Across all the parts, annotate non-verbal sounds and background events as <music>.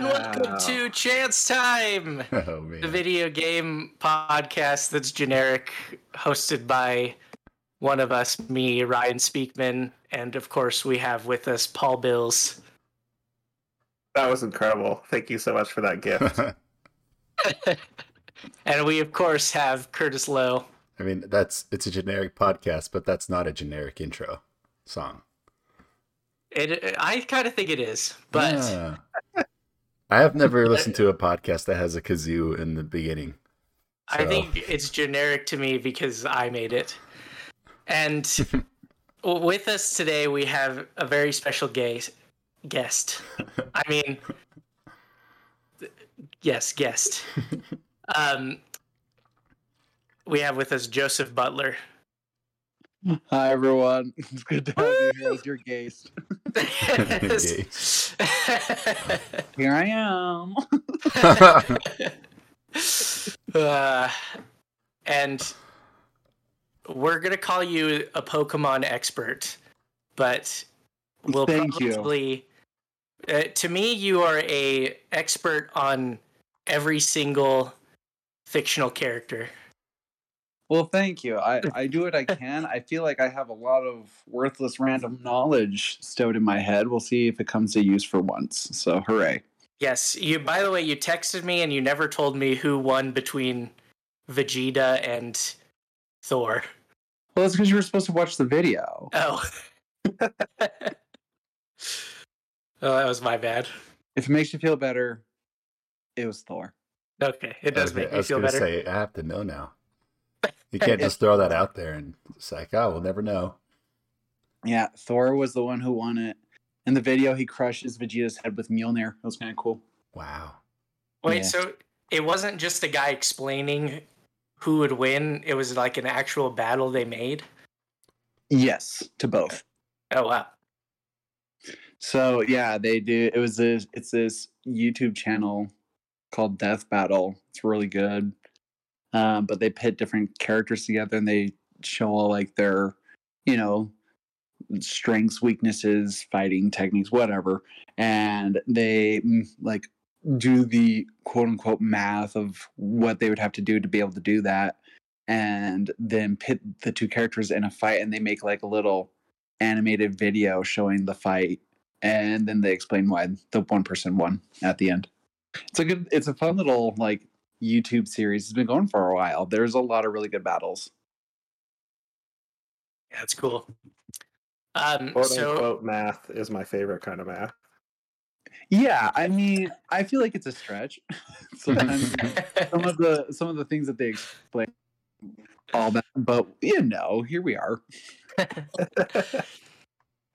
Hello and welcome to Chance Time, <laughs> Oh man. the video game podcast that's generic, hosted by one of us, me, Ryan Speakman, and of course we have with us Paul Bills. That was incredible. Thank you so much for that gift. <laughs> <laughs> And we of course have Curtis Lowe. I mean, that's it's a generic podcast, but that's not a generic intro song. It, I kind of think it is, but Yeah. I have never <laughs> listened to a podcast that has a kazoo in the beginning. I think it's generic to me because I made it. And <laughs> with us today, we have a very special gay guest. I mean, yes, guest. <laughs> Um, we have with us Joseph Butler. Hi everyone. <laughs> It's good to have you here as your guest. <laughs> Here I am. <laughs> uh, and we're gonna call you a Pokemon expert, but we'll Thank you. probably. Uh, to me, you are a expert on every single fictional character. Well, thank you. I, I do what I <laughs> can. I feel like I have a lot of worthless random knowledge stowed in my head. We'll see if it comes to use for once. So hooray. Yes, you. By the way, you texted me and you never told me who won between Vegeta and Thor. Well, it's because you were supposed to watch the video. Oh. <laughs> oh, that was my bad. If it makes you feel better, it was Thor. Okay, it does Okay, make I me was feel gonna better. say I have to know now. You can't <laughs> just throw that out there and it's like, oh, we'll never know. Yeah, Thor was the one who won it. In the video, he crushes Vegeta's head with Mjolnir. That was kind of cool. Wow. Wait, Yeah. so it wasn't just a guy explaining who would win? It was like an actual battle they made. Yes, to both. Oh wow! So yeah, they do. It was this. It's this YouTube channel called Death Battle. It's really good. Um, but they pit different characters together and they show all like their, you know, strengths, weaknesses, fighting techniques, whatever. And they mm, like do the quote unquote math of what they would have to do to be able to do that, and then pit the two characters in a fight, and they make like a little animated video showing the fight and then they explain why the one person won at the end. It's a good it's a fun little like YouTube series. It's been going for a while. There's a lot of really good battles. Yeah, that's cool. Um, Quote so unquote math is my favorite kind of math. Yeah, I mean, I feel like it's a stretch. <laughs> Sometimes <laughs> some of the some of the things that they explain all that, but you know, here we are. <laughs>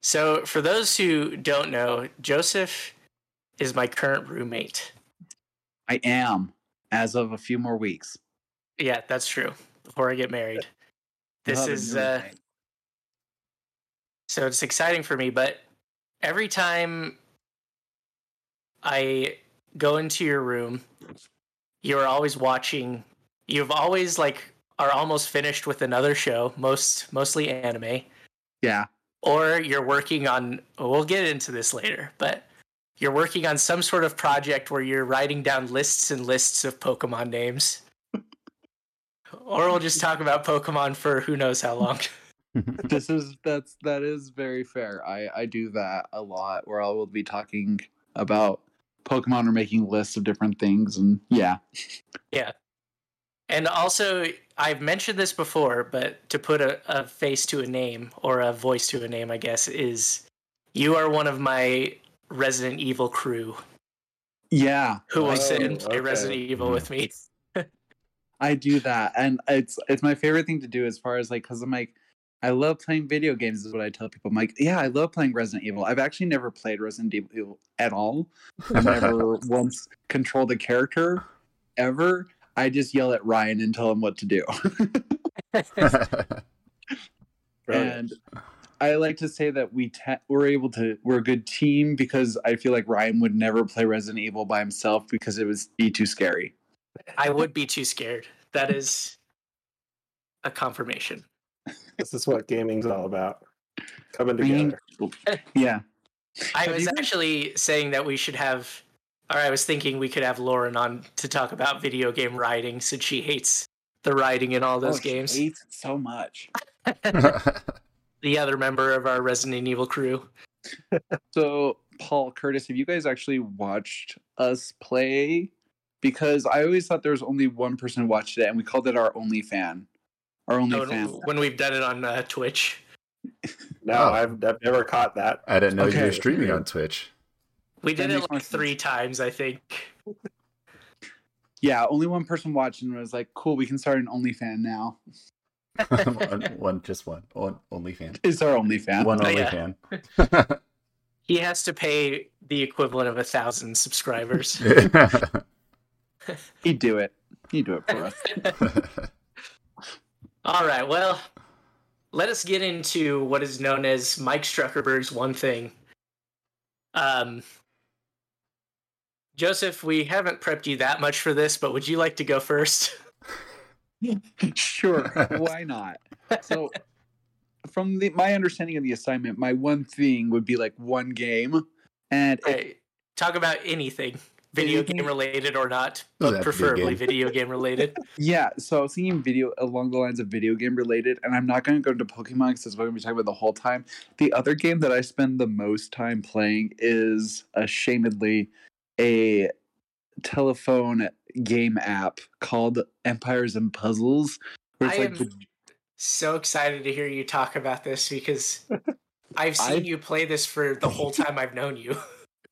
so for those who don't know, Joseph is my current roommate. I am as of a few more weeks. Yeah, that's true. Before I get married, this is uh, so it's exciting for me. But every time I go into your room, you're always watching. You've always like are almost finished with another show, most mostly anime, yeah. or you're working on. We'll get into this later, but you're working on some sort of project where you're writing down lists and lists of Pokemon names. <laughs> Or we'll just talk about Pokemon for who knows how long. <laughs> this is that's that is very fair. I I do that a lot where I will be talking about Pokemon or making lists of different things and yeah. Yeah. And also, I've mentioned this before, but to put a, a face to a name or a voice to a name, I guess, is you are one of my Resident Evil crew Yeah. who will oh, I sit and play okay. Resident Evil with me. I do that, and it's it's my favorite thing to do as far as like because I'm like I love playing video games is what I tell people. I'm like, yeah, I love playing Resident Evil. I've actually never played Resident Evil at all. I've <laughs> never once controlled a character ever. I just yell at Ryan and tell him what to do. <laughs> <laughs> And I like to say that we te- we're able to we're a good team because I feel like Ryan would never play Resident Evil by himself because it would be too scary. I would be too scared. That is a confirmation. this is what gaming's all about. Coming I mean, together. <laughs> yeah. I Have was you- actually saying that we should have Or I was thinking we could have Lauren on to talk about video game writing since she hates the writing in all those Oh, she games. hates it so much. <laughs> <laughs> The other member of our Resident Evil crew. So, Paul Curtis, have you guys actually watched us play? Because I always thought there was only one person who watched it, and we called it our only fan. Our only Oh, fan. when we've done it on uh, Twitch. No, Oh. I've, I've never caught that. I didn't know you were streaming on Twitch. We That did it makes more like sense. three times, I think. Yeah, only one person watched and was like, "Cool, we can start an OnlyFan now." One, one, just one, one only fan, It's our only fan? One only yeah. fan. <laughs> He has to pay the equivalent of a thousand subscribers. <laughs> He'd do it. He'd do it for us. <laughs> All right, well, let us get into what is known as Mike Struckerberg's one thing. Um, Joseph, we haven't prepped you that much for this, but would you like to go first? <laughs> sure, why not? So, from the my understanding of the assignment, my one thing would be like one game, and it- talk about anything, video Anything? game related or not, but have to be preferably game. video game related. <laughs> Yeah, so I was thinking video along the lines of video game related, and I'm not going to go into Pokemon because that's what I'm going to be talking about the whole time. The other game that I spend the most time playing is uh, ashamedly a telephone game app called Empires and Puzzles. Where it's I like am- the- so excited to hear you talk about this because <laughs> I've seen I've- you play this for the whole time I've known you.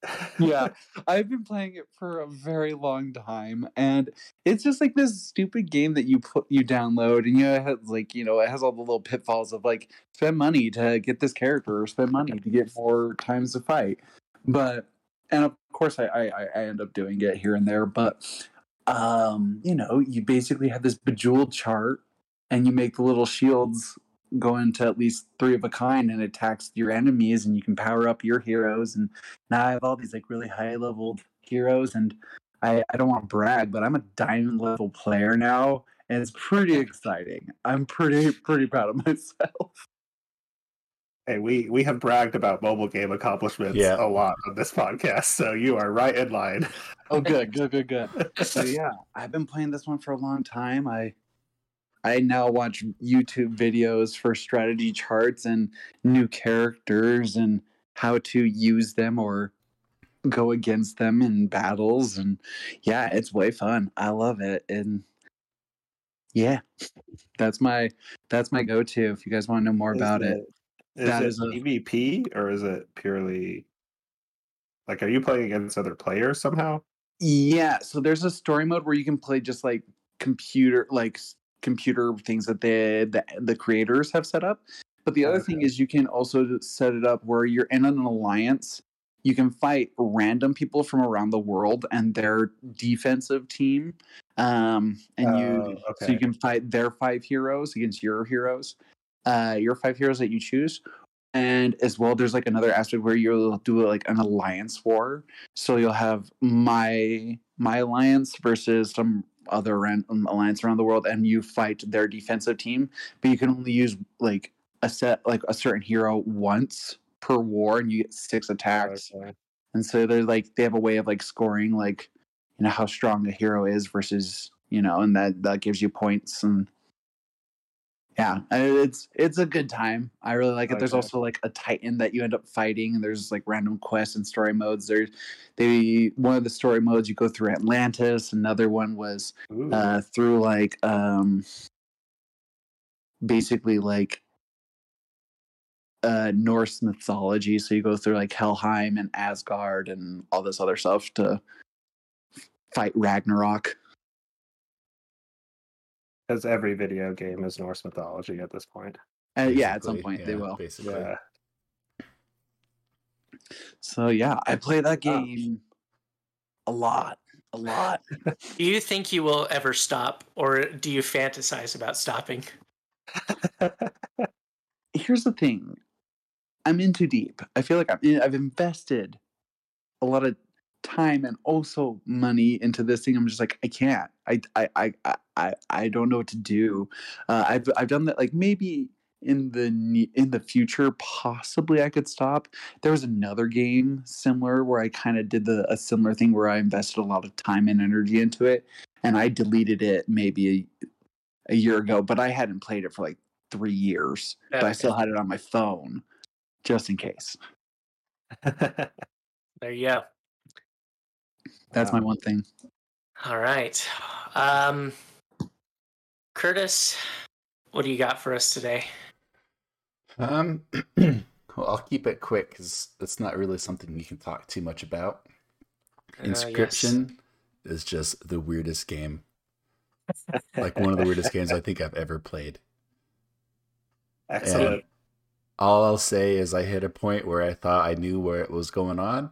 <laughs> yeah, I've been playing it for a very long time, and it's just like this stupid game that you put you download, and you know, it has like you know it has all the little pitfalls of like spend money to get this character, or spend money to get more times to fight. But and of course, I I, I- I end up doing it here and there, but um, you know, you basically have this bejeweled chart, and you make the little shields go into at least three of a kind and attacks your enemies and you can power up your heroes and now I have all these like really high leveled heroes, and I, I don't want to brag, but I'm a diamond level player now, and it's pretty exciting. I'm pretty pretty proud of <laughs> myself. Hey, we, we have bragged about mobile game accomplishments Yeah. a lot on this podcast, so you are right in line. Oh, good, good, good, good. So <laughs> yeah, I've been playing this one for a long time. I I now watch YouTube videos for strategy charts and new characters and how to use them or go against them in battles and yeah, it's way fun. I love it and yeah. That's my that's my go-to if you guys want to know more about it. Is That it is a- PvP or is it purely like are you playing against other players somehow? Yeah, so there's a story mode where you can play just like computer like computer things that the the, the creators have set up. But the other thing is you can also set it up where you're in an alliance. You can fight random people from around the world and their defensive team. Um and you Oh, so you can fight their five heroes against your heroes. Uh your five heroes that you choose. And as well, there's like another aspect where you'll do like an alliance war. So you'll have my my alliance versus some other ran- um, alliance around the world, and you fight their defensive team. But you can only use like a set like a certain hero once per war, and you get six attacks. Okay. And so they're like they have a way of like scoring like you know how strong a hero is versus you know, and that that gives you points and yeah, it's it's a good time. I really like it. There's Okay. also like a titan that you end up fighting, and there's like random quests and story modes. There's they one of the story modes you go through Atlantis. Another one was uh through like um basically like uh Norse mythology. So you go through like Helheim and Asgard and all this other stuff to fight Ragnarok. Because every video game is Norse mythology at this point. Uh, yeah, at some basically. point they will. Basically. Yeah. So yeah, I play that Wow. game a lot, a lot. <laughs> Do you think you will ever stop, or do you fantasize about stopping? Here's the thing, I'm in too deep. I feel like I'm in, I've invested a lot of time and also money into this thing. I'm just like I can't. I I I I I, don't know what to do. Uh, I've I've done that like maybe in the in the future possibly I could stop. There was another game similar where I kind of did the a similar thing where I invested a lot of time and energy into it, and I deleted it maybe a, a year ago, but I hadn't played it for like three years. But I still had it on my phone just in case. <laughs> There you go. That's my one thing. All right. Um, Curtis, what do you got for us today? Um, <clears throat> well, I'll keep it quick because it's not really something you can talk too much about. Uh, yes. Inscryption is just the weirdest game. Like one of the weirdest games I think I've ever played. <laughs> Excellent. All I'll say is I hit a point where I thought I knew where it was going on.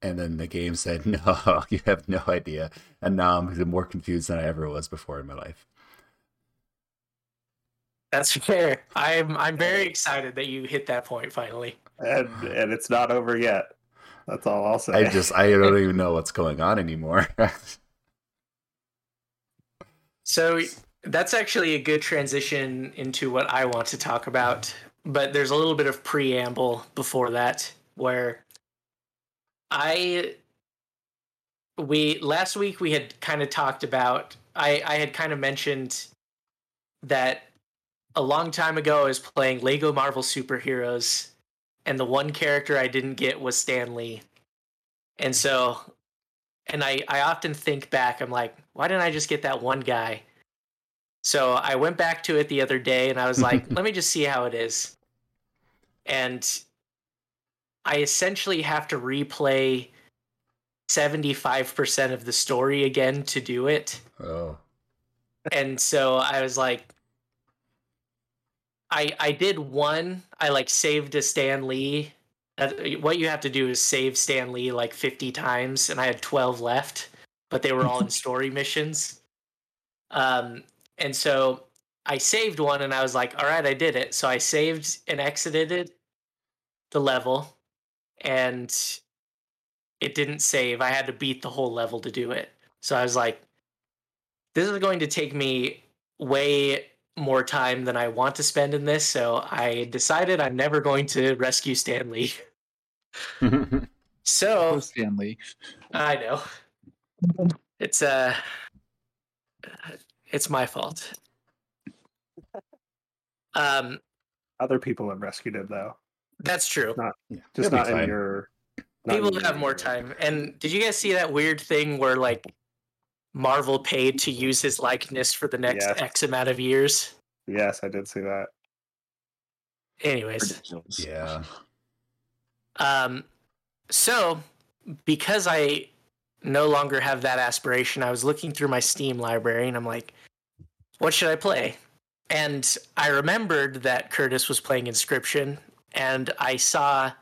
And then the game said, <laughs> no, you have no idea. And now I'm more confused than I ever was before in my life. That's fair. I'm I'm very excited that you hit that point finally. And and it's not over yet. That's all I'll say. I just, I don't <laughs> even know what's going on anymore. <laughs> So that's actually a good transition into what I want to talk about. But there's a little bit of preamble before that where I we last week we had kind of talked about I, I had kind of mentioned that a long time ago I was playing Lego Marvel Superheroes and the one character I didn't get was Stan Lee. And so and I, I often think back, I'm like, why didn't I just get that one guy? So I went back to it the other day and I was like, <laughs> let me just see how it is. And I essentially have to replay 75% of the story again to do it. oh, And so I was like, I I did one. I like saved a Stan Lee. Uh, What you have to do is save Stan Lee like 50 times, and I had 12 left, but they were all in <laughs> story missions. Um, and so I saved one, and I was like, "All right, I did it." So I saved and exited the level, and it didn't save. I had to beat the whole level to do it. So I was like, "This is going to take me way more time than I want to spend in this." So I decided I'm never going to rescue Stanley. <laughs> So Oh, Stanley. I know. It's uh it's my fault. <laughs> Um Other people have rescued him though. That's true. yeah, Just it'll not in your. not in People have your- more time. And did you guys see that weird thing where like Marvel paid to use his likeness for the next Yes. X amount of years? Yes, I did see that. Anyways, Ridiculous. Yeah. Um, so because I no longer have that aspiration, I was looking through my Steam library and I'm like, what should I play? And I remembered that Curtis was playing Inscryption, and I saw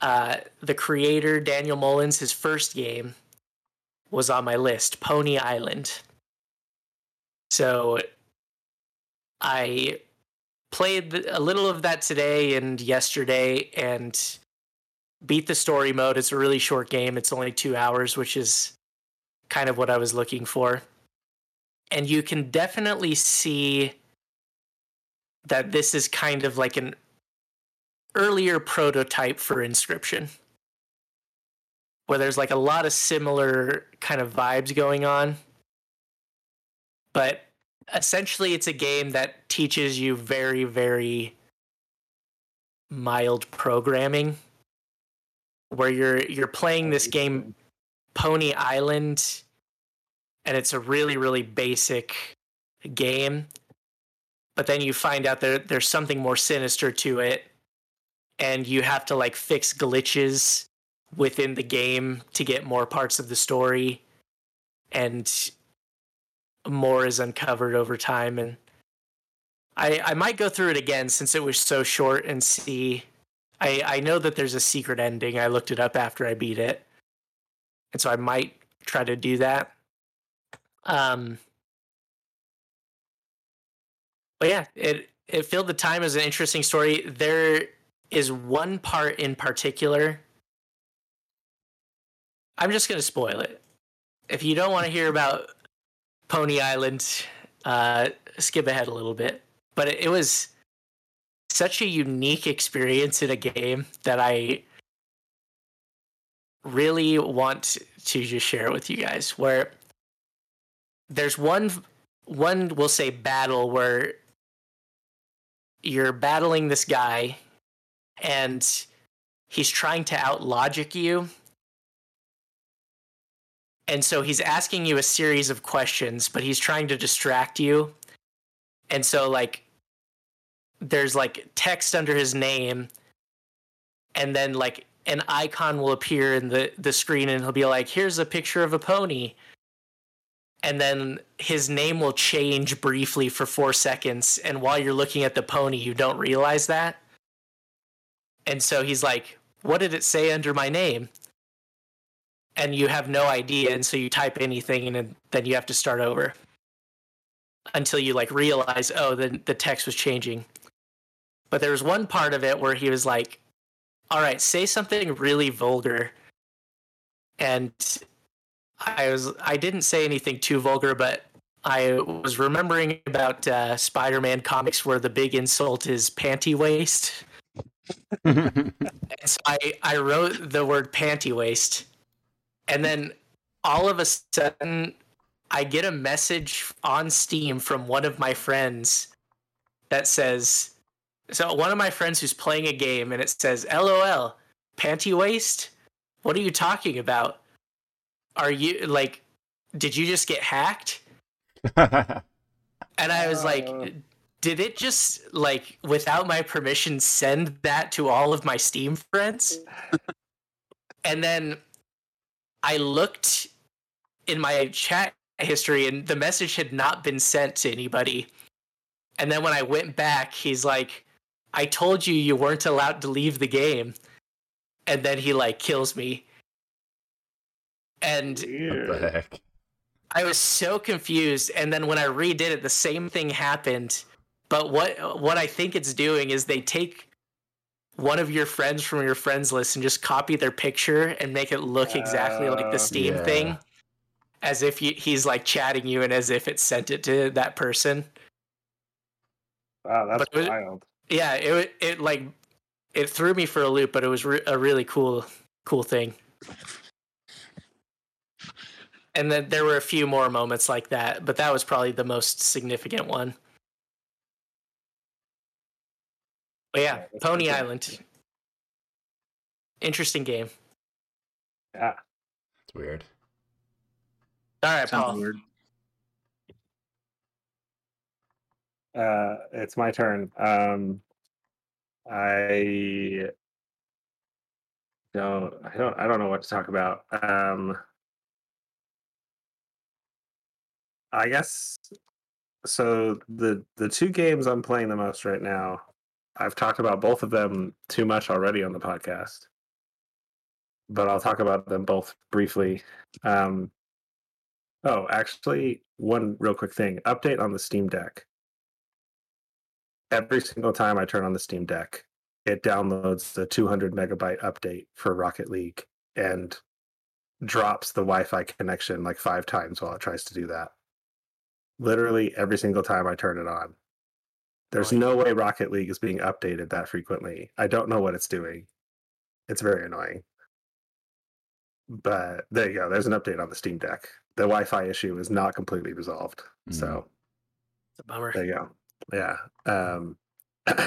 uh, the creator Daniel Mullins, his first game was on my list, Pony Island. So I played a little of that today and yesterday and beat the story mode. It's a really short game. It's only two hours, which is kind of what I was looking for. And you can definitely see that this is kind of like an earlier prototype for Inscryption, where there's like a lot of similar kind of vibes going on. But essentially, it's a game that teaches you very, very mild programming where you're you're playing this game Pony Island and it's a really really basic game but then you find out that there's something more sinister to it and you have to like fix glitches within the game to get more parts of the story and more is uncovered over time and I I might go through it again since it was so short and see I, I know that there's a secret ending. I looked it up after I beat it. And so I might try to do that. Um But yeah, it it filled the time as an interesting story. There is one part in particular. I'm just gonna spoil it. If you don't want to hear about Pony Island, uh skip ahead a little bit. but it, it was such a unique experience in a game that I really want to just share it with you guys. Where there's one one we'll say battle where you're battling this guy and he's trying to out logic you. And so he's asking you a series of questions but he's trying to distract you. And so like there's like text under his name and then like an icon will appear in the the screen and he'll be like here's a picture of a pony. And then his name will change briefly for 4 seconds and while you're looking at the pony you don't realize that and so he's like what did it say under my name? And you have no idea and so you type anything and then you have to start over. Until you like realize oh the the text was changing. But there was one part of it where he was like all right say something really vulgar. And i was i didn't say anything too vulgar but i was remembering about uh, spider-man comics where the big insult is panty waist <laughs> <laughs> and so I, I wrote the word panty waist and then all of a sudden i get a message on steam from one of my friends that says so one of my friends who's playing a game and it says lol panty waist what are you talking about? Are you like did you just get hacked? <laughs> And i was like Uh. Did it just like without my permission send that to all of my steam friends? And then i looked in my chat history and the message had not been sent to anybody. And then when i went back he's like i told you you weren't allowed to leave the game. And then he like kills me. And what the heck? I was so confused, and then when I redid it, the same thing happened. But what what I think it's doing is they take one of your friends from your friends list and just copy their picture and make it look exactly like Oh. the Steam Yeah. thing, as if you, he's like chatting you and as if it sent it to that person. Wow, that's But it was- wild. Yeah, it it like it threw me for a loop, but it was re- a really cool cool thing. And then there were a few more moments like that, but that was probably the most significant one. But yeah, Yeah, Pony pretty Island. Interesting game. Yeah. It's weird. All right, Sounds Paul. weird. Uh, it's my turn. Um, I don't. I don't. I don't know what to talk about. Um, I guess. So the the two games I'm playing the most right now, I've talked about both of them too much already on the podcast, but I'll talk about them both briefly. Um, oh, actually, one real quick thing: update on the Steam Deck every single time I turn on the Steam Deck, it downloads the 200 megabyte update for Rocket League and drops the Wi Fi connection like five times while it tries to do that. Literally every single time I turn it on. There's no way Rocket League is being updated that frequently. I don't know what it's doing. It's very annoying. But there you go. There's an update on the Steam Deck. The Wi Fi issue is not completely resolved. Mhm. So. It's a bummer. There you go. Yeah. Um, <clears throat>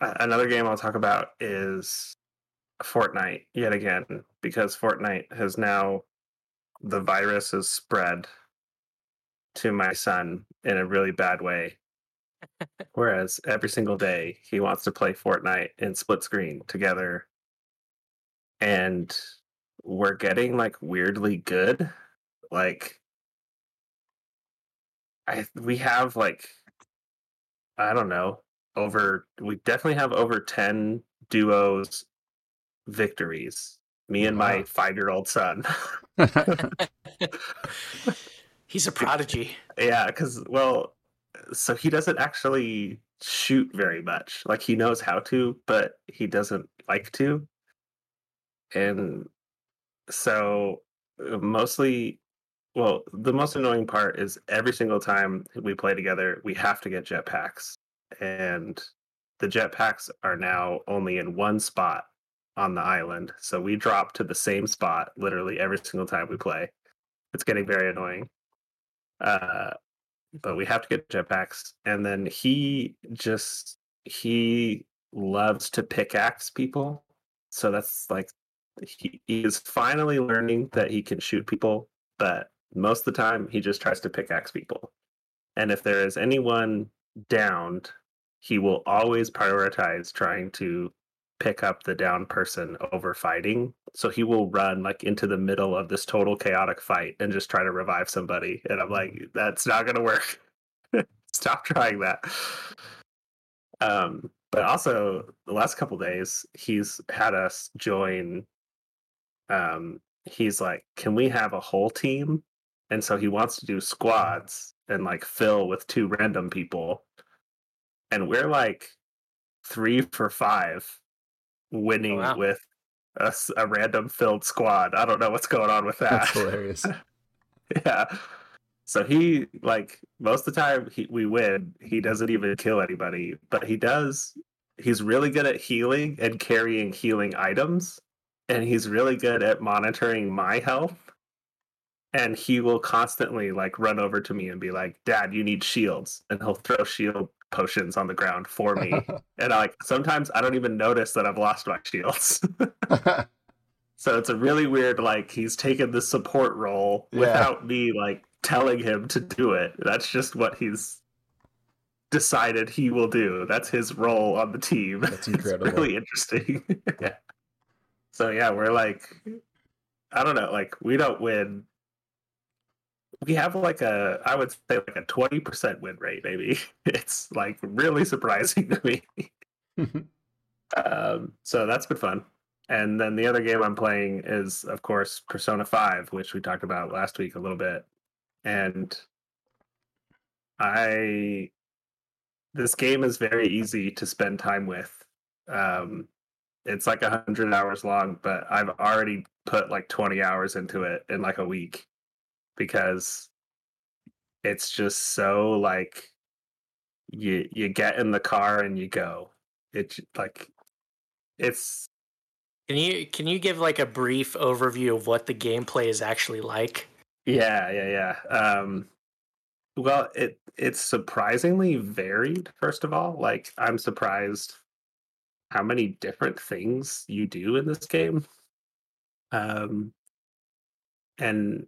another game I'll talk about is Fortnite yet again because Fortnite has now the virus has spread to my son in a really bad way. Whereas every single day he wants to play Fortnite in split screen together, and we're getting like weirdly good. Like I we have like I don't know over we definitely have over 10 duos victories me and my 5-year-old son <laughs> <laughs> <laughs> He's a prodigy. yeah cuz well so he doesn't actually shoot very much like he knows how to but he doesn't like to and so uh, mostly well, the most annoying part is every single time we play together, we have to get jetpacks, and the jetpacks are now only in one spot on the island. So we drop to the same spot literally every single time we play. It's getting very annoying. Uh, but we have to get jetpacks, and then he just he loves to pickaxe people. So that's like he, he is finally learning that he can shoot people, but most of the time he just tries to pickaxe people. And if there is anyone downed, he will always prioritize trying to pick up the down person over fighting. So he will run like into the middle of this total chaotic fight and just try to revive somebody. And I'm like, that's not gonna work. <laughs> Stop trying that. Um, but also the last couple days, he's had us join. Um, he's like, "Can we have a whole team?" And so he wants to do squads and like fill with two random people, and we're like three for five, winning oh, wow. with a random filled squad. I don't know what's going on with that. That's <laughs> hilarious. yeah. So he like most of the time he, we win. He doesn't even kill anybody, but he does. He's really good at healing and carrying healing items, and he's really good at monitoring my health. And he will constantly like run over to me and be like, "Dad, you need shields," and he'll throw shield potions on the ground for me. <laughs> and I like sometimes I don't even notice that I've lost my shields. <laughs> <laughs> So it's a really weird like he's taken the support role Yeah. without me like telling him to do it. That's just what he's decided he will do. That's his role on the team. That's incredible. It's really interesting. yeah. So yeah, we're like I don't know, like we don't win. We have like a I would say like a 20% win rate maybe. <laughs> It's like really surprising to me. <laughs> Um, so that's been fun. And then the other game I'm playing is, of course, Persona 5, which we talked about last week a little bit. And I, this game is very easy to spend time with. Um, it's like a hundred hours long, but I've already put like 20 hours into it in like a week because it's just so like you you get in the car and you go. It's like it's Can you can you give like a brief overview of what the gameplay is actually like? Yeah, yeah, yeah. Um, well, it it's surprisingly varied. First of all, like I'm surprised how many different things you do in this game. Um, and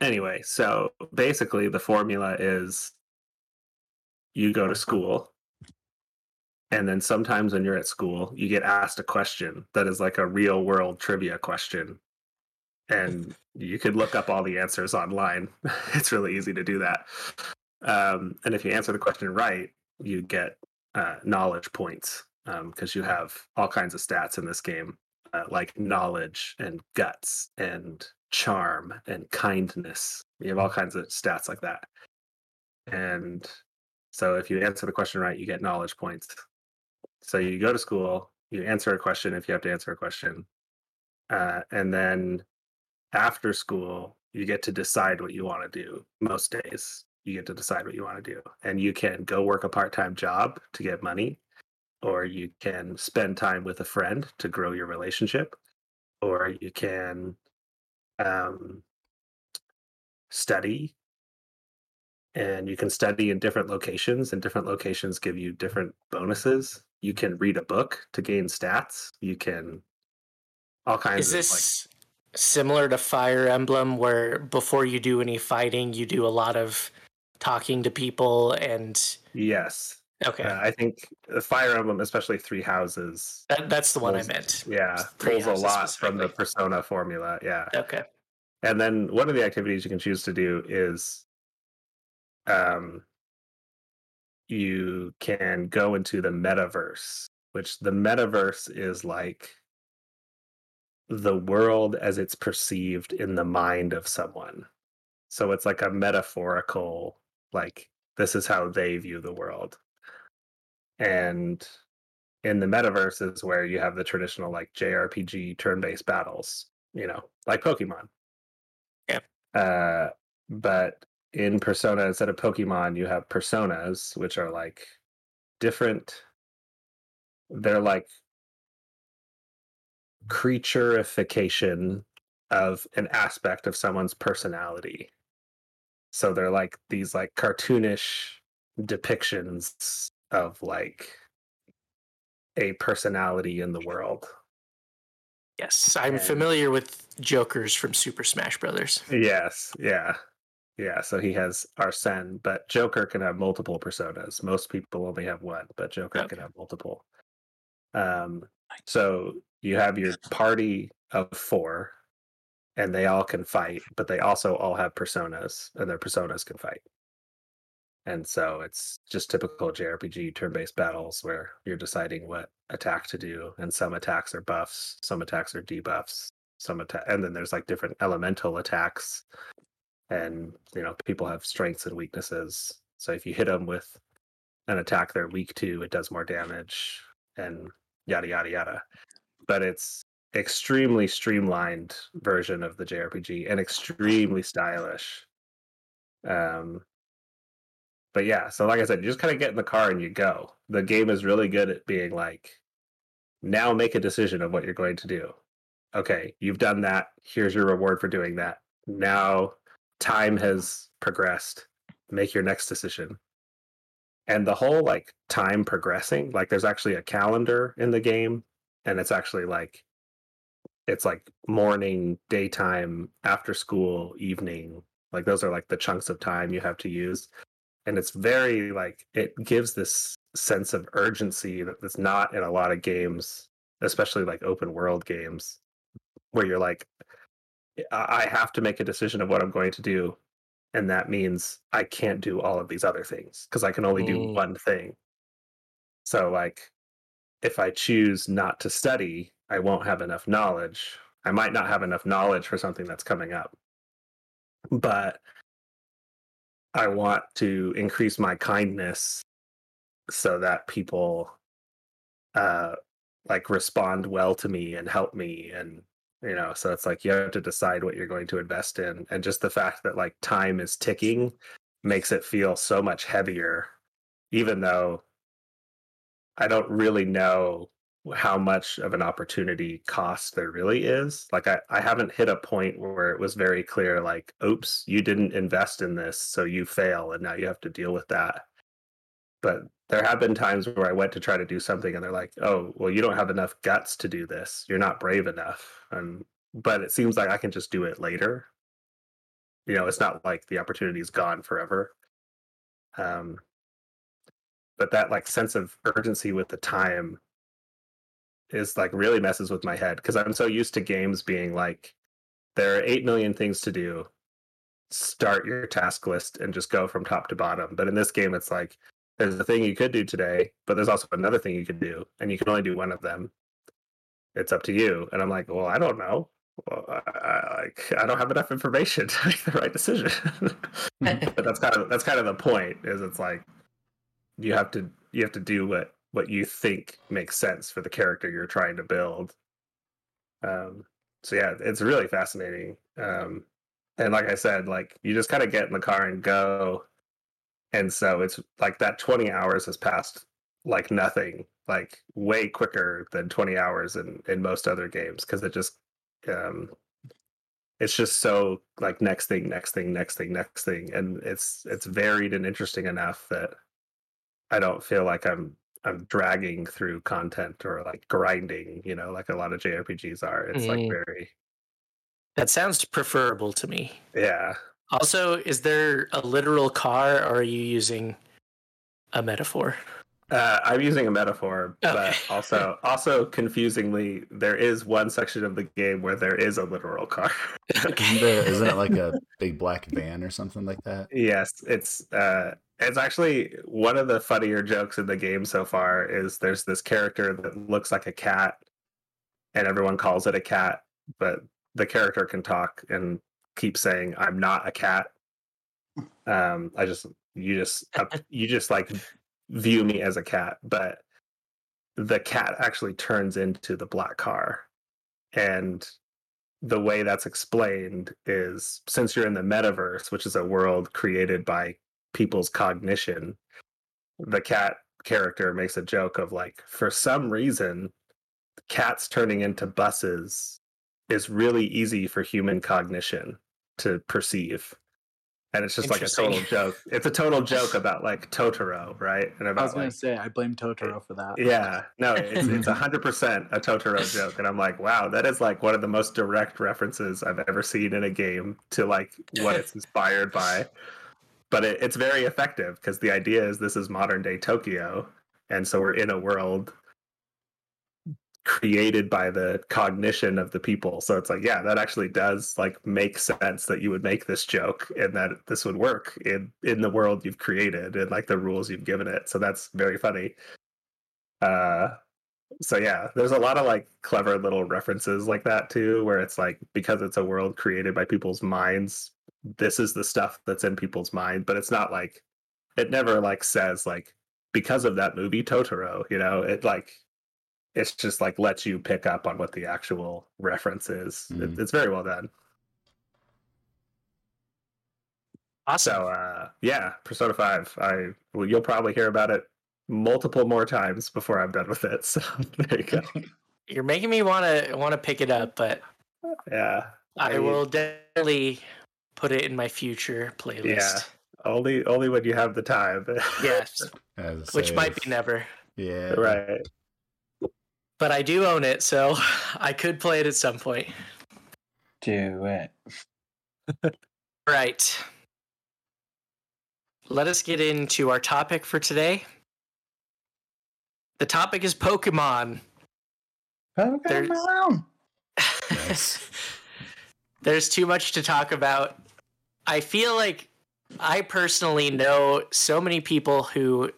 anyway, so basically, the formula is you go to school, and then sometimes when you're at school, you get asked a question that is like a real world trivia question and you could look up all the answers online. <laughs> it's really easy to do that. Um, and if you answer the question right, you get uh, knowledge points because you have all kinds of stats in this game, uh, like knowledge and guts and charm and kindness. You have all kinds of stats like that. And so if you answer the question right, you get knowledge points. So you go to school, you answer a question if you have to answer a question. Uh, and then after school, you get to decide what you want to do. Most days, you get to decide what you want to do. And you can go work a part time job to get money, or you can spend time with a friend to grow your relationship, or you can um, study. And you can study in different locations, and different locations give you different bonuses. You can read a book to gain stats. You can all kinds Is of like this similar to Fire Emblem where before you do any fighting, you do a lot of talking to people and Yes. Okay. Uh, I think the Fire Emblem, especially Three Houses, that, that's the one I meant. yeah, Three pulls a lot from the. Persona formula. Yeah. Okay. And then one of the activities you can choose to do is um you can go into the metaverse, which the metaverse is like the world as it's perceived in the mind of someone. So it's like a metaphorical, like, this is how they view the world. And in the metaverse is where you have the traditional, like, JRPG turn based battles, you know, like Pokemon. Yeah. Uh, but in Persona, instead of Pokemon, you have personas, which are like different. They're like creatureification of an aspect of someone's personality. So they're like these like cartoonish depictions of like a personality in the world. Yes, I'm And- familiar with Jokers from Super Smash Brothers. Yes, yeah. Yeah, so he has Arsene, but Joker can have multiple personas. Most people only have one, but Joker Okay. can have multiple. Um so you have your party of 4 and they all can fight, but they also all have personas and their personas can fight. And so it's just typical JRPG turn-based battles where you're deciding what attack to do and some attacks are buffs, some attacks are debuffs, some attack and then there's like different elemental attacks. And you know people have strengths and weaknesses. So if you hit them with an attack they're weak to it does more damage and yada yada yada. But it's extremely streamlined version of the jrpg and extremely stylish. Um but yeah so like i said you just kind of get in the car and you go. The game is really good at being like now make a decision of what you're going to do. Okay you've done that. Here's your reward for doing that. Now time has progressed. Make your next decision. And the whole like time progressing like there's actually a calendar in the game and it's actually like it's like morning daytime after school evening. Like those are like the chunks of time you have to use and it's very like it gives this sense of urgency that's not in a lot of games especially like open world games where you're like I have to make a decision of what I'm going to do. And that means I can't do all of these other things because I can only do Mm. one thing. So, like, if I choose not to study, I won't have enough knowledge. I might not have enough knowledge for something that's coming up. But I want to increase my kindness so that people uh like respond well to me and help me and you know so it's like you have to decide what you're going to invest in and just the fact that like time is ticking makes it feel so much heavier even though i don't really know how much of an opportunity cost there really is like I, I haven't hit a point where it was very clear like oops you didn't invest in this so you fail and now you have to deal with that but there have been times where I went to try to do something and they're like, "Oh, well, you don't have enough guts to do this. You're not brave enough." And but it seems like I can just do it later. You know, it's not like the opportunity is gone forever. Um, but that like sense of urgency with the time is like really messes with my head because I'm so used to games being like, there are eight million things to do. Start your task list and just go from top to bottom. But in this game, it's like there's a thing you could do today, but there's also another thing you could do, and you can only do one of them. It's up to you. And I'm like, well, I don't know. Well, I, I, like, I don't have enough information <laughs> to make the right decision. <laughs> but that's kind of that's kind of the point. Is it's like you have to you have to do what what you think makes sense for the character you're trying to build. Um, so yeah, it's really fascinating. Um, and like I said, like you just kind of get in the car and go and so it's like that 20 hours has passed like nothing like way quicker than 20 hours in in most other games because it just um it's just so like next thing next thing next thing next thing and it's it's varied and interesting enough that i don't feel like i'm i'm dragging through content or like grinding you know like a lot of jrpgs are it's like Mm. very That sounds preferable to me. yeah Also, is there a literal car or are you using a metaphor? Uh, I'm using a metaphor, but also <laughs> also confusingly, there is one section of the game where there is a literal car. Isn't, there, isn't it like <laughs> a big black van or something like that? yes, it's uh, it's actually one of the funnier jokes in the game so far. Is there's this character that looks like a cat, and everyone calls it a cat, but the character can talk and keep saying, "I'm not a cat." Um, I just you just <laughs> you just like view me as a cat, but the cat actually turns into the black car. And the way that's explained is since you're in the metaverse, which is a world created by people's cognition, the cat character makes a joke of like, for some reason, cats turning into buses is really easy for human cognition to perceive. And it's just like a total joke. It's a total joke <laughs> about like Totoro, right? And about, I was gonna like say I blame Totoro for that. yeah, no, it's it's <laughs> a hundred percent a Totoro joke, and I'm like, wow, that is like one of the most direct references I've ever seen in a game to like what it's inspired by. But it, it's very effective because the idea is this is modern day Tokyo, and so we're in a world created by the cognition of the people. So it's like, yeah, that actually does like make sense that you would make this joke and that this would work in in the world you've created and like the rules you've given it. So that's very funny. Uh so yeah, there's a lot of like clever little references like that too, where it's like because it's a world created by people's minds, this is the stuff that's in people's mind, but it's not like it never like says like because of that movie Totoro, you know, it like it's just like lets you pick up on what the actual reference is. It, Mhm. it's very well done. Awesome. So uh yeah, Persona 5. I well, you'll probably hear about it multiple more times before I'm done with it. <laughs> So there you go. <laughs> You're making me want to want to pick it up, but Yeah. I I- will definitely put it in my future playlist. Yeah. Only only when you have the time. <laughs> Yes, which I might be never. Yeah. right. But I do own it, so <laughs> I could play it at some point. Do it. Right. Let us get into our topic for today. The topic is Pokemon. There's- Pokemon. <laughs> Nice. There's too much to talk about. I feel like I personally know so many people who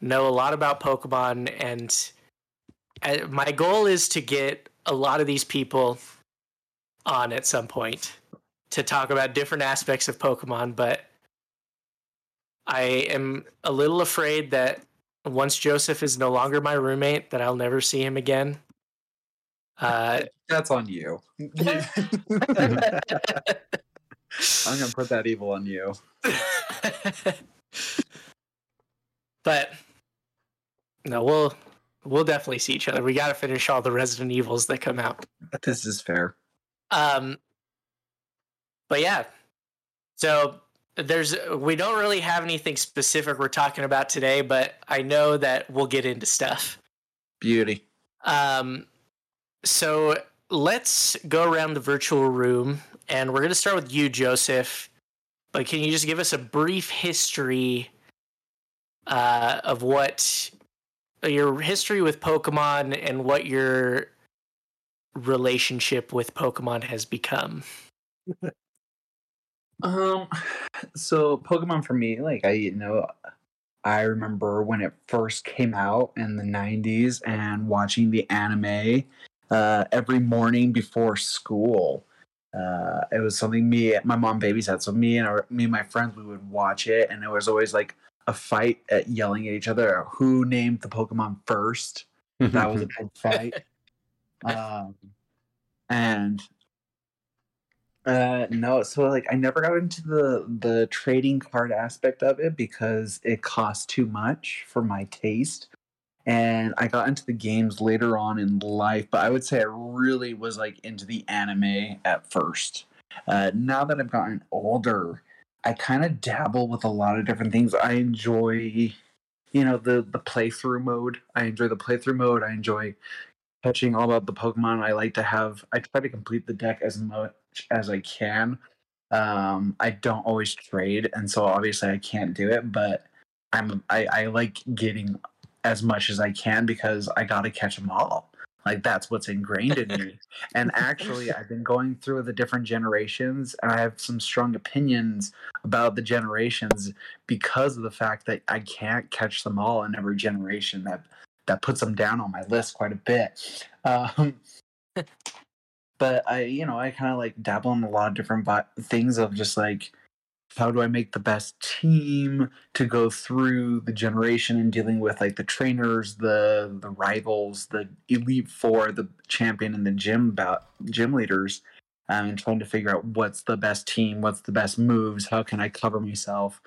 know a lot about Pokemon, and uh, my goal is to get a lot of these people on at some point to talk about different aspects of Pokemon, but I am a little afraid that once Joseph is no longer my roommate, that I'll never see him again. Uh, That's on you. <laughs> <laughs> <laughs> I'm gonna put that evil on you. <laughs> but no, we'll we'll definitely see each other. We got to finish all the Resident Evils that come out. This is fair. Um, but yeah, so there's we don't really have anything specific we're talking about today, but I know that we'll get into stuff. Beauty. Um, so let's go around the virtual room, and we're going to start with you, Joseph. But can you just give us a brief history uh, of what your history with Pokemon and what your relationship with Pokemon has become? <laughs> Um, so Pokemon for me, like I you know, I remember when it first came out in the '90s and watching the anime uh, every morning before school. Uh, it was something me, my mom babysat, so me and our, me and my friends we would watch it, and it was always like a fight at yelling at each other who named the Pokemon first. That was a big <laughs> fight. um, and uh no so like i never got into the the trading card aspect of it because it cost too much for my taste and i got into the games later on in life but i would say i really was like into the anime at first uh now that i've gotten older i kind of dabble with a lot of different things i enjoy you know the the playthrough mode i enjoy the playthrough mode i enjoy catching all about the pokemon i like to have i try to complete the deck as much as I can. Um, I don't always trade, and so obviously I can't do it. But I'm I, I like getting as much as I can because I got to catch them all. Like that's what's ingrained in me. <laughs> and actually, I've been going through the different generations, and I have some strong opinions about the generations because of the fact that I can't catch them all in every generation. That that puts them down on my list quite a bit. Um, <laughs> but I, you know, I kind of like dabble in a lot of different things of just like, how do I make the best team to go through the generation and dealing with like the trainers, the the rivals, the elite four, the champion, and the gym about gym leaders. um, and trying to figure out what's the best team, what's the best moves, how can I cover myself.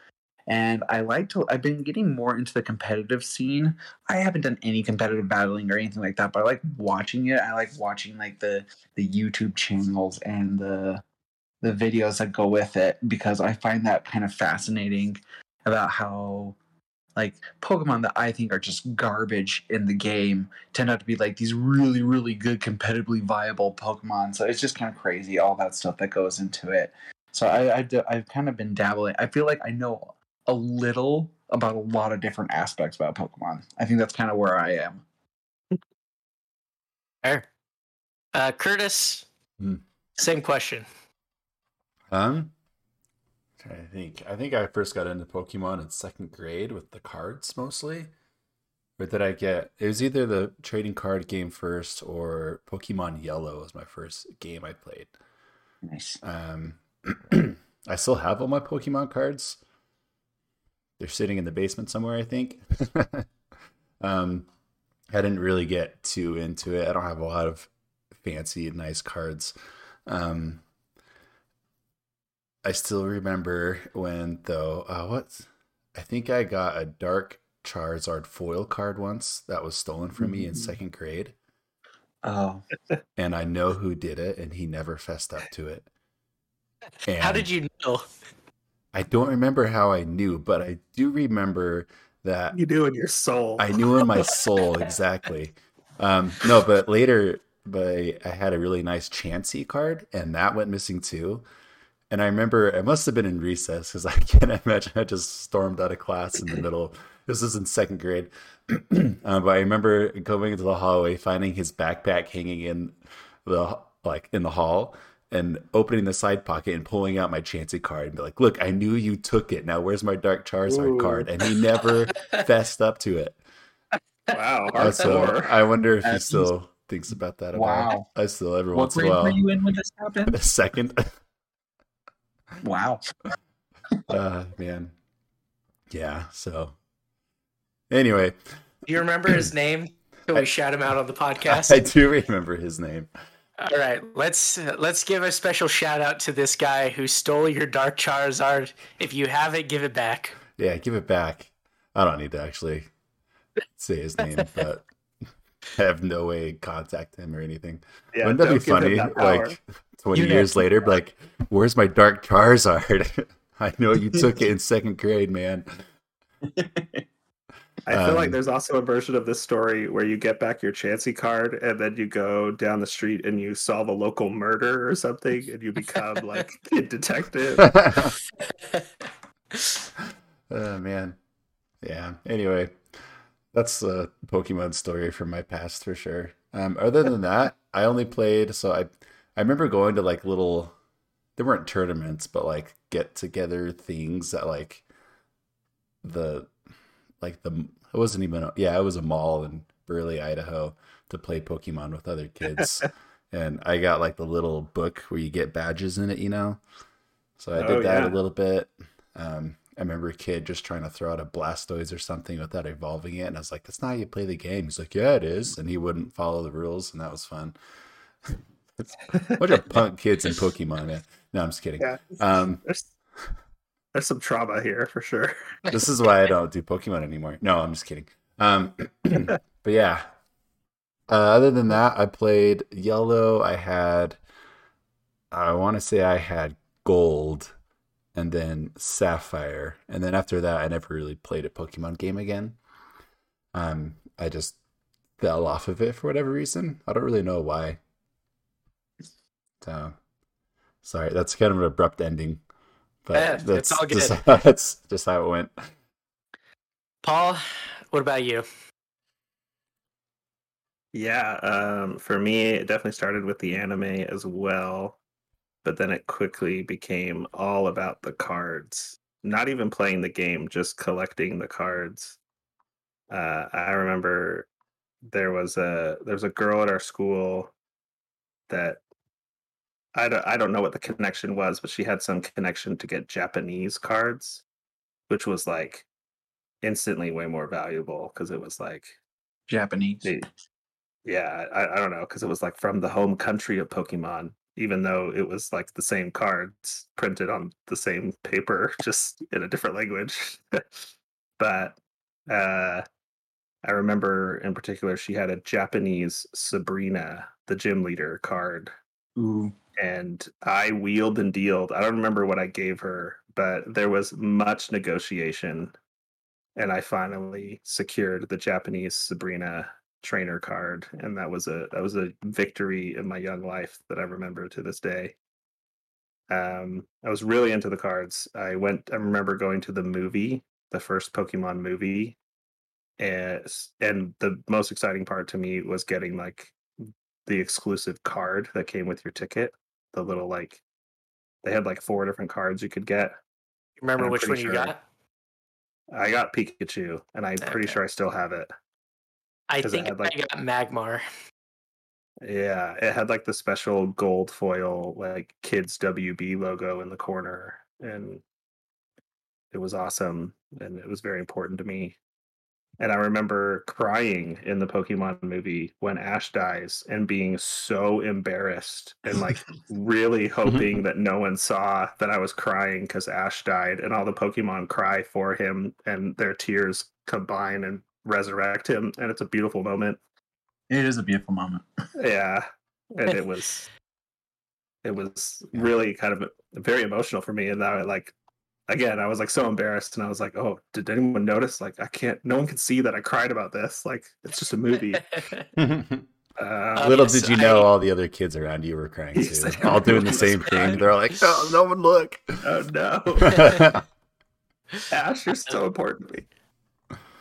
And I like to. I've been getting more into the competitive scene. I haven't done any competitive battling or anything like that, but I like watching it. I like watching like the the YouTube channels and the the videos that go with it because I find that kind of fascinating about how like Pokemon that I think are just garbage in the game turned out to be like these really, really good, competitively viable Pokemon. So it's just kind of crazy, all that stuff that goes into it. So I, I have kind of been dabbling. I feel like I know a little about a lot of different aspects about Pokemon. I think that's kind of where I am. Fair. Uh, Curtis, Hmm. same question. Um, trying to think. I think I first got into Pokemon in second grade with the cards mostly. Or did I get? It was either the trading card game first or Pokemon Yellow was my first game I played. Nice. Um, <clears throat> I still have all my Pokemon cards. They're sitting in the basement somewhere, I think. <laughs> um, I didn't really get too into it. I don't have a lot of fancy, nice cards. Um, I still remember when though. Uh, what? I think I got a Dark Charizard foil card once that was stolen from me in Mhm. second grade, Oh, and I know who did it, and he never fessed up to it. How did you know? I don't remember how I knew, but I do remember that You do in your soul. I knew in my soul exactly. Um, no, but later, but I, I had a really nice Chansey card, and that went missing too. And I remember it must have been in recess because I <laughs> can't imagine I just stormed out of class in the <clears throat> middle. This was in second grade, <clears throat> um, but I remember going into the hallway, finding his backpack hanging in the like in the hall, and opening the side pocket and pulling out my Chansey card and be like, "Look, I knew you took it. Now where's my Dark Charizard Ooh. card?" And he never <laughs> fessed up to it. wow, Uh, so. I wonder if he still thinks about that. Wow. all. I still every what once in a while. were you in when this happened? A <laughs> second. Wow. <laughs> uh, man. Yeah. So anyway, Do you remember his name? Can we shout him out on the podcast? <laughs> I do remember his name. All right, let's let's give a special shout out to this guy who stole your Dark Charizard. If you have it, give it back. Yeah, give it back. I don't need to actually say his name, <laughs> but I have no way to contact him or anything. Yeah, Wouldn't that be don't give him funny? that. Like twenty You know- years later, be like, where's my dark Charizard? <laughs> I know you took it in second grade, man. I feel like Um, there's also a version of this story where you get back your Chansey card and then you go down the street and you solve a local murder or something and you become like <laughs> a detective. <laughs> oh man. Yeah. Anyway, that's a Pokemon story from my past for sure. Um, other than that, I only played so I I remember going to like little there weren't tournaments, but like get together things that like the like the it wasn't even a, yeah, it was a mall in Burley, Idaho to play Pokemon with other kids. <laughs> and I got like the little book where you get badges in it, you know. So I did Oh, that yeah. a little bit. Um, I remember a kid just trying to throw out a Blastoise or something without evolving it, and I was like, "That's not how you play the game." He's like, "Yeah, it is," and he wouldn't follow the rules, and that was fun. What a punk kids in Pokemon, man. No, I'm just kidding. yeah. Um, There's, there's some trauma here for sure. this is why I don't do Pokemon anymore. No, I'm just kidding. Um, <clears throat> but yeah. Uh, other than that, I played Yellow. I had, I want to say I had Gold, and then Sapphire, and then after that, I never really played a Pokemon game again. Um, I just fell off of it for whatever reason. I don't really know why. So, sorry, that's kind of an abrupt ending. But Yeah, it's that's all just <laughs> that's just how it went. Paul, what about you? Yeah, um, for me, it definitely started with the anime as well, but then it quickly became all about the cards. Not even playing the game, just collecting the cards. Uh, I remember there was a there was a girl at our school that I don't I don't know what the connection was, but she had some connection to get Japanese cards, which was like instantly way more valuable because it was like Japanese. they, yeah, I, I don't know because it was like from the home country of Pokemon, even though it was like the same cards printed on the same paper, <laughs> just in a different language. <laughs> but uh, I remember in particular, she had a Japanese Sabrina, the gym leader card, Ooh. And I wheeled and dealed. I don't remember what I gave her, but there was much negotiation, and I finally secured the Japanese Sabrina trainer card, and that was a that was a victory in my young life that I remember to this day. Um, I was really into the cards. I went. I remember going to the movie, the first Pokemon movie, and and the most exciting part to me was getting like the exclusive card that came with your ticket. The little like they had like four different cards you could get. You Remember which one pretty you got? I got Pikachu, and I'm pretty sure I still have it. I 'Cause it think had, like- I got Magmar. Yeah, it had like the special gold foil, like kids WB logo in the corner, and it was awesome, and it was very important to me. And I remember crying in the Pokemon movie when Ash dies and being so embarrassed and like <laughs> really mm-hmm. hoping that no one saw that I was crying because Ash died, and all the Pokemon cry for him, and their tears combine and resurrect him, and it's a beautiful moment. It is a beautiful moment. yeah. And it <laughs> was it was really kind of uh, very emotional for me and now I like again i was like so embarrassed and i was like oh did anyone notice like i can't no one can see that i cried about this like it's just a movie <laughs> uh, Little yes, did you know, I- all the other kids around you were crying <laughs> too, I all doing the same crying. thing. They're like, "Oh, no one look." oh no <laughs> ash you're so important to me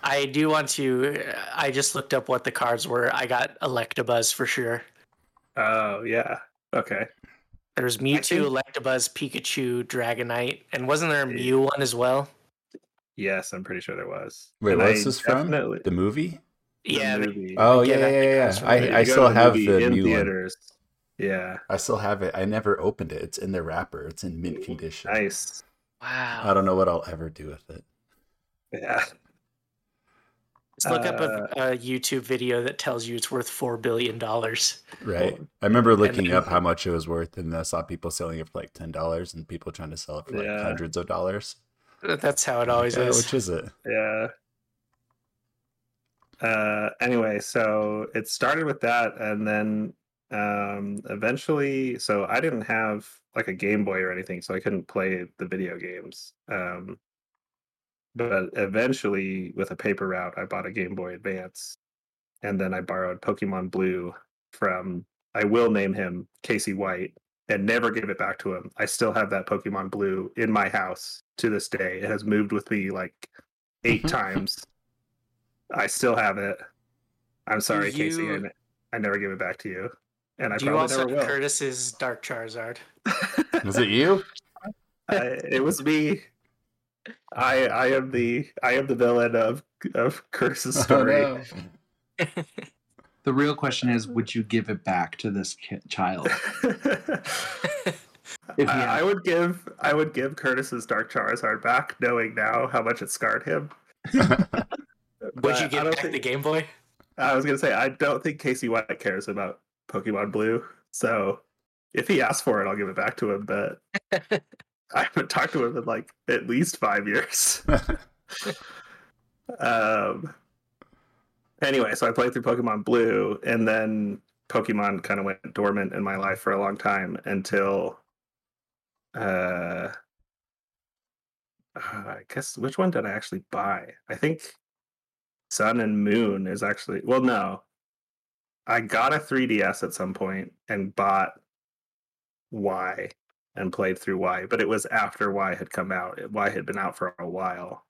I do want to. I just looked up what the cards were. I got Electabuzz for sure. oh yeah okay There's think- Mewtwo, Electabuzz, Pikachu, Dragonite, and wasn't there a Mew one as well? yes i'm pretty sure there was Wait, And what's I this from? The movie? the Yeah, the- movie. Oh Yeah, yeah, yeah, yeah. I, I still to the have the in new one. yeah I still have it. I never opened it. It's in the wrapper. It's in mint condition. nice wow. I don't know what I'll ever do with it. yeah Just look up uh, a, a YouTube video that tells you it's worth four billion dollars. Right. Well, I remember looking then- up how much it was worth, and I saw people selling it for like ten dollars, and people trying to sell it for like hundreds of dollars. That's how it always Yeah, is. Which is it? yeah uh anyway so it started with that and then um eventually so i didn't have like a game boy or anything so i couldn't play the video games um but eventually with a paper route i bought a game boy advance and then i borrowed pokemon blue from i will name him casey white and never give it back to him i still have that pokemon blue in my house to this day it has moved with me like eight mm-hmm. times I still have it. I'm sorry, Casey. I, I never give it back to you, and I Do you probably also never will. Curtis's Dark Charizard? Was it you? <laughs> I, it was me. I I am the I am the villain of of Curtis's <laughs> oh, story. Oh, no. <laughs> The real question is, would you give it back to this ki- child? <laughs> If he I, I would give I would give Curtis's Dark Charizard back, knowing now how much it scarred him. Would you give don't back the Game Boy? I was gonna say I don't think Casey White cares about Pokemon Blue, so if he asks for it, I'll give it back to him. But I haven't talked to him in like at least five years. <laughs> um. Anyway, so I played through Pokemon Blue, and then Pokemon kind of went dormant in my life for a long time until, uh, I guess which one did I actually buy? I think Sun and Moon is actually well, no. I got a 3DS at some point and bought Y and played through Y, but it was after Y had come out. Y had been out for a while.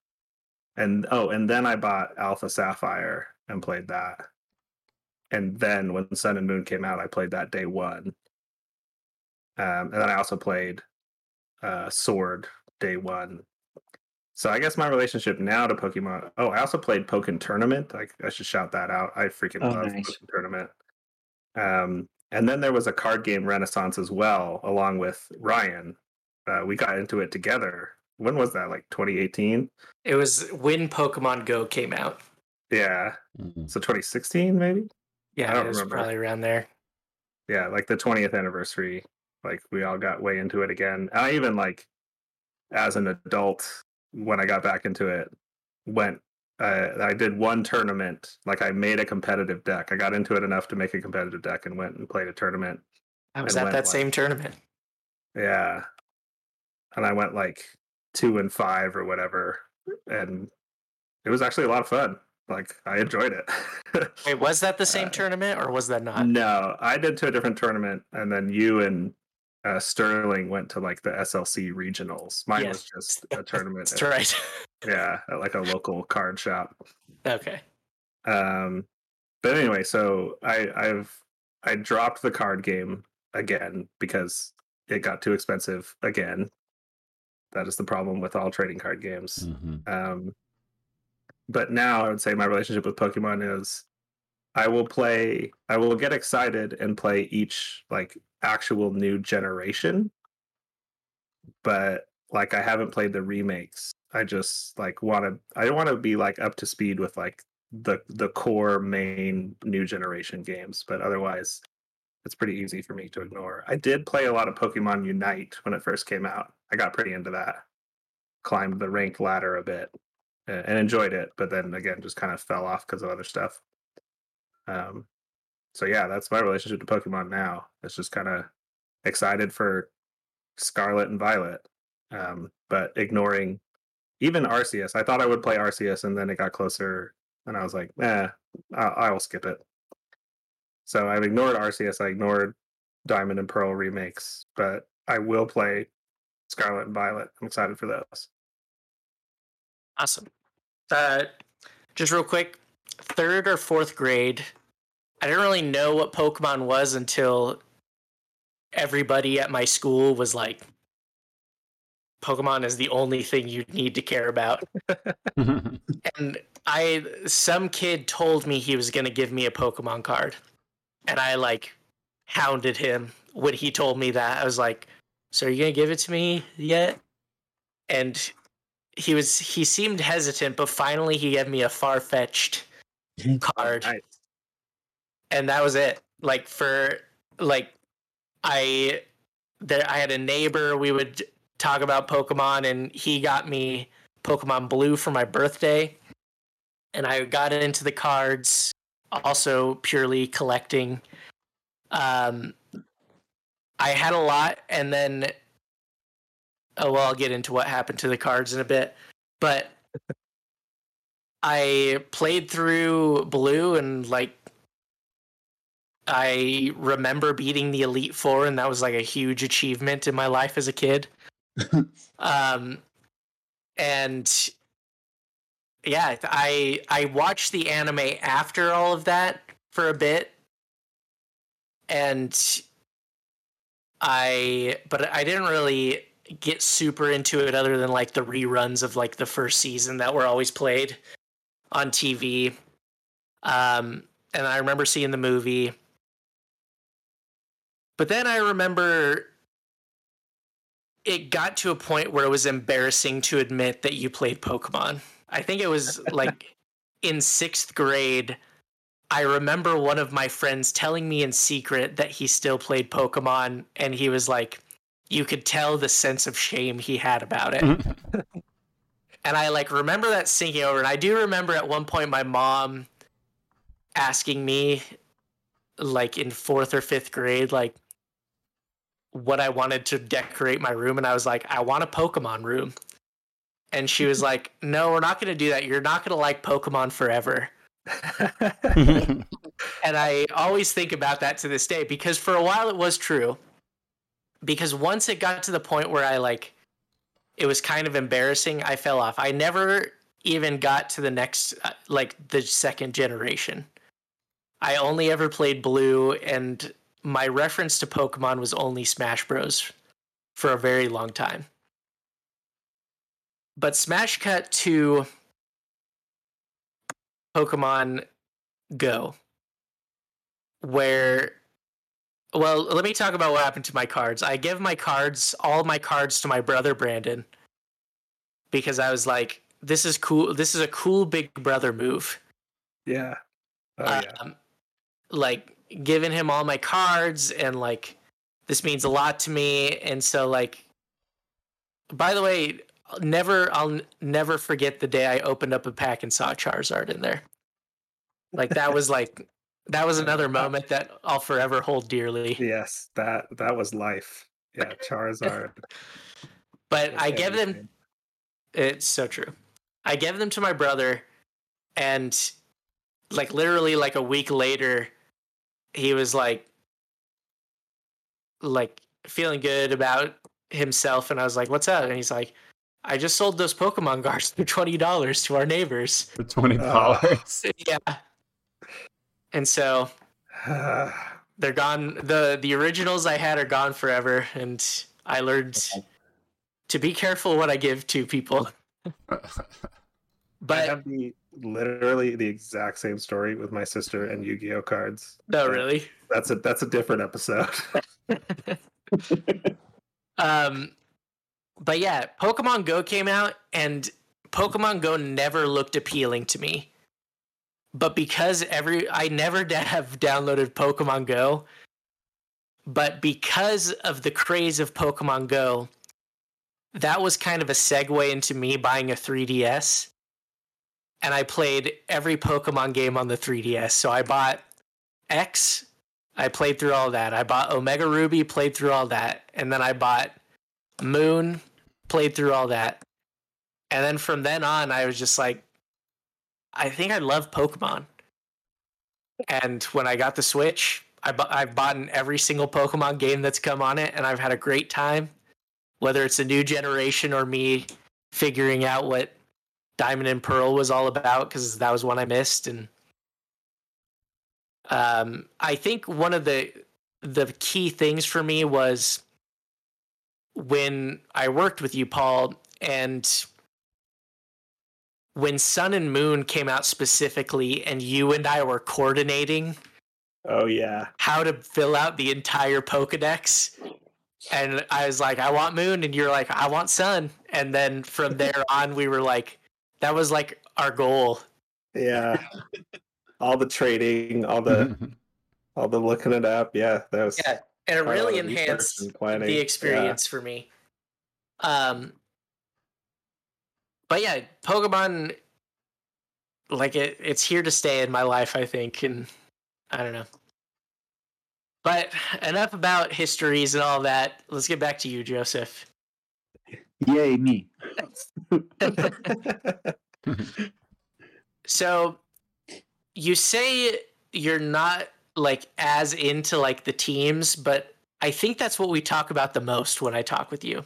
And oh, and then I bought Alpha Sapphire and played that. And then when Sun and Moon came out, I played that day one. Um, and then I also played uh, Sword day one. So I guess my relationship now to Pokemon. Oh, I also played Pokken Tournament. I, I should shout that out. I freaking Oh, love nice. Pokken Tournament. Um, and then there was a card game renaissance as well, along with Ryan. Uh, we got into it together. When was that? Like 2018? It was when Pokemon Go came out. Yeah. Mm. So 2016, maybe? Yeah, I Yeah, don't it was remember. probably around there. Yeah, like the 20th anniversary Like we all got way into it again. I even like as an adult when I got back into it went uh, I did one tournament. Like I made a competitive deck. I got into it enough to make a competitive deck and went and played a tournament. I was at that like- same tournament. Yeah. And I went like two and five or whatever. And it was actually a lot of fun. Like I enjoyed it. <laughs> Wait, was that the same Uh, tournament or was that not? no, I did to a different tournament. And then you and uh, Sterling went to like the SLC regionals. Mine Yes. was just <laughs> a tournament. That's at- right. Yeah, <laughs> at like a local card shop. okay. Um, but anyway, so I I've I dropped the card game again because it got too expensive again. That is the problem with all trading card games. Mhm. Um, but now I would say my relationship with Pokemon is I will play, I will get excited and play each like actual new generation. But like I haven't played the remakes. I just like want to, I want to be like up to speed with like the the core main new generation games. But otherwise, it's pretty easy for me to ignore. I did play a lot of Pokemon Unite when it first came out. I got pretty into that. Climbed the ranked ladder a bit and enjoyed it, but then again, just kind of fell off because of other stuff. Um, so yeah, that's my relationship to Pokemon now. It's just kind of excited for Scarlet and Violet, um, but ignoring even Arceus. I thought I would play Arceus, and then it got closer, and I was like, eh, I, will skip it. So I've ignored Arceus. I ignored Diamond and Pearl remakes, but I will play Scarlet and Violet. I'm excited for those. Awesome. Uh, just real quick, third or fourth grade, I didn't really know what Pokemon was until everybody at my school was like, Pokemon is the only thing you need to care about. <laughs> And I, some kid told me he was going to give me a Pokemon card. And I like hounded him when he told me that. I was like, So are you going to give it to me yet? And he was he seemed hesitant, but finally he gave me a Farfetch'd <laughs> card, Nice. And that was it. Like for like, I there I had a neighbor. We would talk about Pokemon, and he got me Pokemon Blue for my birthday, and I got into the cards. Also, purely collecting. Um, I had a lot, and then oh well, I'll get into what happened to the cards in a bit. But <laughs> I played through blue and like I remember beating the Elite Four, and that was like a huge achievement in my life as a kid. <laughs> um, and yeah, I I watched the anime after all of that for a bit, and I but I didn't really get super into it other than like the reruns of like the first season that were always played on TV. Um, and I remember seeing the movie. But then I remember it got to a point where it was embarrassing to admit that you played Pokemon. I think it was <laughs> like in sixth grade. I remember one of my friends telling me in secret that he still played Pokemon, and he was like, you could tell the sense of shame he had about it. <laughs> and I like remember that sinking over. And I do remember at one point my mom asking me, like in fourth or fifth grade, like what I wanted to decorate my room. And I was like, I want a Pokemon room. And she was like, <laughs> No, we're not going to do that. You're not going to like Pokemon forever. <laughs> And I always think about that to this day because for a while it was true. Because once it got to the point where I like, it was kind of embarrassing, I fell off. I never even got to the next, uh, like the second generation. I only ever played Blue, and my reference to Pokemon was only Smash Bros. for a very long time. But Smash cut to Pokemon Go, where well, let me talk about what happened to my cards. I give my cards, all my cards to my brother Brandon because I was like, this is cool. This is a cool big brother move. yeah. Oh yeah. Um, like giving him all my cards and like this means a lot to me, and so like. By the way, never I'll never forget the day I opened up a pack and saw Charizard in there. Like that was like that was another <laughs> moment that I'll forever hold dearly. Yes, that that was life. Yeah, Charizard. <laughs> But I give them. It's so true. I gave them to my brother, and like literally like a week later, he was like, like feeling good about himself, and I was like, "What's up?" And he's like, "I just sold those Pokemon cards for twenty dollars to our neighbors." For twenty ah. dollars. <laughs> yeah. And so <sighs> they're gone. the The originals I had are gone forever, and I learned to be careful what I give to people. <laughs> but I But have the literally the exact same story with my sister and Yu-Gi-Oh cards. no, Yeah. really. That's a that's a different episode. <laughs> Um, but yeah, Pokemon Go came out, and Pokemon Go never looked appealing to me. But because every I never <laughs> have downloaded Pokemon Go, but because of the craze of Pokemon Go, that was kind of a segue into me buying a 3DS. And I played every Pokemon game on the 3DS. So I bought X, I played through all that. I bought Omega Ruby, played through all that. And then I bought Moon, played through all that. And then from then on, I was just like, I think I love Pokemon. And when I got the Switch, I bu- I've bought every single Pokemon game that's come on it, and I've had a great time. Whether it's a new generation or me figuring out what Diamond and Pearl was all about, because that was one I missed, and um, I think one of the the key things for me was when I worked with you, Paul, and when Sun and Moon came out specifically, and you and I were coordinating oh yeah. how to fill out the entire Pokedex. And I was like, I want Moon, and you're like, I want Sun. And then from <laughs> there on, we were like, that was like our goal. Yeah. <laughs> all the trading, all the <laughs> all the looking it up. Yeah, that was Yeah, and it quite a lot really enhanced and planning. the Yeah. experience for me. Um, but yeah, Pokemon, like it, it's here to stay in my life, I think, and I don't know. But enough about histories and all that. Let's get back to you, Joseph. Yay, me. <laughs> So, you say you're not like as into like the teams, but I think that's what we talk about the most when I talk with you.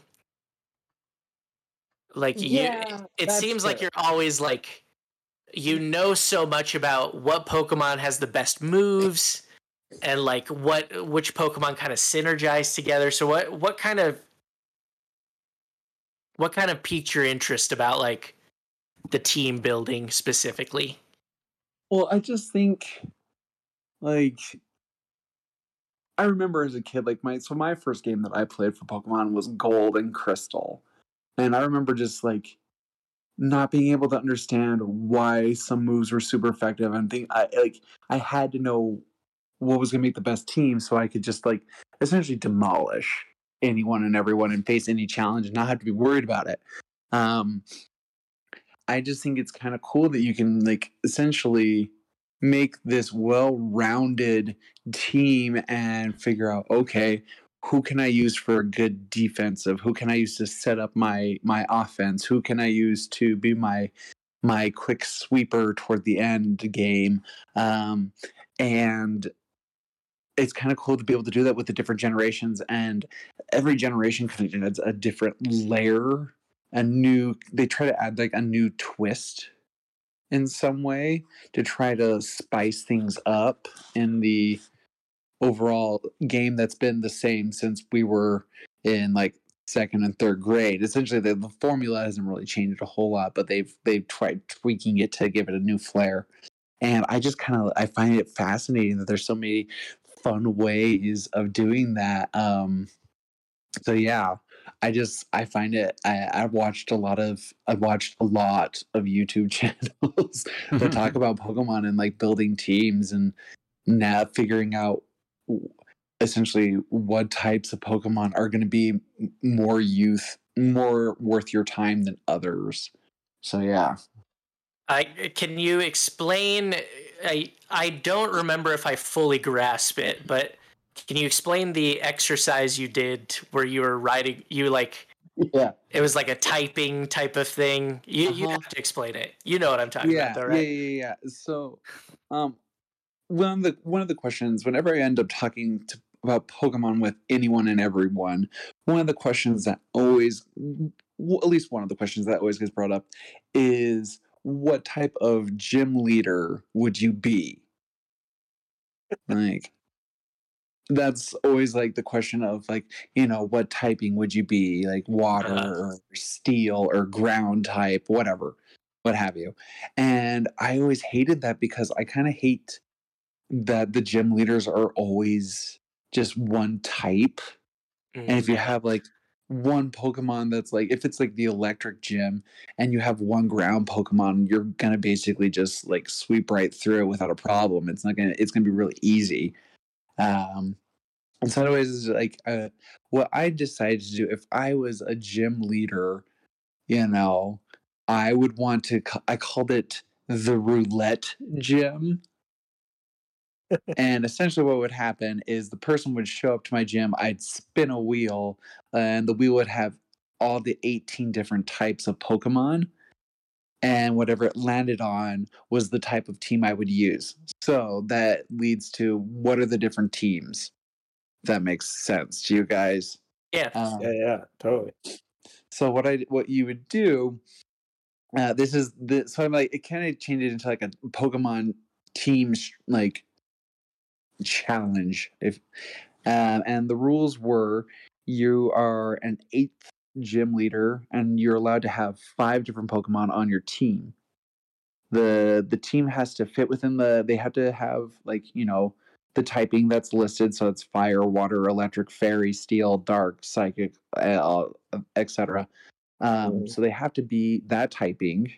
Like Yeah, you it that's seems like you're always like you know so much about what Pokemon has the best moves and like what which Pokemon kind of synergize together. So what what kind of what kind of piqued your interest about like the team building specifically? Well, I just think, like, I remember as a kid, like my so my first game that I played for Pokemon was Gold and Crystal, and I remember just like not being able to understand why some moves were super effective, and think I like I had to know what was to make the best team so I could just like essentially demolish anyone and everyone and face any challenge and not have to be worried about it. Um, I just think it's kind of cool that you can like essentially make this well-rounded team and figure out okay who can i use for a good defensive? Who can i use to set up my my offense? Who can i use to be my my quick sweeper toward the end game? Um and it's kind of cool to be able to do that with the different generations and every generation kind of adds a different layer a new they try to add like a new twist in some way to try to spice things up in the overall game that's been the same since we were in like second and third grade. Essentially the, the formula hasn't really changed a whole lot but they've they've tried tweaking it to give it a new flair. And i just kind of i find it fascinating that there's so many fun ways of doing that um so yeah I just I find it I, I've watched a lot of I've watched a lot of YouTube <laughs> channels that <laughs> talk about Pokemon and like building teams and now figuring out essentially what types of Pokemon are going to be more youth, more worth your time than others. So yeah, I can you explain? I I don't remember if I fully grasp it, but can you explain the exercise you did where you were writing? You like yeah, it was like a typing type of thing. You you Uh-huh. have to explain it. You know what I'm talking yeah, about, though, yeah, yeah, yeah. So, um, one of the one of the questions whenever I end up talking to, about Pokemon with anyone and everyone, one of the questions that always, well, at least one of the questions that always gets brought up, is what type of gym leader would you be? like that's always like the question of like you know what typing would you be like water Uh-huh. or steel or ground type whatever what have you and i always hated that because i kind of hate that the gym leaders are always just one type and if you Mhm. have like one Pokemon that's like, if it's like the electric gym and you have one ground Pokemon, you're gonna basically just like sweep right through it without a problem. It's not gonna, it's gonna be really easy. Um, and so, anyways, is like uh, what I decided to do if I was a gym leader, you know, I would want to, I called it the roulette gym and essentially what would happen is the person would show up to my gym i'd spin a wheel and the wheel would have all the 18 different types of pokemon and whatever it landed on was the type of team i would use so that leads to what are the different teams that makes sense to you guys yeah. um, Yeah, yeah, totally. so what I what you would do, uh, this is the so I'm like it kind of changed it into like a Pokemon team sh- like challenge if um, and the rules were you are an eighth gym leader and you're allowed to have five different Pokemon on your team. The the team has to fit within the they have to have like you know the typing that's listed so it's fire water electric fairy steel dark psychic uh, etc um, Mhm. so they have to be that typing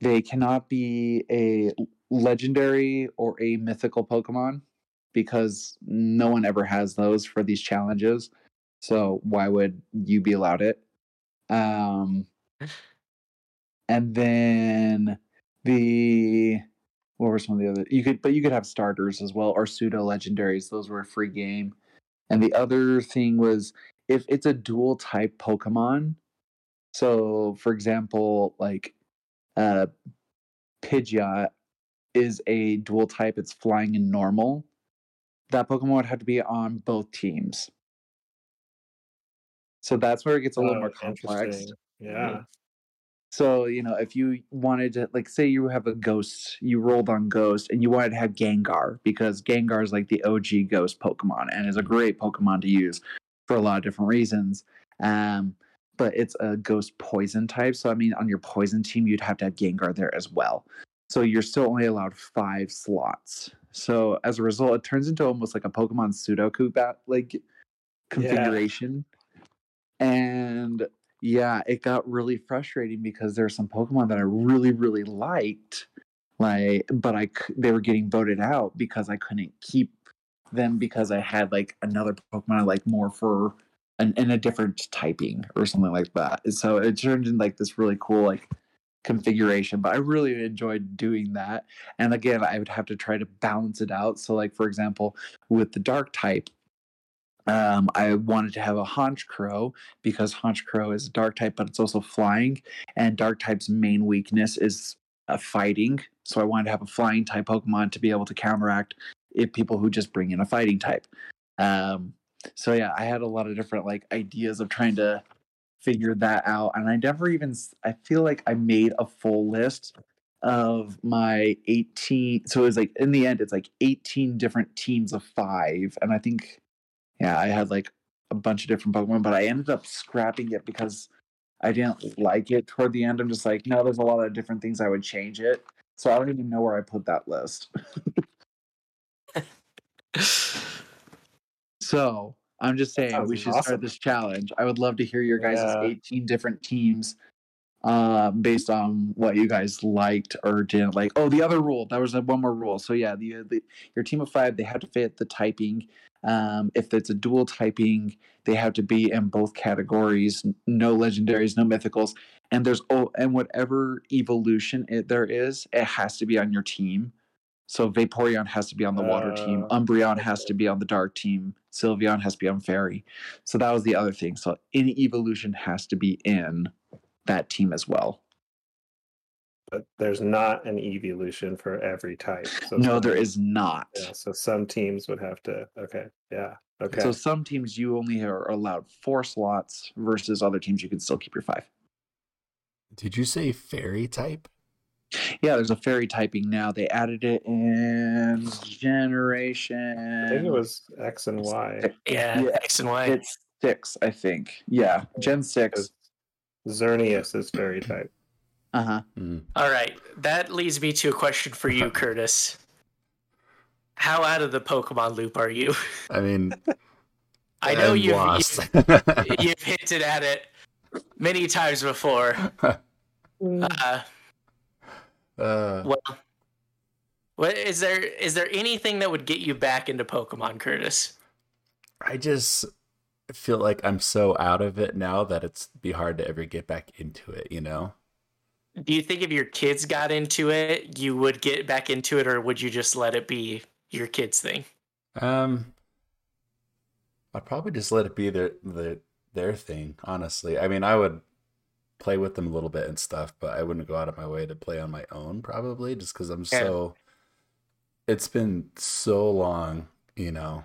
they cannot be a legendary or a mythical pokemon because no one ever has those for these challenges. So why would you be allowed it? Um, and then the what were some of the other you could but you could have starters as well. Or pseudo legendaries those were a free game. And the other thing was if it's a dual type pokemon so for example like uh pidgeot is a dual type it's flying and normal that pokemon would have to be on both teams so that's where it gets a little Oh, more complex. Yeah. So, you know, if you wanted to, like, say you have a ghost, you rolled on ghost, and you wanted to have Gengar because Gengar is like the OG ghost Pokemon and is a great Pokemon to use for a lot of different reasons. Um, but it's a ghost poison type. So, I mean, on your poison team, you'd have to have Gengar there as well. So, you're still only allowed five slots. So, as a result, it turns into almost like a Pokemon Sudoku bat like configuration. And yeah, it got really frustrating because there are some Pokemon that I really, really liked, like, but I they were getting voted out because I couldn't keep them because I had like another Pokemon I like more for an in a different typing or something like that. And So it turned into like this really cool like configuration, but I really enjoyed doing that. And again, I would have to try to balance it out. So like for example, with the dark type, um, I wanted to have a Honchkrow because Honchkrow is a dark type, but it's also flying, and dark type's main weakness is uh, fighting. So I wanted to have a flying type Pokemon to be able to counteract if people who just bring in a fighting type. Um, so yeah, I had a lot of different like ideas of trying to figure that out, and I never even, I feel like I made a full list of my 18 so it was like in the end it's like 18 different teams of five and i think yeah, I had like a bunch of different Pokemon, but I ended up scrapping it because I didn't like it toward the end. I'm just like, no, there's a lot of different things I would change it. So I don't even know where I put that list. <laughs> So I'm just saying we should awesome. start this challenge. I would love to hear your guys' Yeah. 18 different teams uh, based on what you guys liked or didn't like. Oh, the other rule. That was one more rule. So yeah, the, the your team of five they have to fit the typing. Um, if it's a dual typing, they have to be in both categories. No legendaries, no mythicals, and there's oh, and whatever evolution it, there is, it has to be on your team. So Vaporeon has to be on the water team. Uh, Umbreon has to be on the dark team. Sylveon has to be on fairy. So that was the other thing. So any evolution has to be in that team as well. But there's not an evolution for every type. So No, some- there is not. Yeah, so some teams would have to. Okay. Yeah. Okay. So some teams you only are allowed four slots versus other teams you can still keep your five. Did you say fairy type? Yeah, there's a fairy typing now. They added it in generation. I think it was X and Y. Yeah, Yeah, X and Y. It's six, I think. Yeah, Gen six. Because Xerneas is fairy type. Uh huh. Mm. All right, that leads me to a question for you, Curtis. How out of the Pokemon loop are you? I mean, <laughs> I know I'm you've, lost. you've you've <laughs> hinted at it many times before. <laughs> Uh, uh, well, what is there? Is there anything that would get you back into Pokemon, Curtis? I just feel like I'm so out of it now that it's be hard to ever get back into it. You know? Do you think if your kids got into it, you would get back into it, or would you just let it be your kids' thing? Um, I'd probably just let it be their their their thing. Honestly, I mean, I would play with them a little bit and stuff, but I wouldn't go out of my way to play on my own. Probably just because I'm Yeah. so. It's been so long, you know,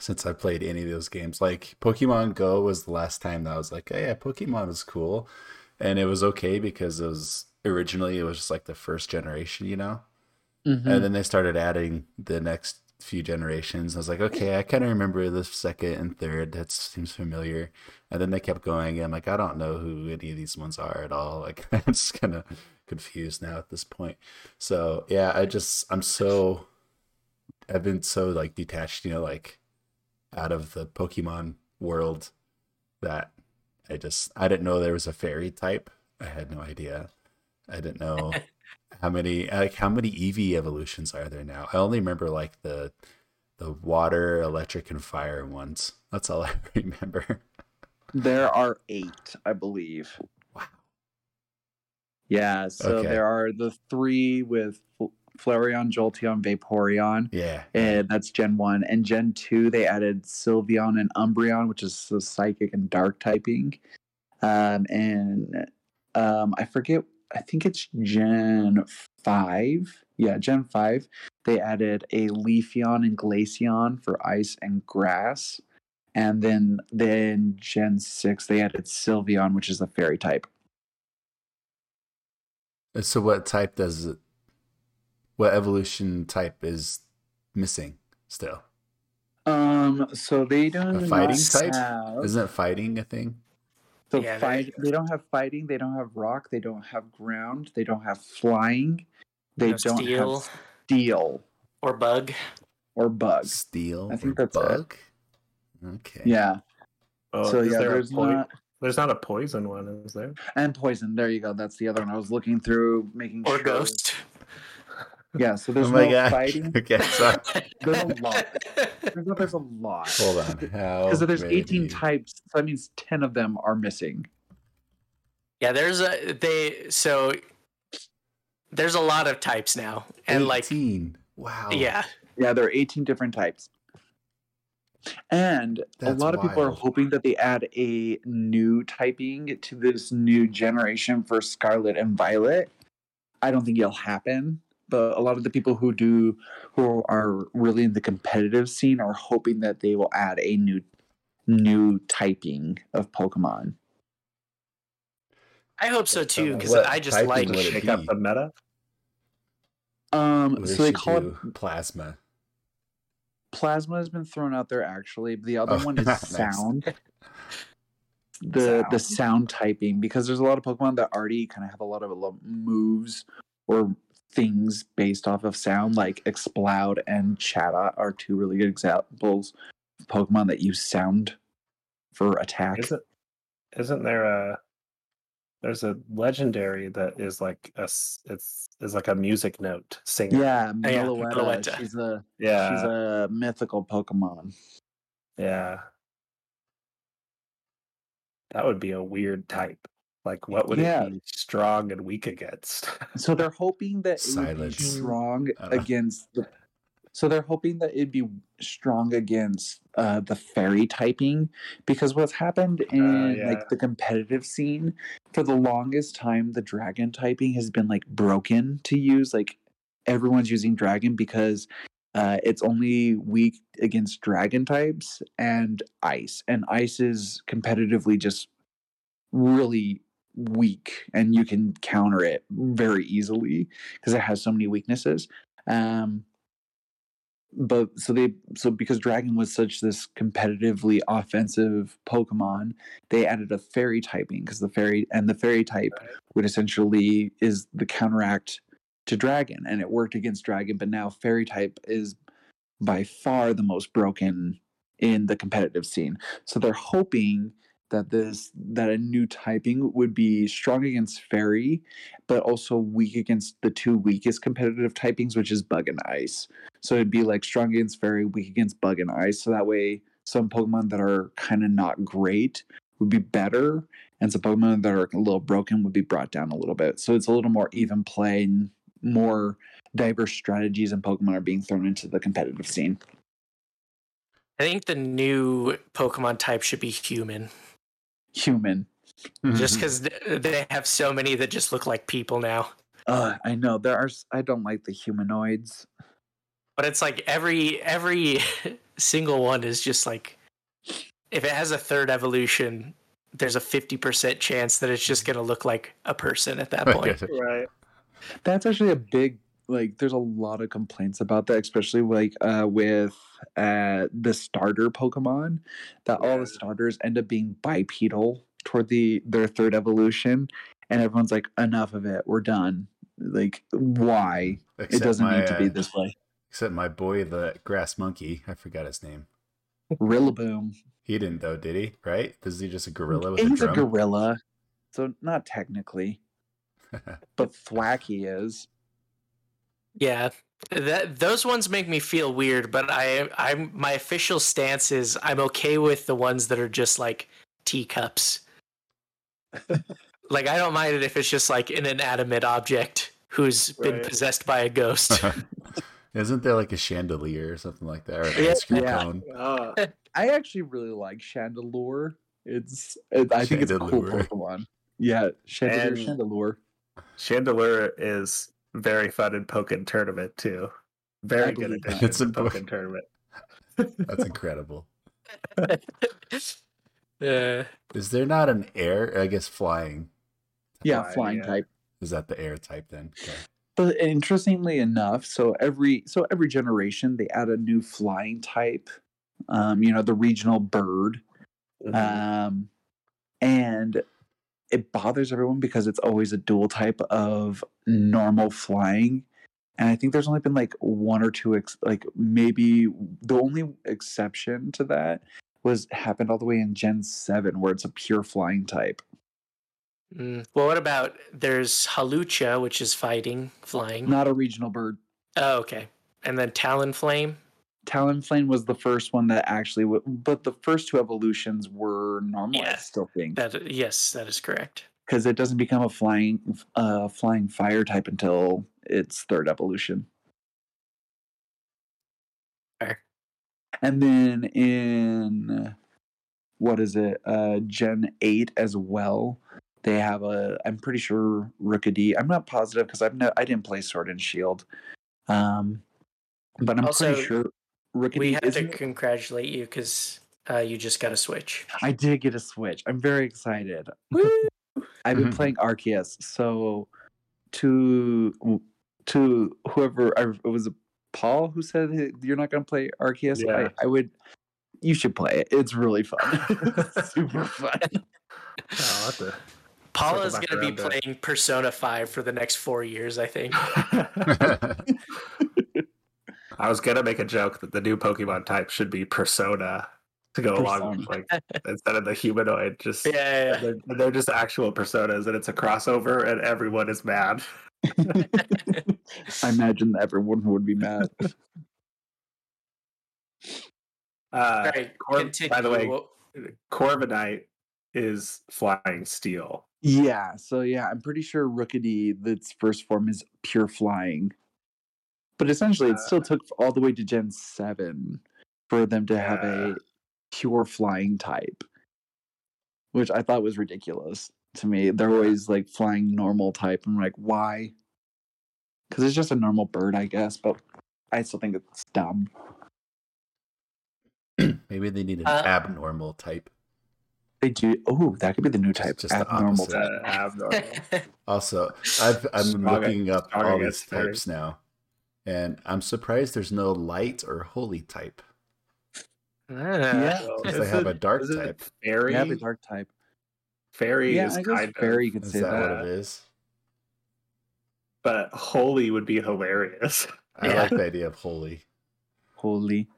since I played any of those games. Like Pokemon Go was the last time that I was like, "Hey, yeah, Pokemon is cool," and it was okay because it was originally it was just like the first generation, you know. Mm-hmm. And then they started adding the next few generations. I was like, okay, I kind of remember the second and third. That seems familiar. And then they kept going. And I'm like, I don't know who any of these ones are at all. <laughs> Like, I'm just kind of confused now at this point. So, yeah, I just, I'm so, I've been so like detached, you know, like out of the Pokemon world that I just, I didn't know there was a fairy type. I had no idea. I didn't know <laughs> how many like how many EV evolutions are there now? I only remember like the the water, electric, and fire ones. That's all <laughs> I remember. There are eight, I believe. Wow. Yeah, so Okay. there are the three with Fl- Flareon, Jolteon, Vaporeon, Yeah. and that's Gen 1. And Gen 2, they added Sylveon and Umbreon, which is the psychic and dark typing. Um, and um, I forget, I think it's Gen 5. Yeah, Gen 5. They added a Leafeon and Glaceon for ice and grass. And then then Gen 6, they added Sylveon, which is a fairy type. So what type does it? What evolution type is missing still? Um, so they don't A fighting type? have- Isn't fighting a thing? So Yeah, fight, they don't have fighting. They don't have rock. They don't have ground. They don't have flying. They No don't steel have steel or bug? or bug. Steel I think or that's it. Bug? Okay. Yeah. Oh, so yeah, there there's poi- not There's not a poison one, is there? and poison. There you go. That's the other one. I was looking through, making Or sure. ghost? Yeah. So Oh there's my no god. fighting. <laughs> okay, so <laughs> There's a lot. There's, no- there's a lot. hold on. How Because there's 18 types, so that means 10 of them are missing. Yeah, there's a they so there's a lot of types now, and like 18. Wow. yeah, Yeah, there are 18 different types. And a lot of people are hoping that they add a new typing to this new generation for Scarlet and Violet. I don't think it'll happen, but a lot of the people who do, who are really in the competitive scene, are hoping that they will add a new, new typing of Pokemon. I hope so too because What I just like would it Shake up the meta. Um, They so they should call it plasma. Plasma has been thrown out there actually. The other Oh, one <laughs> is nice. sound. The the Sound. sound typing because there's a lot of Pokemon that already kind of have a lot of moves or things based off of sound, like Exploud and Chatot are two really good examples of Pokemon that use sound for attack. Isn't isn't there a There's a legendary that is like a s- it's is like a music note singer. Yeah, <laughs> yeah, Meloetta. Meloetta. She's a yeah, she's a mythical Pokemon. yeah. That would be a weird type. Like, what would Yeah. it be strong and weak against? So they're hoping that it would be Silence. strong Uh. against the. So they're hoping that it'd be strong against uh, the fairy typing because what's happened in yeah. like the competitive scene for the longest time, the dragon typing has been like broken to use. Like everyone's using dragon because uh, it's only weak against dragon types and ice, and ice is competitively just really weak and you can counter it very easily because it has so many weaknesses um but so they so because dragon was such this competitively offensive pokemon they added a fairy typing because the fairy and the fairy type would essentially is the counteract to dragon and it worked against dragon but now fairy type is by far the most broken in the competitive scene. So they're hoping that this that a new typing would be strong against fairy but also weak against the two weakest competitive typings which is bug and ice. So it'd be like strong against fairy weak against bug and ice. So that way some pokemon that are kind of not great would be better and some pokemon that are a little broken would be brought down a little bit. So it's a little more even play and more diverse strategies and pokemon are being thrown into the competitive scene. I think the new Pokemon type should be human, human just because they have so many that just look like people now. uh, i know there are I don't like the humanoids But it's like every every <laughs> single one is just like if it has a third evolution, there's a fifty percent chance that it's just gonna look like a person at that point. <laughs> right. That's actually a big like there's a lot of complaints about that, especially like uh with uh the starter Pokemon, that all the starters end up being bipedal toward the their third evolution. And everyone's like, enough of it, we're done. Like, why? Except it doesn't my, need to be uh, this way. Except my boy, the grass monkey. I forgot his name. Rillaboom. He didn't though, did he? Right? Is he just a gorilla with He's a a gorilla. So not technically. <laughs> but Thwackey is. Yeah, that those ones make me feel weird, but I I'm my official stance is I'm okay with the ones that are just like teacups. <laughs> like I don't mind it if it's just like an inanimate object who's been possessed by a ghost. <laughs> Isn't there like a chandelier or something like that, or an Yeah, ice cream yeah. cone? Oh, I actually really like Chandelure. It's it, I think it's a cool Pokemon. Yeah, Chandelure, And- Chandelure. Chandelure is very fun in Pokken tournament too. Very good believe that. It's to in Pokken tournament. That's <laughs> incredible. <laughs> yeah. Is there not an air? I guess flying. Yeah, Flying, flying yeah. type. Is that the air type then? Okay. But interestingly enough, so every so every generation they add a new flying type. Um, you know, the regional bird. Mhm. Um, and it bothers everyone because it's always a dual type of normal flying. And I think there's only been like one or two, ex- like maybe the only exception to that was happened all the way in Gen 7, where it's a pure flying type. mm. Well, what about there's Hawlucha, which is fighting, flying. Not a regional bird. Oh, okay. And then Talonflame. Talonflame was the first one that actually, w- but the first two evolutions were normal. I still think That yes, that is correct. because it doesn't become a flying, uh, flying fire type until its third evolution. Fair. And then in what is it, uh, Gen eight as well. They have a. I'm pretty sure Rookidee. I'm not positive because I've no. I didn't play Sword and Shield. Um, but I'm Also, pretty sure Rookidee. We have to it- congratulate you because uh, you just got a Switch. I did get a Switch. I'm very excited. <laughs> I've been playing Arceus, so to to whoever I, it was Paul who said that you're not going to play Arceus. Yeah. I, I would. You should play it. It's really fun. It's <laughs> <laughs> super fun. Oh, what the- Paula is going to be around it. playing Persona 5 for the next four years, I think. I was gonna make a joke that the new Pokemon type should be Persona, to go along with like <laughs> instead of the humanoid, just Yeah, yeah, yeah. they're, they're just actual personas, and it's a crossover, and everyone is mad. <laughs> I imagine everyone would be mad. <laughs> Uh, right, Cor- by the way, Corviknight is flying steel. Yeah, so yeah, I'm pretty sure Rookidee, its first form is pure flying. But essentially, it still took all the way to Gen 7 for them to have a pure flying type, which I thought was ridiculous to me. They're always like flying normal type. I'm like, why? Because it's just a normal bird, I guess, but I still think it's dumb. <clears throat> Maybe they need an Uh, abnormal type. They do. Oh, that could be the new type. just the abnormal opposite. type. Uh, abnormal. Also, I've, I'm Strong- looking up strong all these types now, and I'm surprised there's no light or holy type. Ah. <laughs> So Because they have a dark is it type. Fairy. Yeah, the dark type. Fairy Yeah, is I guess kind fairy of, could Is say that that. what it is? but holy would be hilarious. <laughs> I Yeah. like the idea of holy. Holy.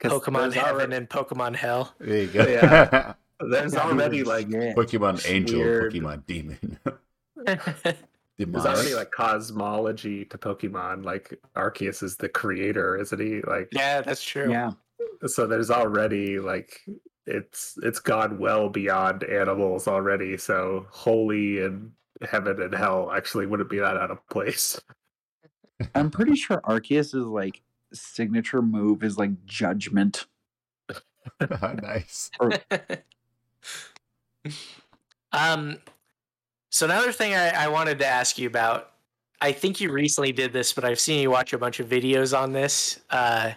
'Cause Pokemon there's Heaven already- and Pokemon Hell. There you go. Yeah. <laughs> There's Yeah, already like yeah. Pokemon Angel, Weird. Pokemon Demon. There's Demonic. already like cosmology to Pokemon. Like Arceus is the creator, isn't he? Like yeah, that's true. Yeah. so there's already like it's it's gone well beyond animals already. So holy and heaven and hell actually wouldn't be that out of place. <laughs> I'm pretty sure Arceus' is like signature move is like judgment. <laughs> <laughs> nice. um, so another thing I, I wanted to ask you about, I think you recently did this, but I've seen you watch a bunch of videos on this. Uh,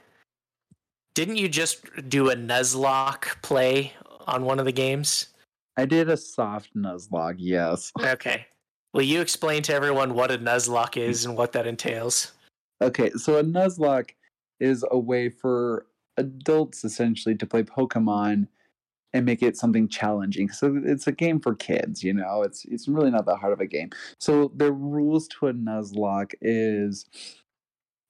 didn't you just do a Nuzlocke play on one of the games? I did a soft Nuzlocke, yes. Okay. Will you explain to everyone what a Nuzlocke is and what that entails? Okay, so a Nuzlocke is a way for adults essentially to play Pokemon and make it something challenging. So it's a game for kids, you know. It's it's really not that hard of a game. So the rules to a Nuzlocke is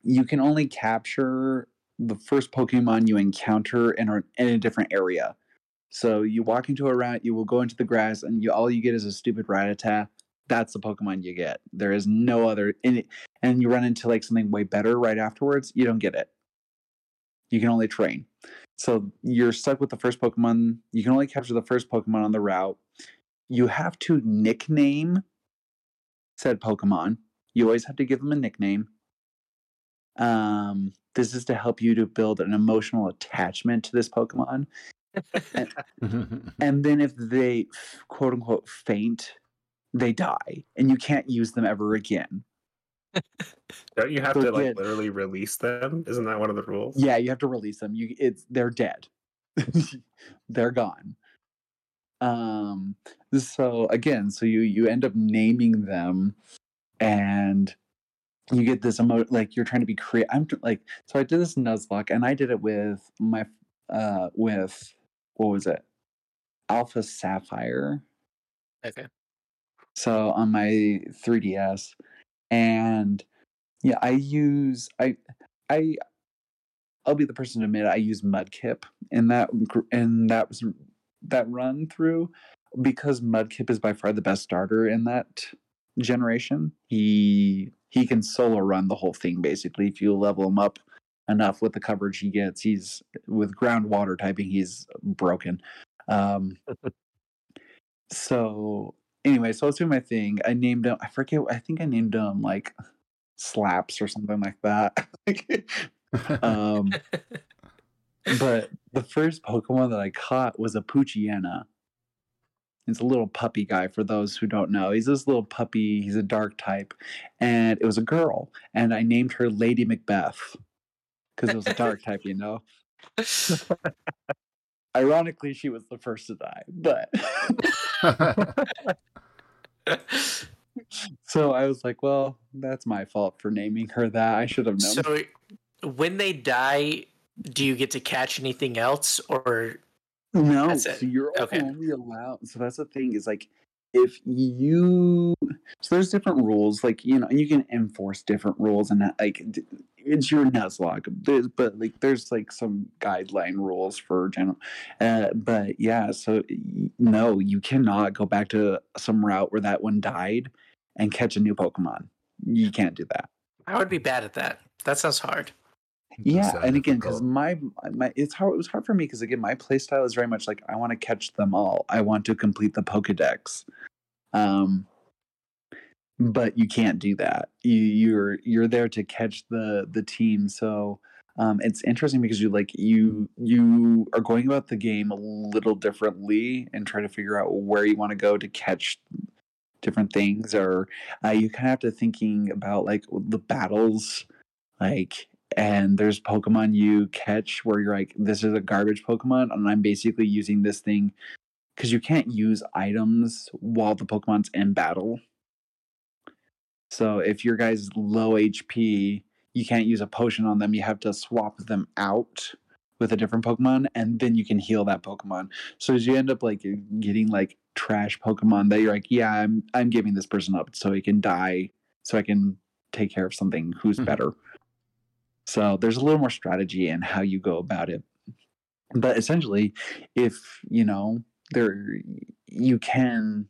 you can only capture the first Pokemon you encounter in a, in a different area. So you walk into a rat, you will go into the grass, and you all you get is a stupid Rattata. That's the Pokemon you get. There is no other, and, and you run into like something way better right afterwards. You don't get it. You can only train. So you're stuck with the first Pokemon. You can only capture the first Pokemon on the route. You have to nickname said Pokemon. You always have to give them a nickname. Um, this is to help you to build an emotional attachment to this Pokemon. <laughs> And then if they quote unquote faint, they die, and you can't use them ever again. Don't you have So to like again- literally release them? Isn't that one of the rules? Yeah, you have to release them. You it's they're dead. <laughs> they're gone. Um so again, so you you end up naming them and you get this emo like you're trying to be creative. I'm like so I did this Nuzlocke and I did it with my uh with what was it? Alpha Sapphire. Okay. so on my 3ds and yeah i use i i i'll be the person to admit i use mudkip in that in that was that run through because mudkip is by far the best starter in that generation. He he can solo run the whole thing basically. If you level him up enough with the coverage he gets he's with groundwater typing he's broken. Um <laughs> so anyway, so I was doing my thing. I named him. I forget. I think I named him like Slaps or something like that. <laughs> um, but the first Pokemon that I caught was a Poochyena. It's a little puppy guy. For those who don't know, he's this little puppy. He's a dark type, and it was a girl. And I named her Lady Macbeth because it was a dark type. You know. <laughs> <laughs> Ironically, she was the first to die, but. <laughs> So I was like, well, that's my fault for naming her that. I should have known. so when they die, do you get to catch anything else or no, so you're Okay. only allowed. So that's the thing is like, if you so there's different rules like you know you can enforce different rules and that, like it's your nuzlocke there's, but like there's like some guideline rules for general uh, but yeah so no you cannot go back to some route where that one died and catch a new pokemon you can't do that I would be bad at that. That sounds hard. Yeah and again because my my it's hard it was hard for me because again my play style is very much like i want to catch them all. I want to complete the pokedex. Um but you can't do that. You you're you're there to catch the the team so um it's interesting because you like you you are going about the game a little differently and try to figure out where you want to go to catch different things or uh, you kind of have to thinking about like the battles like and there's pokemon you catch where you're like this is a garbage pokemon and i'm basically using this thing because you can't use items while the pokemon's in battle. So if your guy's low hp you can't use a potion on them you have to swap them out with a different pokemon and then you can heal that pokemon. So as you end up like getting like trash pokemon that you're like yeah i'm i'm giving this person up so he can die so i can take care of something who's Mhm. better so there's a little more strategy in how you go about it. But essentially if you know there you can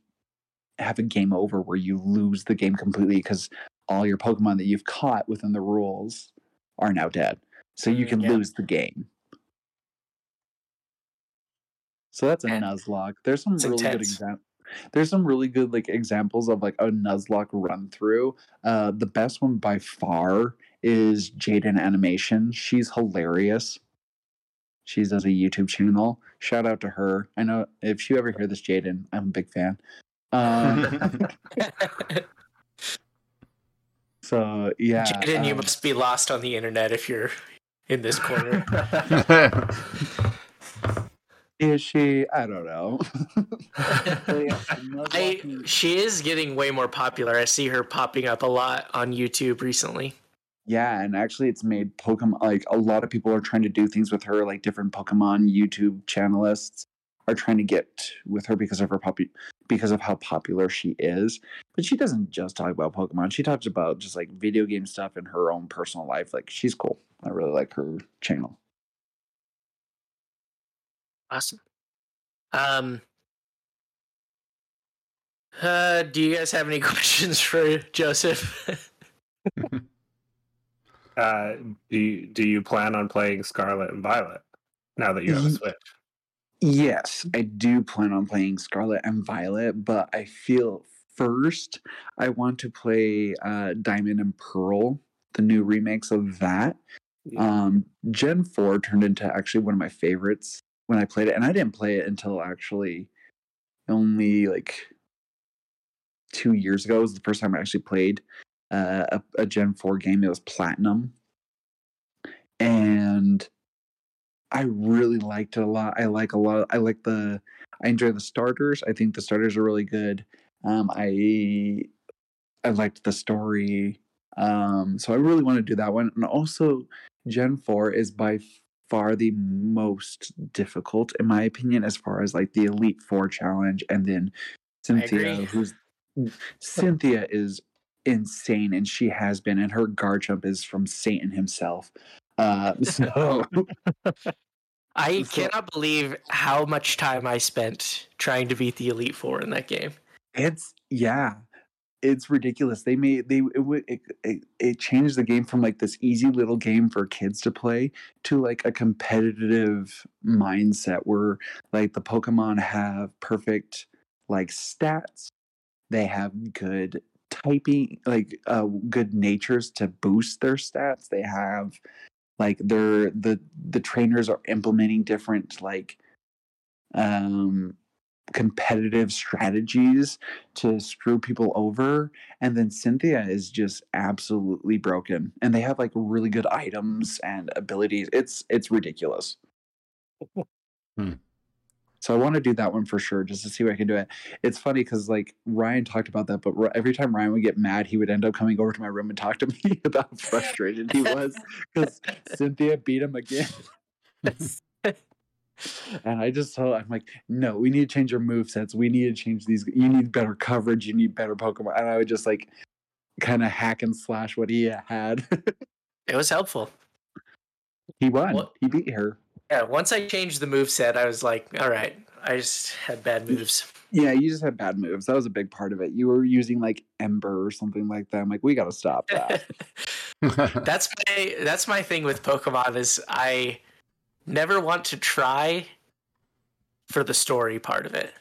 have a game over where you lose the game completely because all your pokemon that you've caught within the rules are now dead. So you Mm, can yeah. lose the game. So that's a And nuzlocke. There's some really good examples there's some really good like examples of like a nuzlocke run through uh the best one by far is Jaiden Animation. She's hilarious. She does a youtube channel. Shout out to her. I know if you ever hear this Jaiden i'm a big fan. Um <laughs> so yeah Jaiden, you um, must be lost on the internet if you're in this corner. <laughs> is she? I don't know. Yeah, <laughs> I she is getting way more popular. I see her popping up a lot on YouTube recently. Yeah, and actually, it's made Pokemon like a lot of people are trying to do things with her, like different Pokemon YouTube channelists are trying to get with her because of her popu- because of how popular she is. But she doesn't just talk about Pokemon; she talks about just like video game stuff and her own personal life. Like she's cool. I really like her channel. Awesome. Um uh, do you guys have any <laughs> questions for Joseph? <laughs> Uh, do you, do you plan on playing Scarlet and Violet now that you have a Switch? Yes, I do plan on playing Scarlet and Violet, but I feel first I want to play uh, Diamond and Pearl, the new remakes of that. Um, Gen 4 turned into actually one of my favorites when I played it, and I didn't play it until actually only like two years ago. It was the first time I actually played uh, a, a Gen 4 game. It was Platinum. And I really liked it a lot. I like a lot. I like the. I enjoy the starters. I think the starters are really good. Um, I I liked the story. Um, so I really want to do that one. And also, Gen Four is by far the most difficult, in my opinion, as far as like the Elite Four challenge. And then Cynthia, who's <laughs> Cynthia is insane, and she has been, and her Garchomp is from Satan himself. Uh, <laughs> so <laughs> I <laughs> cannot believe how much time I spent trying to beat the Elite Four in that game. It's yeah, it's ridiculous. They made they it, it, it it changed the game from like this easy little game for kids to play to like a competitive mindset where like the Pokemon have perfect like stats. They have good typing, like uh, good natures to boost their stats. They have like they're the the trainers are implementing different like um competitive strategies to screw people over and then cynthia is just absolutely broken and they have like really good items and abilities it's it's ridiculous Hmm. So i want to do that one for sure just to see what i can do it it's funny because like ryan talked about that but every time ryan would get mad he would end up coming over to my room and talk to <laughs> me about how frustrated he was because cynthia beat him again <laughs> and I just told I'm like, no, we need to change your move sets. We need to change these. You need better coverage. You need better Pokemon. And I would just like kind of hack and slash what he had. <laughs> It was helpful. he won. What- He beat her. Yeah, once I changed the move set, I was like, all right, I just had bad moves. Yeah, you just had bad moves. That was a big part of it. You were using like Ember or something like that. I'm like, we got to stop that. <laughs> <laughs> that's my that's my thing with Pokemon is I never want to try for the story part of it.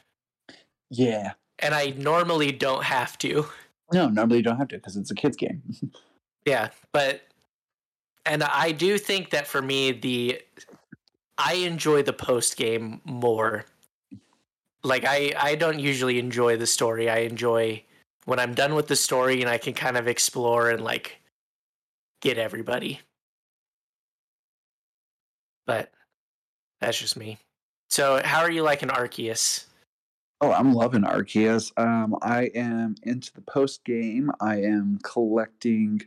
yeah. And I normally don't have to. No, normally you don't have to because it's a kids game. <laughs> Yeah, but and I do think that for me the I enjoy the post game more. Like I I don't usually enjoy the story. I enjoy when I'm done with the story and I can kind of explore and like get everybody. But that's just me. So how are you liking Arceus? Oh, I'm loving Arceus. Um, I am into the post game. I am collecting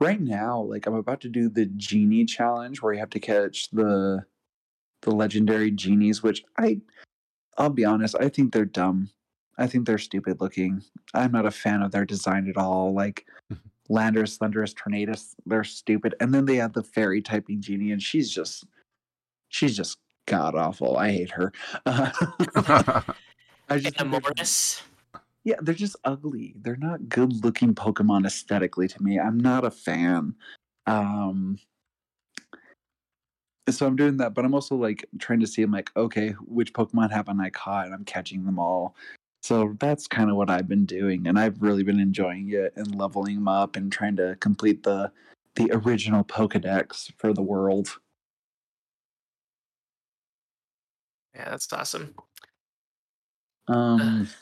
right now. Like I'm about to do the genie challenge where you have to catch the the legendary genies, which I I'll be honest, I think they're dumb. I think they're stupid looking. I'm not a fan of their design at all. Like <laughs> Landorus, Thundurus, Tornadus, they're stupid. And then they have the fairy typing genie, and she's just she's just god awful. I hate her. <laughs> I just And think yeah, they're just ugly. They're not good looking Pokemon aesthetically to me. I'm not a fan. Um so I'm doing that, but I'm also like trying to see I'm like, okay, which Pokemon haven't I caught? And I'm catching them all. So that's kind of what I've been doing, and I've really been enjoying it and leveling them up and trying to complete the the original Pokedex for the world. Yeah, that's awesome. Um <sighs>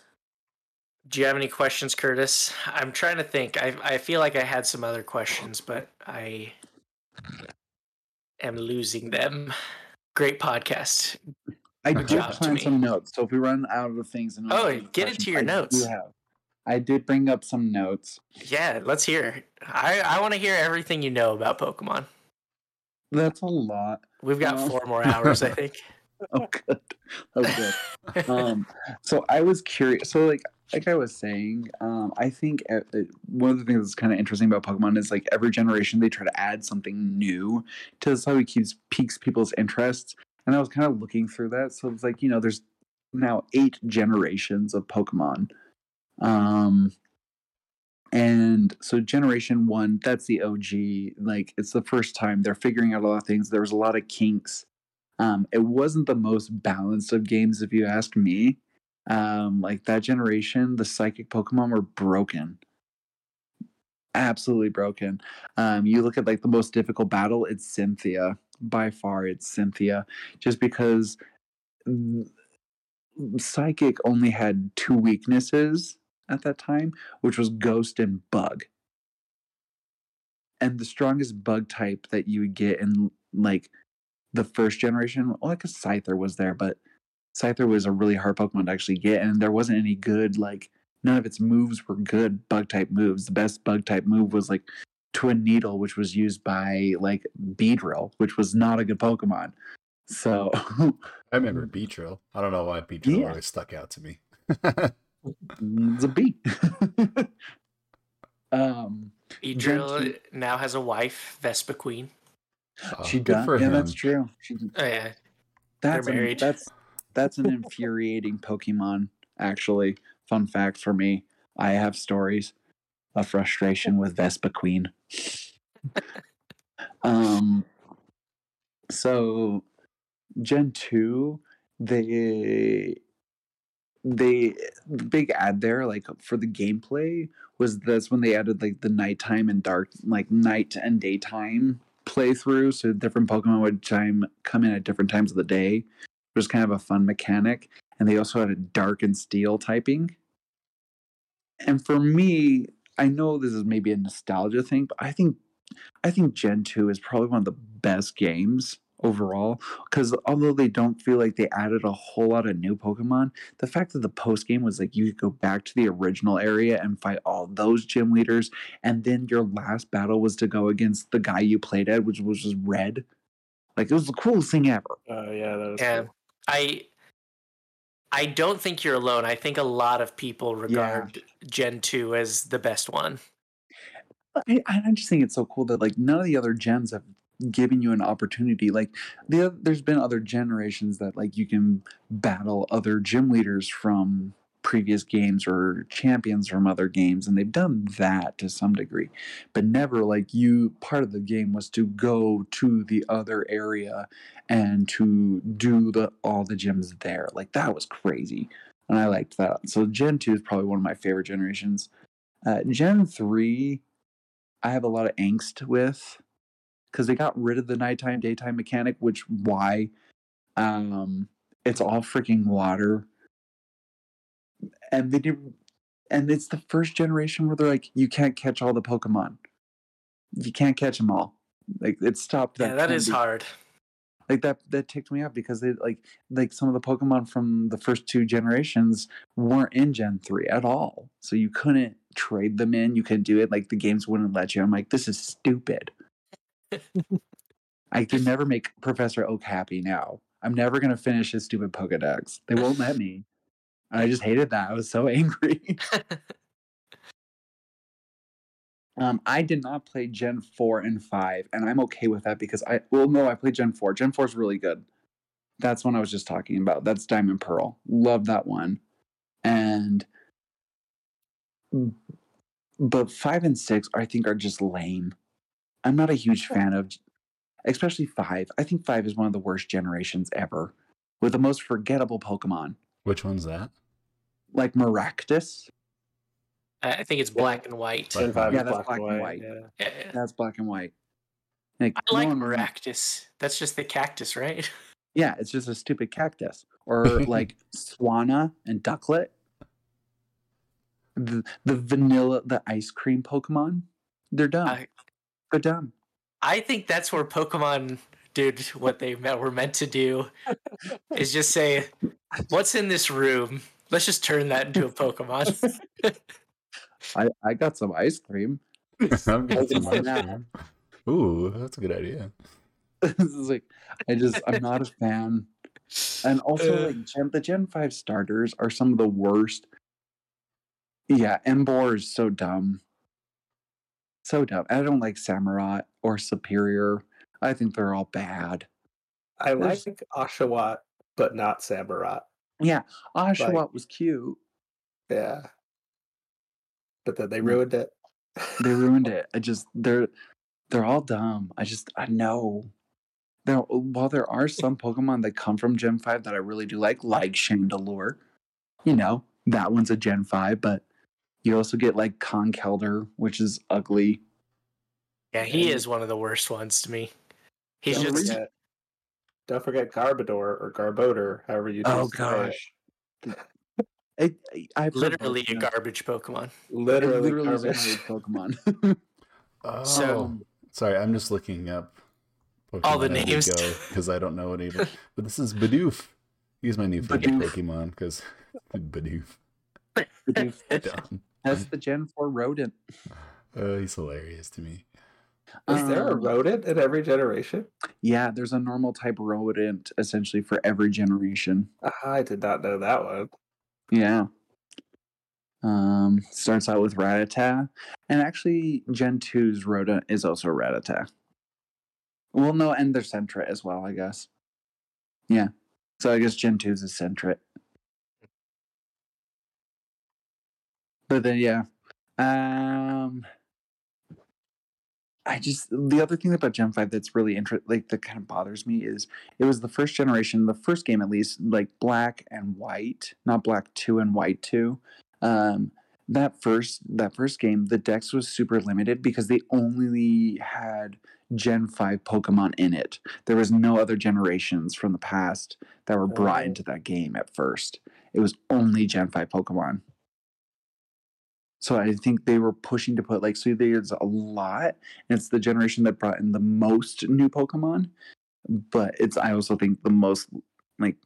Do you have any questions, Curtis? I'm trying to think. I I feel like I had some other questions, but I am losing them. Great podcast. I Good did plan some notes, so if we run out of things, and Oh, get into your I notes. have- I did bring up some notes. Yeah, let's hear. I I want to hear everything you know about Pokemon. That's a lot. We've got Well. four more hours, I <laughs> think. Oh, good. Oh, good. <laughs> um, so I was curious. So, like, like I was saying, um, I think uh, uh, one of the things that's kind of interesting about Pokemon is like every generation they try to add something new to this how it keeps piques people's interests. And I was kind of looking through that. So it's like you know, there's now eight generations of Pokemon. Um, and so generation one, that's the OG. Like it's the first time they're figuring out a lot of things. There was a lot of kinks. Um, it wasn't the most balanced of games, if you ask me. Um, like that generation, the psychic Pokemon were broken. Absolutely broken. Um, you look at like the most difficult battle, it's Cynthia. By far, it's Cynthia. Just because Psychic only had two weaknesses at that time, which was Ghost and Bug. And the strongest bug type that you would get in like the first generation, like a Scyther was there, but Scyther was a really hard Pokemon to actually get, and there wasn't any good like none of its moves were good bug type moves. The best bug type move was like Twin Needle, which was used by like Beedrill, which was not a good Pokemon. So <laughs> I remember Beedrill. I don't know why Beedrill Yeah. always stuck out to me. it's a B. <laughs> um, Beedrill Gen now has a wife, Vespiquen. Oh, she good does. for Yeah, him. that's true. She, Oh yeah, that's an, married. that's that's an <laughs> infuriating Pokemon. Actually, fun fact for me, I have stories of frustration with Vespiquen. <laughs> um, so Gen two, they they the big ad there like for the gameplay was that's when they added like the nighttime and dark like night and daytime playthrough so different pokemon would time come in at different times of the day was kind of a fun mechanic and they also had a dark and steel typing and for me i know this is maybe a nostalgia thing but i think i think gen 2 is probably one of the best games overall because although they don't feel like they added a whole lot of new pokemon the fact that the post game was like you could go back to the original area and fight all those gym leaders and then your last battle was to go against the guy you played at which was just red Like it was the coolest thing ever. Oh yeah, that was Yeah. cool. I I don't think you're alone. I think a lot of people regard Gen 2 as the best one. I, I just think it's so cool that like none of the other gens have given you an opportunity. Like the there's been other generations that like you can battle other gym leaders from previous games or champions from other games, and they've done that to some degree, but never like you. Part of the game was to go to the other area and to do the all the gyms there. Like that was crazy, and I liked that. So Gen two is probably one of my favorite generations. Uh, Gen three. I have a lot of angst with because they got rid of the nighttime daytime mechanic, which why um it's all freaking water. And they did and it's the first generation where they're like, you can't catch all the Pokemon. You can't catch them all. Like it stopped that. Yeah, that is hard. Like that that ticked me off because they like like some of the Pokemon from the first two generations weren't in Gen 3 at all. So you couldn't trade them in. You couldn't do it. Like the games wouldn't let you. I'm like, this is stupid. <laughs> I can never make Professor Oak happy now. I'm never gonna finish his stupid Pokedex. They won't let me. And I just hated that. I was so <laughs> angry. Um, I did not play Gen 4 and 5, and I'm okay with that because I well no, I played Gen 4. Gen 4 is really good. That's one I was just talking about. That's Diamond Pearl. Love that one. And but 5 and 6 I think are just lame. I'm not a huge fan of especially 5. I think 5 is one of the worst generations ever with the most forgettable Pokemon Which one's that? Like Maractus. I I think it's black and white. Black Gen five Yeah, that's black, black and and white. white. Yeah. Yeah, yeah. That's black and white. Like, I like no one- Maractus. That's just the cactus, right? <laughs> Yeah, it's just a stupid cactus. Or <laughs> like Swanna and Ducklett. The, the vanilla, the ice cream Pokemon. They're dumb. I- They're dumb. I think that's where Pokemon did what they were meant to do <laughs> is just say, what's in this room? Let's just turn that into a <laughs> Pokemon. I, I got some ice cream. <laughs> I'm getting some ice cream. Ooh, that's a good idea. <laughs> this is like I just I'm not a fan. And also uh. like Gen, the Gen 5 starters are some of the worst. Yeah, Emboar is so dumb. So dumb. I don't like Samurott or Serperior. I think they're all bad. I There's- like Oshawott, but not Samurott. Yeah, Oshawott was cute. Yeah. But then they ruined it. They ruined it. I <laughs> just they're they're all dumb. I just I know. There, while there are <laughs> some Pokemon that come from Gen 5 that I really do like, like Chandelure, you know, that one's a Gen 5, but you also get like Conkeldurr, which is ugly. yeah, he is one of the worst ones to me. He's don't just forget, don't forget Garbodor or Garbodor, however you Oh, choose it. gosh. I, I, I've literally a garbage Pokemon. Literally, literally is a garbage. garbage Pokemon. Oh, <laughs> So- sorry, I'm just looking up All the names. because I don't know it even. But this is Bidoof. He's my new favorite Bidoof. Pokemon because <laughs> Bidoof. Bidoof. <laughs> That's the Gen 4 rodent. <sighs> Uh, he's hilarious to me. Is there a Um, rodent in every generation? Yeah, there's a normal type rodent essentially for every generation. I did not know that one. Yeah. Um, starts out with Rattata, and actually, Gen 2's rodent is also Rattata. Well, no, and Sentret as well, I guess. Yeah. So I guess Gen 2's is Sentret. But then, yeah. Um, I just the other thing about Gen Five that's really interesting, like that kind of bothers me is it was the first generation, the first game at least, like Black and White, not Black Two and White Two. Um, that first that first game, the dex was super limited because they only had Gen Five Pokemon in it. There was no other generations from the past that were brought into that game at first. It was only Gen Five Pokemon. So I think they were pushing to put like so there's a lot, and it's the generation that brought in the most new Pokemon, but it's I also think the most like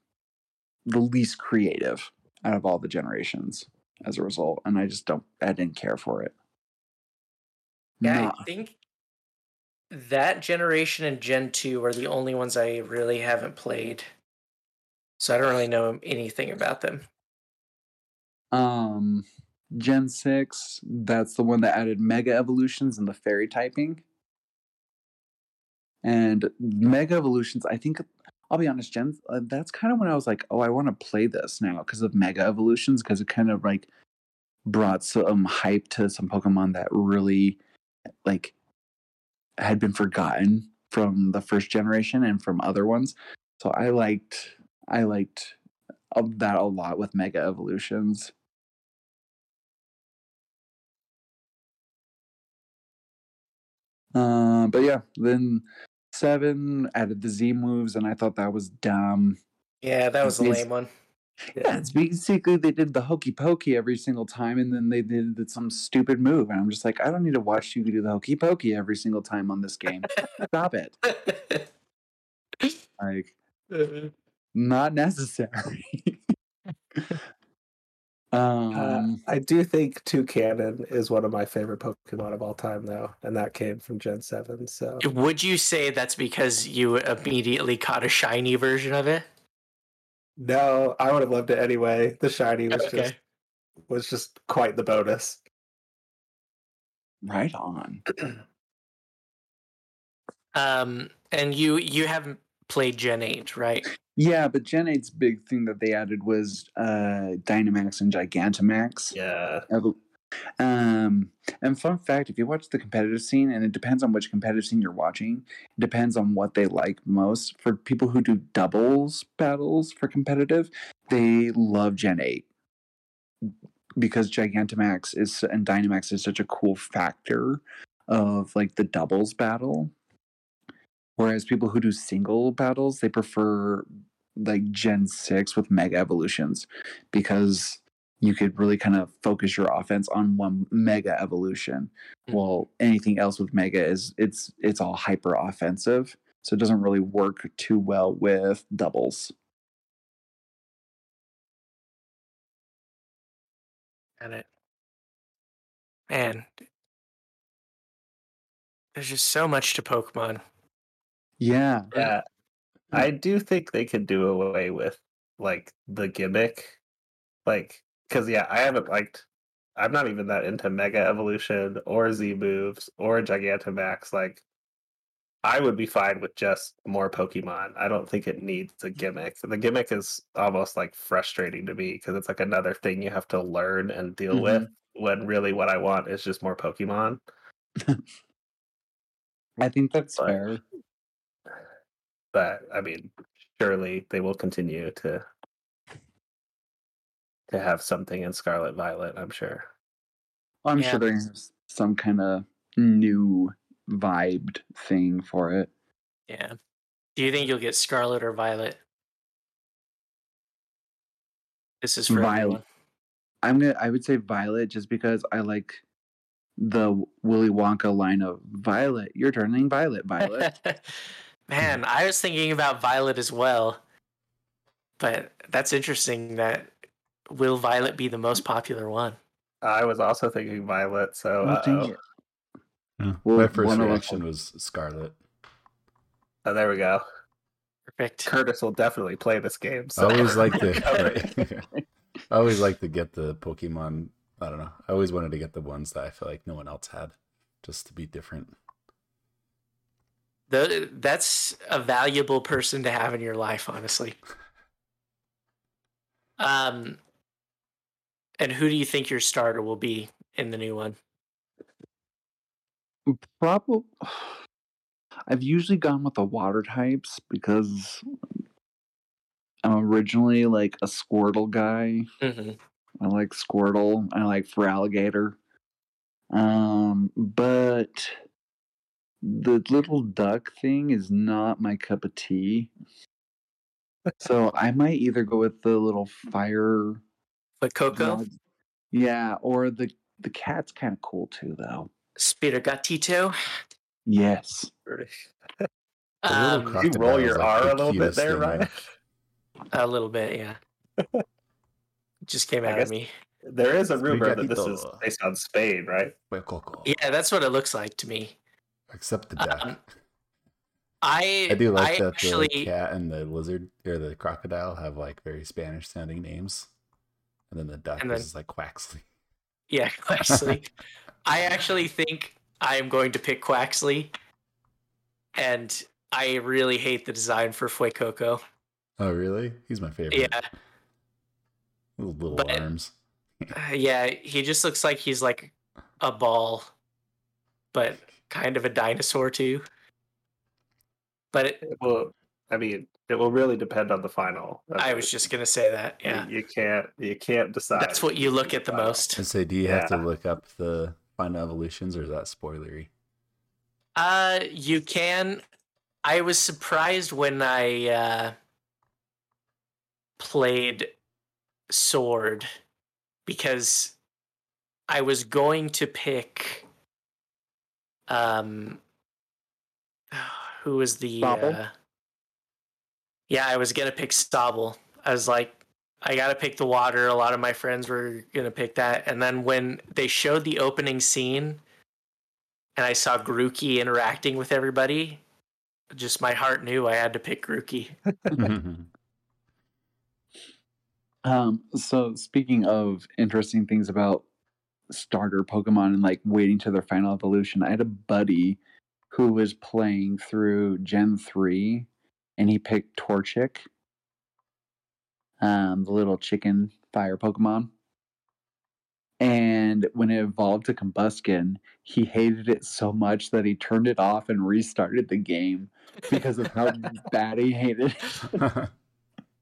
the least creative out of all the generations as a result, and I just don't I didn't care for it. Yeah, Not- I think that generation and Gen 2 are the only ones I really haven't played. So I don't really know anything about them. Um, Gen six. That's the one that added mega evolutions and the fairy typing. And mega evolutions, I think. I'll be honest, Gen. Uh, that's kind of when I was like, oh, I want to play this now because of mega evolutions because it kind of like brought some hype to some Pokemon that really like had been forgotten from the first generation and from other ones. So I liked I liked uh, that a lot with mega evolutions. Uh, but yeah, then seven added the Z moves, and I thought that was dumb. Yeah, that was a lame one. Yeah, it's basically they did the hokey pokey every single time, and then they did some stupid move, and I'm just like, I don't need to watch you do the hokey pokey every single time on this game. Stop it! <laughs> Like, not necessary. <laughs> Uh, um, I do think Toucannon is one of my favorite Pokemon of all time, though, and that came from Gen Seven. So Would you say that's because you immediately caught a shiny version of it? no, I would have loved it anyway. The shiny was Okay. just was just quite the bonus. right on. Um, and you you haven't played Gen 8, right? Yeah, but Gen 8's big thing that they added was uh Dynamax and Gigantamax. Yeah, Um, and fun fact, if you watch the competitive scene, and it depends on which competitive scene you're watching, it depends on what they like most. For people who do doubles battles for competitive, they love Gen 8 because Gigantamax is and Dynamax is such a cool factor of like the doubles battle. Whereas people who do single battles, they prefer like Gen 6 with Mega Evolutions because you could really kind of focus your offense on one mega evolution. Mhm. Well, anything else with mega is it's it's all hyper offensive, so it doesn't really work too well with doubles. Got it. Man, there's just so much to Pokemon. Yeah, yeah. I do think they could do away with like the gimmick, like because yeah, I haven't liked. I'm not even that into Mega Evolution or Z moves or Gigantamax. Like, I would be fine with just more Pokemon. I don't think it needs a gimmick. The gimmick is almost like frustrating to me because it's like another thing you have to learn and deal with. Mm-hmm. When really what I want is just more Pokemon. <laughs> I think that's But- fair. But I mean, surely they will continue to to have something in Scarlet Violet. I'm sure. I'm Yeah. sure there's some kind of new vibed thing for it. Yeah. Do you think you'll get Scarlet or Violet? This is for Violet. everyone. I'm gonna I would say Violet just because I like the Willy Wonka line of Violet, you're turning violet, Violet. <laughs> Man, I was thinking about Violet as well. But that's interesting that will Violet be the most popular one? I was also thinking Violet. So uh-oh. Yeah. Well, My first one of us reaction was Scarlet. oh, there we go. Perfect. Curtis will definitely play this game. I always like to. <laughs> <laughs> I always like to get the Pokemon. I don't know. I always wanted to get the ones that I feel like no one else had, just to be different. The, that's a valuable person to have in your life, honestly. Um, and who do you think your starter will be in the new one? Probably. I've usually gone with the water types because I'm originally like a Squirtle guy. Mm-hmm. I like Squirtle. I like Feraligatr. Um, but the little duck thing is not my cup of tea. so I might either go with the little fire. But Coco, dog- Yeah, or the the cat's kind of cool too, though. Sprigatito. Yes. <laughs> The little Um, croc- you roll your like, R the a little bit there, right? A little bit, yeah. Just came out of me. There is a rumor that this is based on Spain, right? Well, Coco. Yeah, that's what it looks like to me. Except the duck. Um, <laughs> I I do like I that actually the cat and the lizard or the crocodile have like very Spanish sounding names, and then the duck then- is like Quaxly. yeah <laughs> Quaxly. I actually think I am going to pick Quaxly, and I really hate the design for Fuecoco. Oh, really? He's my favorite. Yeah, little, little But- arms. <laughs> uh, yeah, he just looks like he's like a ball, but kind of a dinosaur too. But it, It will. I mean, it will really depend on the final. That's I what- was just gonna say that. Yeah, You, can't. You can't decide. that's what you look at the most. And say, do you have to look up the final evolutions, or is that spoilery? Uh, you can. I was surprised when I uh, played Sword because I was going to pick. Um, who was the? Sobble? Uh, yeah, I was gonna pick Sobble. I was like, I gotta pick the water. A lot of my friends were gonna pick that, and then when they showed the opening scene, and I saw Grookey interacting with everybody, just my heart knew I had to pick Grookey. <laughs> <laughs> Um, so speaking of interesting things about starter Pokemon and like waiting to their final evolution, I had a buddy who was playing through Gen 3 and he picked Torchic. Um, the little chicken fire Pokemon. And when it evolved to Combusken, he hated it so much that he turned it off and restarted the game because of how <laughs> bad he hated it.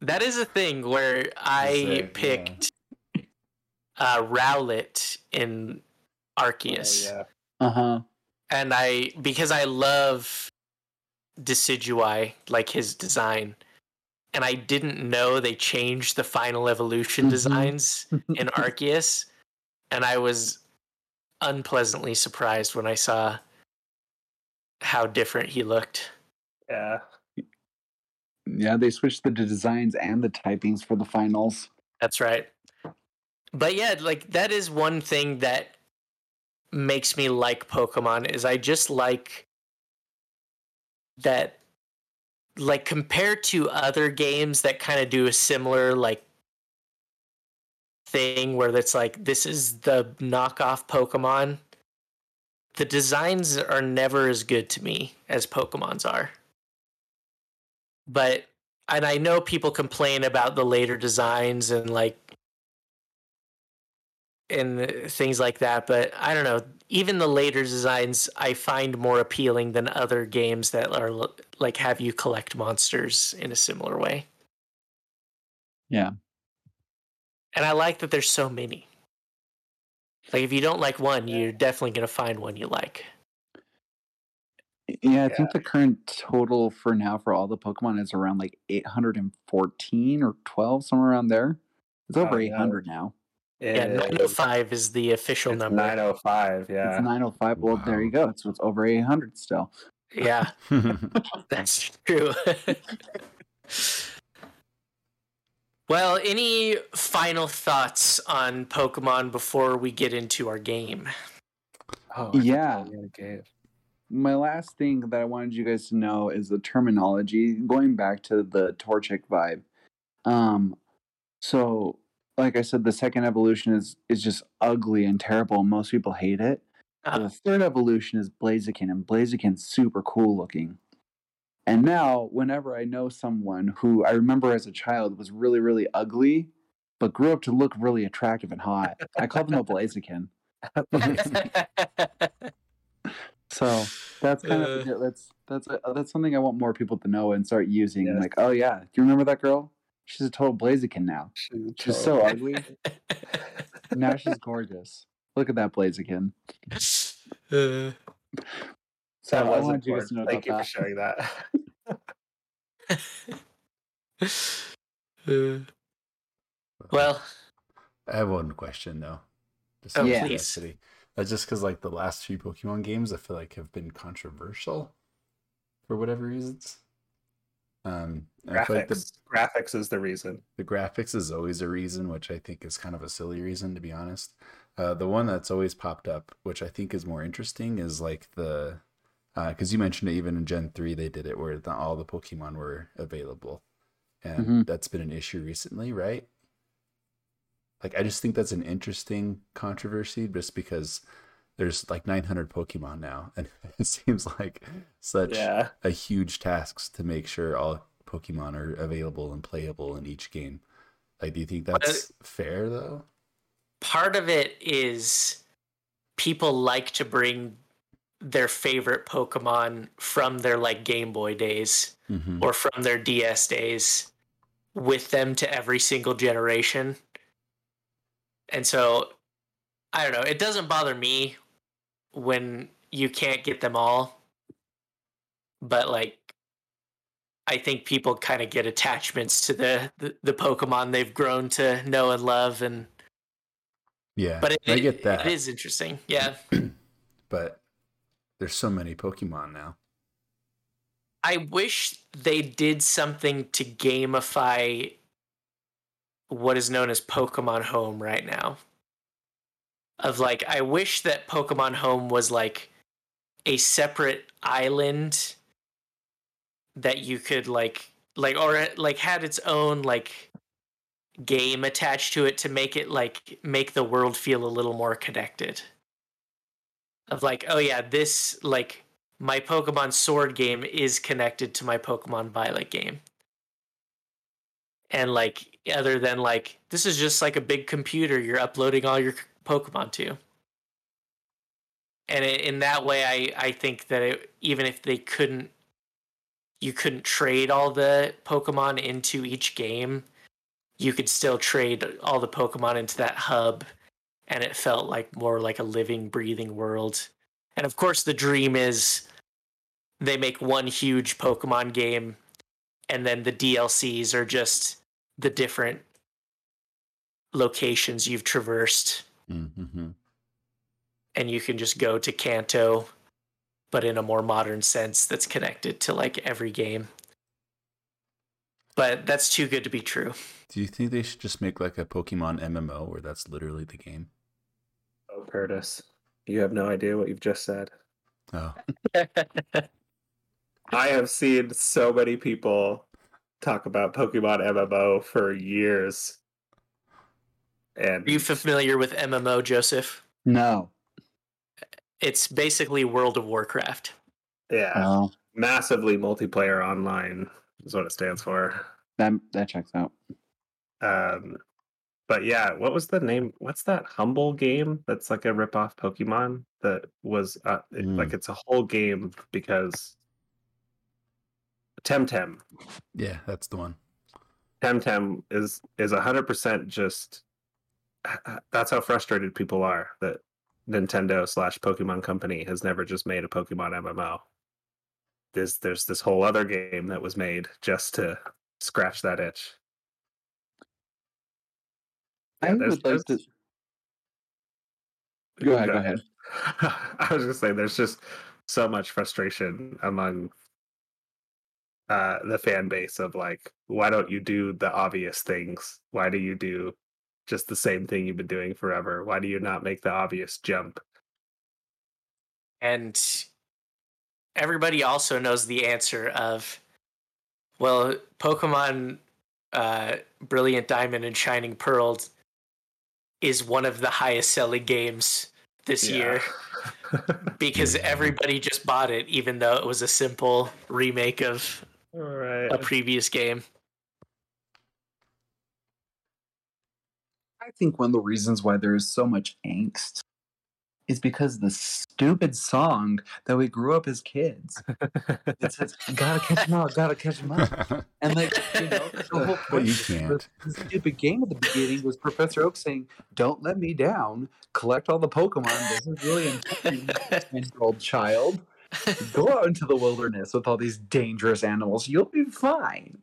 That is a thing where I Same, yeah. picked uh, Rowlet in Oh, Arceus. yeah. Uh huh. and I because I love Decidueye, like his design, and I didn't know they changed the final evolution Mhm. designs <laughs> in Arceus, and I was unpleasantly surprised when I saw how different he looked. Yeah. Yeah, they switched the designs and the typings for the finals. That's right. But yeah, like that is one thing that makes me like Pokemon is I just like that like compared to other games that kind of do a similar like thing where it's like this is the knockoff Pokemon the designs are never as good to me as Pokemon's are. But and I know people complain about the later designs and like and things like that, but I don't know. Even the later designs I find more appealing than other games that are like have you collect monsters in a similar way. Yeah. And I like that there's so many. Like if you don't like one, you're definitely going to find one you like. Yeah, I think the current total for now for all the Pokemon is around like 814 or 12, somewhere around there. It's over Oh, yeah. 800 now. Yeah, 905 is the official It's number. 905. Yeah. It's 905. Well, there you go. So it's over 800 still. Yeah, <laughs> <laughs> that's true. <laughs> well, any final thoughts on Pokemon before we get into our game? Oh, I Yeah. forgot you gave. My last thing that I wanted you guys to know is the terminology, going back to the Torchic vibe. Um, so, like I said, the second evolution is is just ugly and terrible. and Most people hate it. Uh, the third evolution is Blaziken, and Blaziken's super cool looking. And now, whenever I know someone who I remember as a child was really, really ugly, but grew up to look really attractive and hot, I call them a Blaziken. <laughs> So that's kind Uh. of that's that's a, that's something I want more people to know and start using. Yes. Like, oh yeah, do you remember that girl? She's a total Blaziken now. She's She's so ugly. <laughs> now she's gorgeous. Look at that Blaziken. Uh, So That I was wanted you guys important. to know Thank you about for that. showing that. <laughs> uh, well, I have one question though. Just Oh, out of please. That's just because like the last few Pokemon games, I feel like have been controversial for whatever reasons. Um, feel like the, graphics. Graphics is the reason. the graphics is always a reason, which I think is kind of a silly reason to be honest. Uh, the one that's always popped up, which I think is more interesting, is like the because you mentioned it even in Gen three they did it where not all the Pokemon were available, and Mhm. that's been an issue recently, right? Like I just think that's an interesting controversy, just because there's like 900 Pokemon now, and <laughs> it seems like such Yeah. a huge task to make sure all Pokemon are available and playable in each game. Like, do you think But, that's fair though? Part of it is people like to bring their favorite Pokemon from their like Game Boy days hmm or from their DS days with them to every single generation. And so I don't know, it doesn't bother me when you can't get them all. But like I think people kind of get attachments to the, the the Pokemon they've grown to know and love and Yeah, but it, I get that. it is interesting. Yeah. <clears throat> but there's so many Pokemon now. I wish they did something to gamify what is known as Pokemon Home right now. Of like, I wish that Pokemon Home was like a separate island that you could like, like, or like had its own like game attached to it to make it like make the world feel a little more connected. Of like, oh yeah, this like my Pokemon Sword game is connected to my Pokemon Violet game. And like other than like this is just like a big computer you're uploading all your Pokemon to. And it, in that way I I think that it, even if they couldn't you couldn't trade all the Pokemon into each game, you could still trade all the Pokemon into that hub and it felt like more like a living breathing world. And of course, the dream is they make one huge Pokemon game, and then the DLCs are just the different locations you've traversed, Mm-hmm. and you can just go to Kanto, but in a more modern sense that's connected to like every game. But that's too good to be true. Do you think they should just make like a Pokemon MMO where that's literally the game? Oh, Curtis, you have no idea what you've just said. Oh, <laughs> I have seen so many people talk about Pokemon MMO for years. And Are you familiar with MMO, Joseph? No. It's basically World of Warcraft. yeah, Oh, massively multiplayer online is what it stands for. that that checks out. Um, but yeah, what was the name? What's that Humble game that's like a ripoff Pokemon that was uh, Mm. like it's a whole game because Temtem. yeah, that's the one. Temtem is is a hundred percent just. <laughs> That's how frustrated people are that Nintendo slash Pokemon Company has never just made a Pokemon MMO. There's there's this whole other game that was made just to scratch that itch. I Yeah, there's- would like to. Go ahead. Go ahead. <laughs> I was gonna say there's just so much frustration among uh the fan base of like, why don't you do the obvious things? Why do you do just the same thing you've been doing forever? Why do you not make the obvious jump? and everybody also knows the answer of well pokemon uh, brilliant diamond and shining pearl is one of the highest selling games this year <laughs> because everybody just bought it even though it was a simple remake of right. a previous game I think one of the reasons why there is so much angst is because the stupid song that we grew up as kids. It says, "Gotta catch 'em up, gotta catch 'em up," <laughs> and like you know, the whole <laughs> point the-. The, stupid game at the beginning was Professor Oak saying, "Don't let me down. Collect all the Pokemon. This is really important, ten-year-old child. Go out into the wilderness with all these dangerous animals. You'll be fine."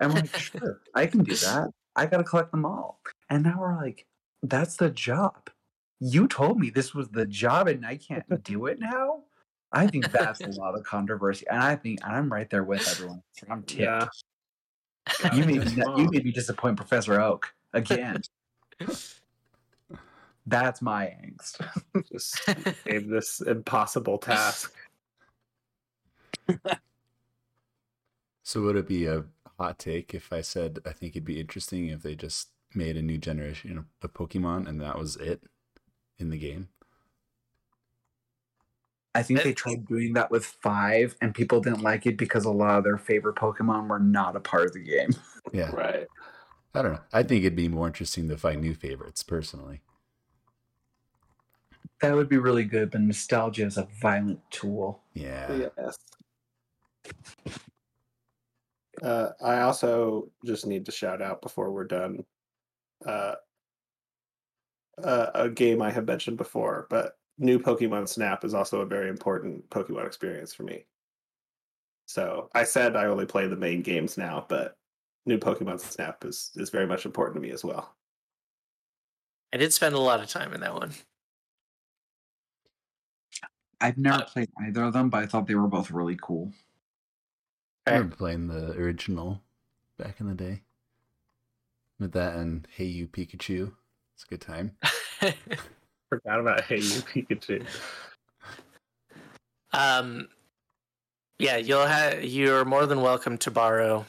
And we're like, "Sure, I can do <laughs> that. I gotta collect them all." And now we're like, "That's the job." You told me this was the job, and I can't <laughs> do it now. I think that's a lot of controversy, and I think I'm right there with everyone. I'm <laughs> ticked. Yeah. You made me, you made me disappoint Professor Oak again. <laughs> That's my angst. just gave this impossible task. So would it be a hot take if I said I think it'd be interesting if they just made a new generation of- of Pokemon and that was it in the game? I think they tried doing that with five, and people didn't like it because a lot of their favorite Pokemon were not a part of the game. Yeah. Right. I don't know. I think it'd be more interesting to find new favorites personally. That would be really good, but nostalgia is a violent tool. Yeah. Yes. Uh, I also just need to shout out before we're done. Uh, uh, a game I have mentioned before, but new Pokemon Snap is also a very important Pokemon experience for me. So I said I only play the main games now, but new Pokemon Snap is is very much important to me as well. I did spend a lot of time in that one. I've never Uh, played either of them, but I thought they were both really cool. I remember playing the original back in the day. With that and Hey You Pikachu. It's a good time. <laughs> Forgot about Hey You Pikachu. um, yeah, you'll have. You're more than welcome to borrow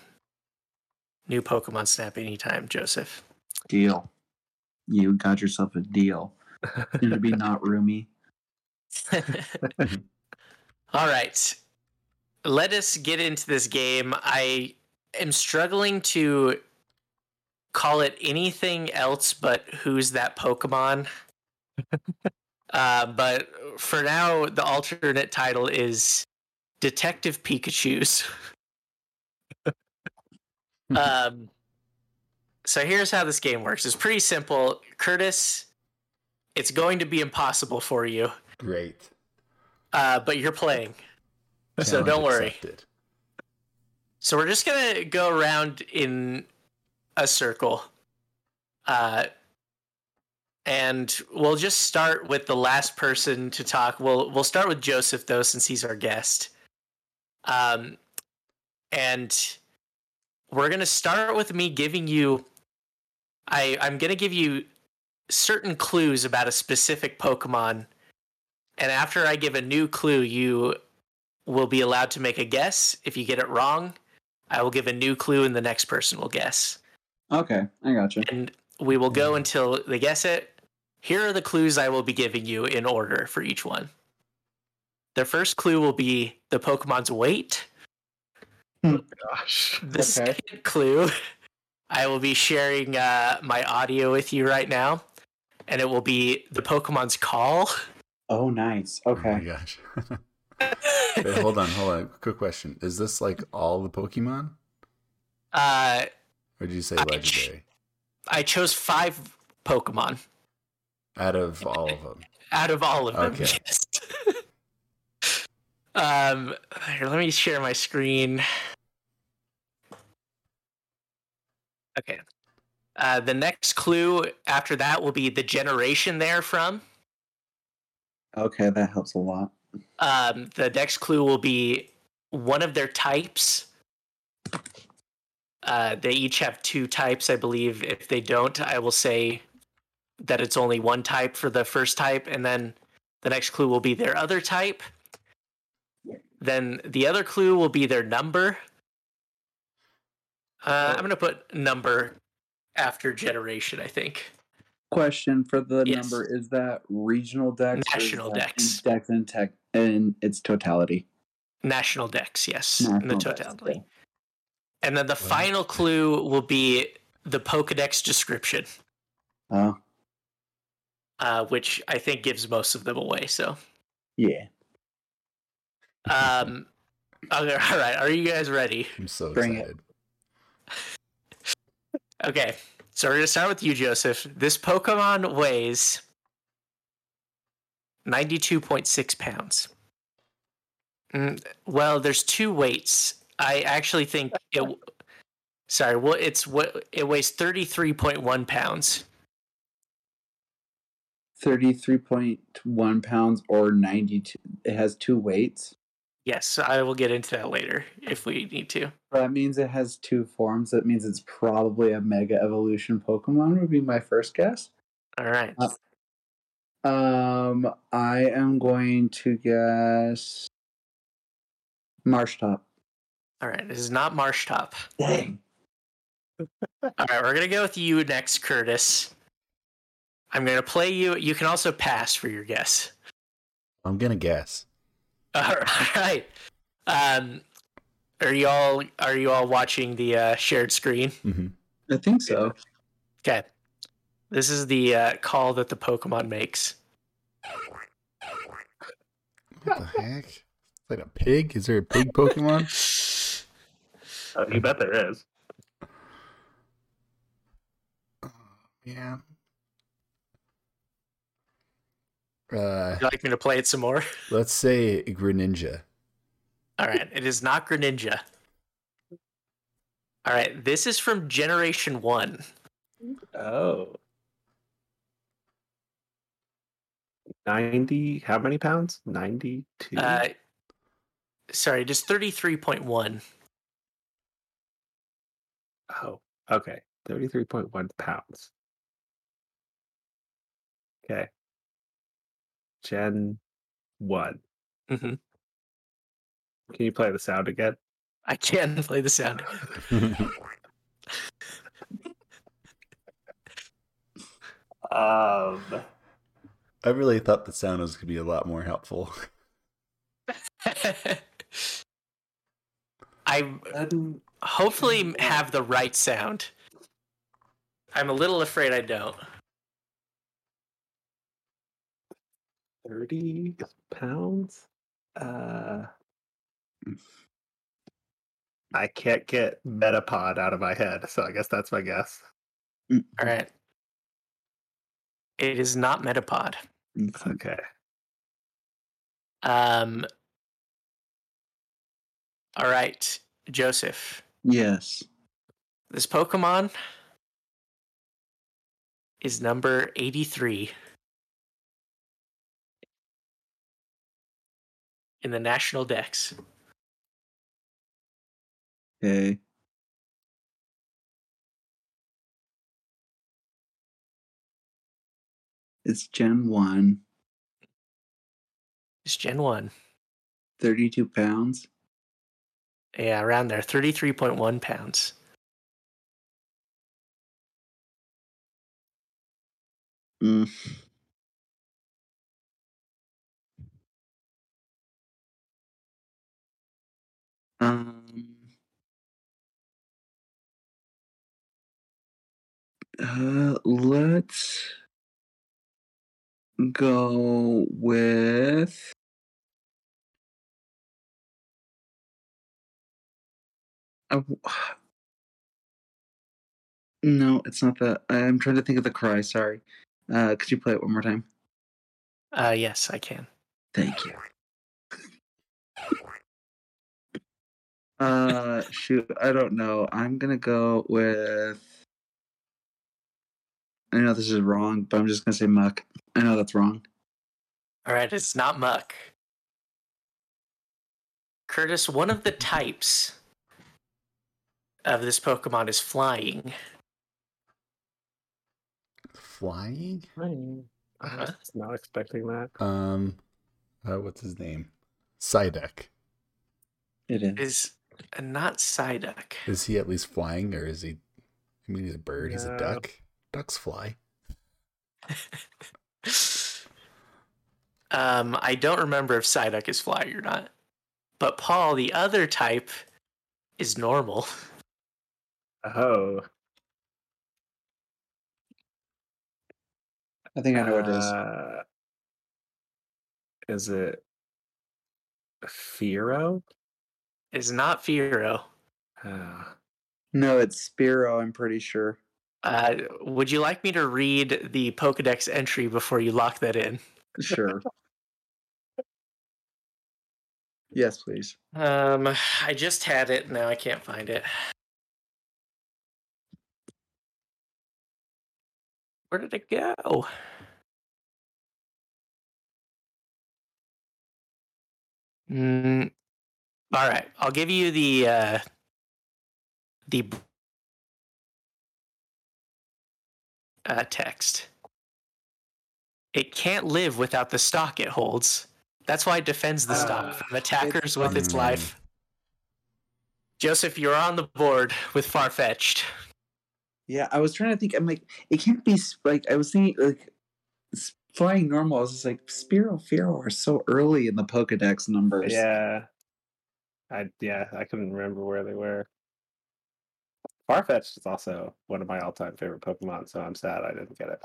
new Pokemon Snap anytime, Joseph. Deal. You got yourself a deal. Soon to be not <laughs> roomy. <laughs> All right. Let us get into this game. I am struggling to call it anything else but who's that Pokemon. <laughs> uh, but for now, the alternate title is Detective Pikachu's. <laughs> um, so here's how this game works. It's pretty simple. Curtis, it's going to be impossible for you, Great. uh, but you're playing. So don't worry. accepted. So we're just gonna go around in a circle, uh, and we'll just start with the last person to talk. We'll we'll start with Joseph though, since he's our guest. Um, and we're gonna start with me giving you. I I'm gonna give you certain clues about a specific Pokemon, and after I give a new clue, you will be allowed to make a guess. If you get it wrong, I will give a new clue and the next person will guess. Okay, I gotcha. And we will go until they guess it. Here are the clues I will be giving you in order for each one. The first clue will be the Pokemon's weight. Oh, <laughs> gosh. The Okay. second clue, I will be sharing uh, my audio with you right now, and it will be the Pokemon's call. Oh, nice. Okay. Oh my Okay. gosh. <laughs> Wait, hold on, hold on. Quick question. Is this like all the Pokemon? uh, Or did you say I- legendary? I chose five Pokemon. Out of all of them. <laughs> out of all of them. Okay. Yes. <laughs> um, here, let me share my screen. Okay. Uh, the next clue after that will be the generation they're from. Okay, that helps a lot. Um, the next clue will be one of their types. Uh, they each have two types, I believe. If they don't, I will say that it's only one type for the first type, and then the next clue will be their other type. Then the other clue will be their number. Uh, I'm going to put number after generation, I think. Question for the Yes. number is that regional dex? National that dex. Dex and tech in its totality. National Dex, yes, in the National dex, totality. okay. And then the final clue will be the Pokedex description, Oh, uh, which I think gives most of them away. So, yeah. um, okay, <laughs> all right, are you guys ready? I'm so Bring it. excited. <laughs> Okay, so we're gonna start with you, Joseph. This Pokemon weighs ninety-two point six pounds. Mm, well, there's two weights. I actually think it. Sorry, well, it's what it weighs thirty-three point one pounds. 33.1 pounds or 92. It has two weights. Yes, I will get into that later if we need to. That means it has two forms. That means it's probably a Mega Evolution Pokemon, would be my first guess. All right. Uh, Um, I am going to guess Marshtomp. All right, this is not Marshtomp. Dang. All right, we're gonna go with you next, Curtis. I'm gonna play you. You can also pass for your guess. I'm gonna guess. <laughs> All right. Um, are you all are you all watching the uh, shared screen? hmm I think so. Okay. This is the uh, call that the Pokemon makes. What the heck? Is that a pig? Is there a pig Pokemon? <laughs> Uh, you bet there is. Yeah. Uh, Would you like me to play it some more? <laughs> let's say Greninja. All right, it is not Greninja. All right, this is from Generation One. Oh. 90, how many pounds? 92? Uh, sorry, just thirty-three point one. oh, okay. 33.1 pounds. Okay. Gen 1. Mm-hmm. Can you play the sound again? I can <laughs> play the sound. <laughs> Um, I really thought the sound was gonna be a lot more helpful. <laughs> I hopefully have the right sound. I'm a little afraid I don't. 30 pounds? Uh, I can't get Metapod out of my head, so I guess that's my guess. All right. It is not Metapod. Okay. Um. All right, Joseph. Yes. This Pokemon is number 83 in the National Dex. Okay. It's Gen 1, It's Gen 1. 32 pounds. Yeah, around there. 33.1 pounds. Mm. Um, uh, let's go with. Uh, <sighs> <sighs> no, it's not that. I'm trying to think of the cry. Sorry. Uh, could you play it one more time? Uh, yes, I can. Thank you. Uh, shoot, I don't know. I'm gonna go with. I know this is wrong, but I'm just gonna say Muk. I know that's wrong. All right, it's not Muk. Curtis, one of the types of this Pokemon is flying. Flying? Flying. I was not expecting that. Um, uh, what's his name? Psyduck. It It is not Psyduck. Is he at least flying, or is he? I mean, he's a bird. He's a duck. Ducks fly. <laughs> Um, I don't remember if Psyduck is flying or not. But Paul, the other type, is normal. Oh. I think I know what it is. Uh, Is it Fearow? Is not Fearow. Uh, No, it's Spearow. I'm pretty sure. Uh, would you like me to read the Pokedex entry before you lock that in? Sure. <laughs> yes, please. Um, I just had it. Now I can't find it. Where did it go? Mm, all right, I'll give you the uh, the uh, text. It can't live without the stock it holds. That's why it defends the stock Ah, from attackers with its Mm. life. Joseph, you're on the board with Farfetch'd. Yeah, I was trying to think. I'm like, it can't be like I was thinking like flying normal. I was just like Spearow Fearow are so early in the Pokedex numbers. Yeah. I yeah, I couldn't remember where they were. Farfetch'd is also one of my all-time favorite Pokemon, so I'm sad I didn't get it.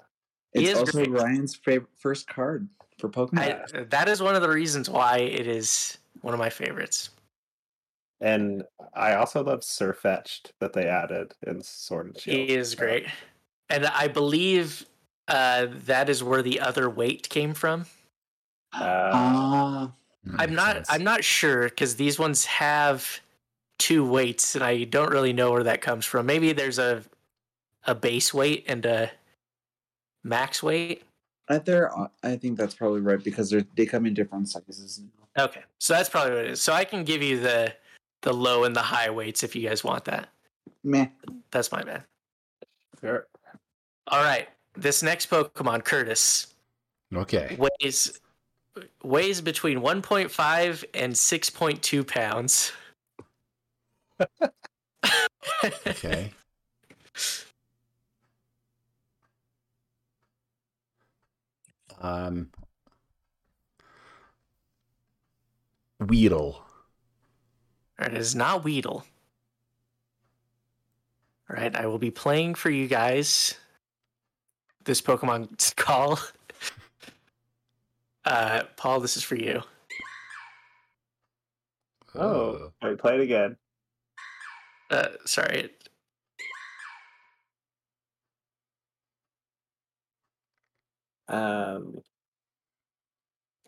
He it's is also great. Ryan's favorite first card for Pokemon. I, that is one of the reasons why it is one of my favorites. And I also love Sirfetch'd that they added in Sword and Shield. He is great, and I believe uh, that is where the other weight came from. Uh, Ah, That I'm not. sense. I'm not sure because these ones have two weights, and I don't really know where that comes from. Maybe there's a a base weight and a max weight. I there. Uh, I think that's probably right because they're. they come in different sizes. Okay, so that's probably what it is. So I can give you the the low and the high weights if you guys want that. Meh. That's my bad. sure. All right, this next Pokemon, Curtis, Okay. weighs weighs between 1.5 and 6.2 pounds. Okay. <laughs> Um. Weedle. It is not Weedle. All right, I will be playing for you guys this Pokemon <laughs> call. Uh, Paul, this is for you. Oh, wait, play it again. Uh, sorry. Um,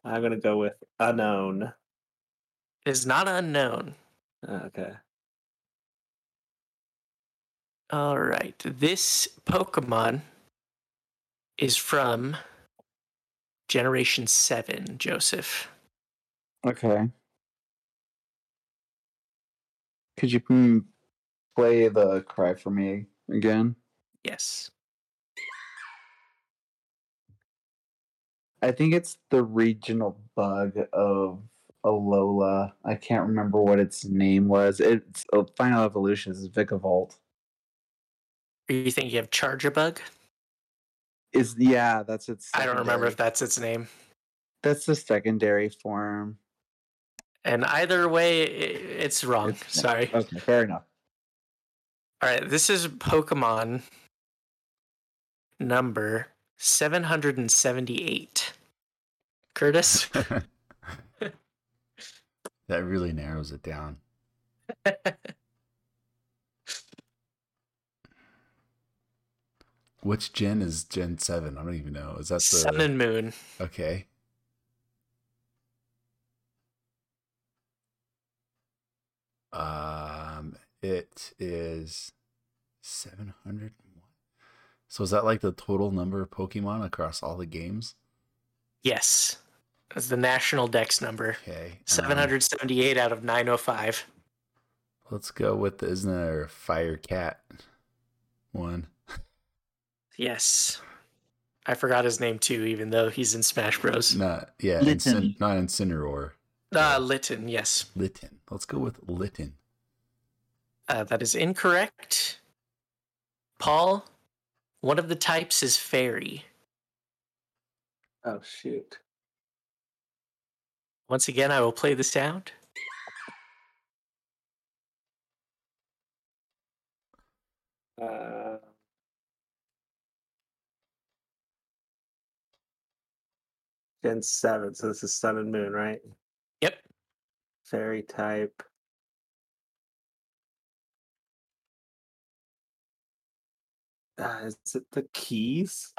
I'm gonna go with Unown. Is not Unown. Okay. All right, this Pokemon is from Generation 7, Joseph. Okay. Could you play the cry for me again? Yes. I think it's the regional bug of Alola. I can't remember what its name was. It's oh, Final Evolution is Vikavolt. Or you think you have Charjabug? Is yeah, that's its. I don't remember if that's its name. that's the secondary form. And either way, it's wrong. It's- Sorry. Okay, fair enough. All right, this is Pokemon number 778. Curtis? <laughs> <laughs> that really narrows it down. <laughs> Which gen is Gen Seven? I don't even know. Is that the Sun and Moon. okay? Um, it is seven hundred one. So is that like the total number of Pokemon across all the games? Yes. That's the national dex number. Okay, um, 778 out of 905. let's go with the isn't there a Fire Cat one? Yes. I forgot his name too, even though he's in Smash Bros. Not yeah, Litten. Incin- not Incineroar. Uh, Litten, yes. Litten. Let's go with Litten. Uh, that is incorrect. Paul, one of the types is fairy. Oh shoot. Once again, I will play the sound. Uh, Gen seven. So this is Sun and Moon, right? Yep. Fairy type. Uh, is it the keys?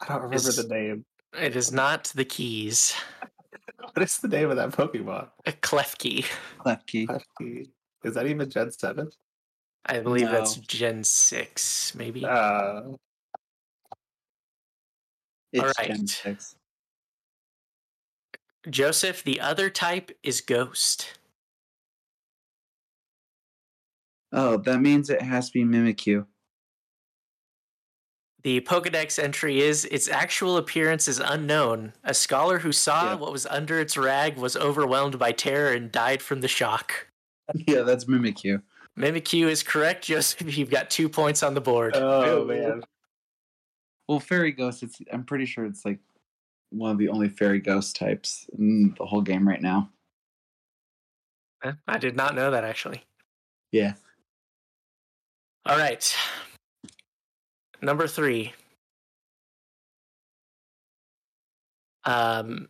I don't remember Is- the name. It is not the keys. <laughs> What is the name of that Pokemon? A Klefki. Klefki. Klefki. Is that even Gen seven? I believe that's Gen 6, maybe. Uh, It's Alright. Gen 6. Joseph, the other type is Ghost. Oh, that means it has to be Mimikyu. The Pokedex entry is its actual appearance is unknown. A scholar who saw Yeah. what was under its rag was overwhelmed by terror and died from the shock. <laughs> yeah, that's Mimikyu. Mimikyu is correct, Joseph. <laughs> You've got two points on the board. Oh Ew. man. Well, fairy ghost. It's. I'm pretty sure it's like one of the only fairy ghost types in the whole game right now. I did not know that actually. Yeah. All right. Number three. Um,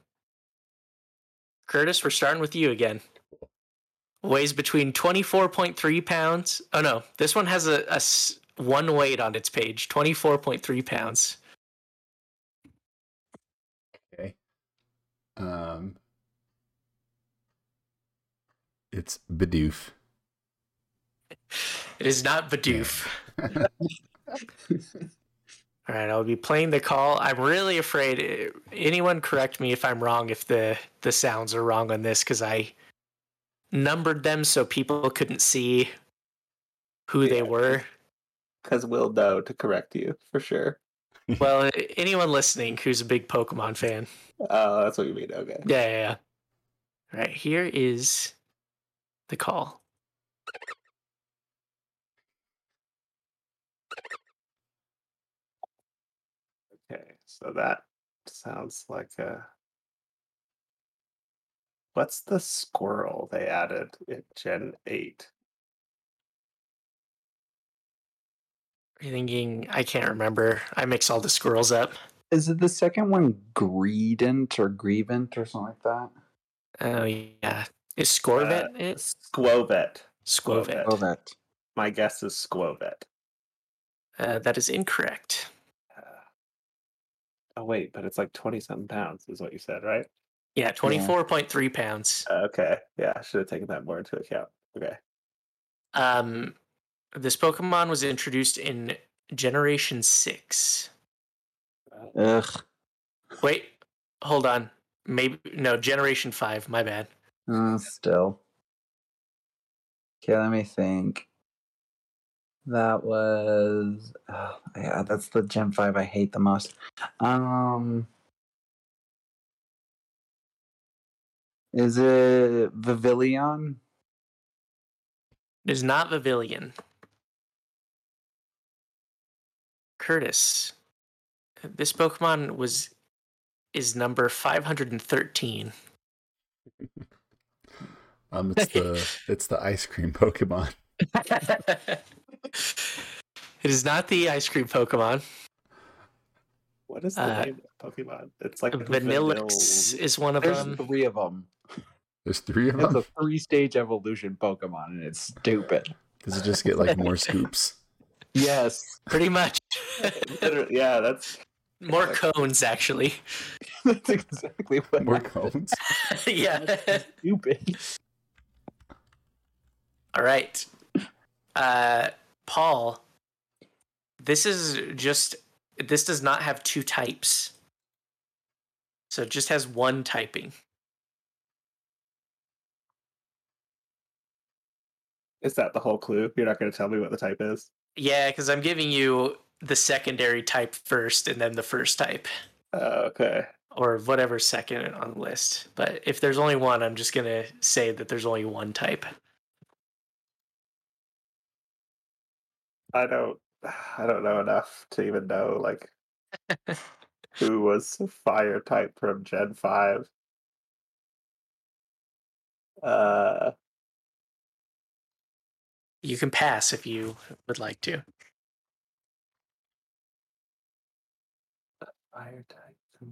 Curtis, we're starting with you again. Weighs between 24.3 pounds. Oh, no. This one has a, a one weight on its page 24.3 pounds. Okay. Um, it's Bidoof. It is not Bidoof. <laughs> <laughs> All right, I'll be playing the call. I'm really afraid. eh, Anyone correct me if I'm wrong. If the the sounds are wrong on this, because I numbered them so people couldn't see who they were. Because we'll know to correct you for sure. Well, anyone listening who's a big Pokemon fan, Oh, that's what you mean. Okay. yeah, yeah. yeah. All right, here is the call. Okay. So that sounds like a. What's the squirrel they added in Gen 8? You're thinking I can't remember. I mix all the squirrels up. Is it the second one Greedent or Grievant or something like that? Oh yeah, is Scorvet Uh, it? Skwovet. Skwovet. That. My guess is Skwovet. Uh, that is incorrect. Uh, oh, wait, but it's like 20 something pounds, is what you said, right? Yeah, twenty four point three pounds. Okay. Yeah, I should have taken that more into account. Okay. Um, this Pokemon was introduced in Generation Six. Ugh. Wait, hold on. Maybe no, Generation Five. My bad. Uh, still. Okay, let me think. That was oh, yeah, that's the Gen 5 I hate the most. Um Is it Vivillon? It is not Vivillon. Curtis. This Pokemon was is number five hundred and thirteen. <laughs> Um, it's the it's the ice cream Pokemon. <laughs> it is not the ice cream Pokemon. What is the Uh, name of Pokemon? It's like Vanilluxe is one of them. There's them. three of them. There's three of them? It's a three stage evolution Pokemon and it's stupid. Does it just get like more scoops? Yes. Pretty <laughs> much. Yeah, that's More cones, actually. <laughs> That's exactly what More happened. cones? <laughs> yeah. Stupid. All right. Uh, Paul, this is just, this does not have two types. So it just has one typing. is that the whole clue? You're not going to tell me what the type is. Yeah, because I'm giving you the secondary type first and then the first type. Uh, okay. or whatever second on the list. But if there's only one, I'm just gonna say that there's only one type. I don't. I don't know enough to even know like <laughs> who was fire type from Gen Five. Uh, You can pass if you would like to. fire type.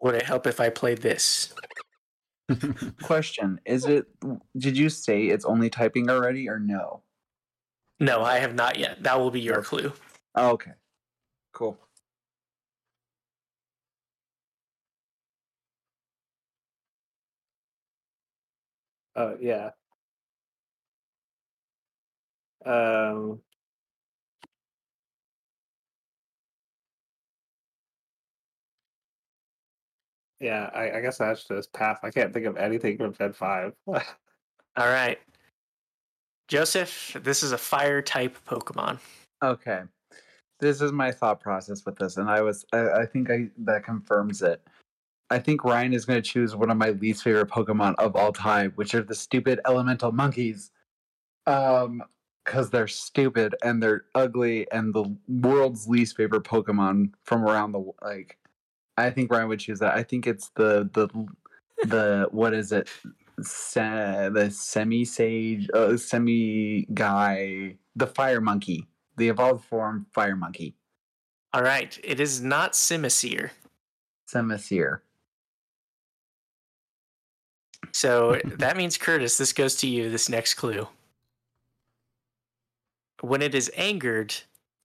Would it help if I played this? <laughs> Question: Is it? Did you say it's only typing already, or no? No, I have not yet. That will be your clue. Oh, okay. Cool. Oh yeah. Um. Yeah, I, I guess I should just pass. I can't think of anything from Gen Five. <laughs> All right. Joseph, this is a fire type Pokemon. Okay. This is my thought process with this, and I was I, I think I that confirms it. I think Ryan is going to choose one of my least favorite Pokemon of all time, which are the stupid elemental monkeys. Um, because they're stupid and they're ugly and the world's least favorite Pokemon from around the like. I think Ryan would choose that. I think it's the the the what is it? Se- the semi sage, uh, semi guy, the fire monkey, the evolved form fire monkey, All right, it is not Simisear. Semisear. So that means Curtis, this goes to you. This next clue. When it is angered,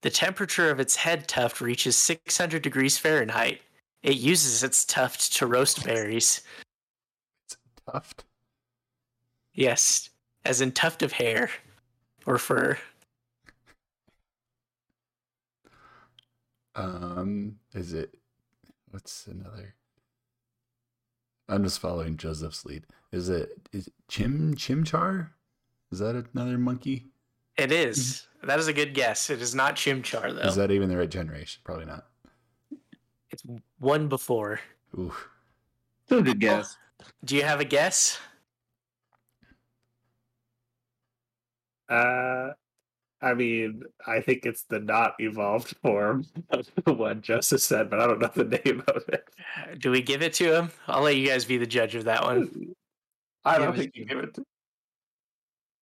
the temperature of its head tuft reaches 600 degrees Fahrenheit. It uses its tuft to roast berries. It's tuft. Yes, as in tuft of hair or fur. Um, is it? What's another? I'm just following Joseph's lead. Is it is it Chim Chimchar? Is that another monkey? It is. That is a good guess. It is not Chimchar though. Is that even the right generation? Probably not. It's one before. Ooh, Still a good guess. Do you have a guess? Uh, I mean, I think it's the not evolved form of the what Joseph said, but I don't know the name of it. Do we give it to him? I'll let you guys be the judge of that one. I don't it think to you give it to.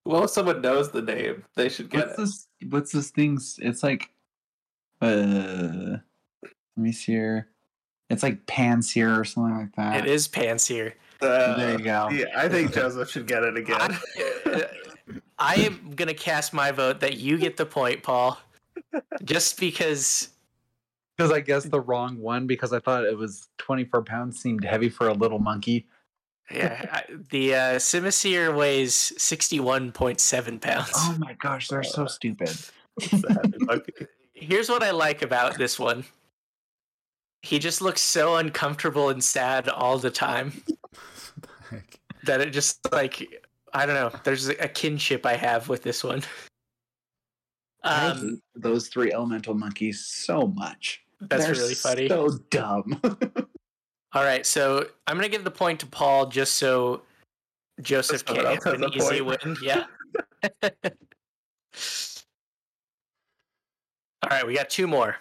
Well, if someone knows the name, they should get What's it. this? What's this thing's? It's like, uh, let me see here. It's like Pansear or something like that. It is Pansear. Uh, There you go. Yeah, I think Joseph should get it again. I, I am gonna cast my vote that you get the point, Paul. Just because Because I guessed the wrong one because I thought it was 24 pounds seemed heavy for a little monkey. Yeah, the uh, Simisear weighs sixty-one point seven pounds. Oh my gosh, they're so stupid. <laughs> Here's what I like about this one. He just looks so uncomfortable and sad all the time <laughs> that it just like I don't know. There's a kinship I have with this one. I Um, those three elemental monkeys so much. that's They're really funny. So dumb. <laughs> All right, so I'm gonna give the point to Paul just so Joseph Someone can else have an easy point. win. Yeah. <laughs> All right, we got two more.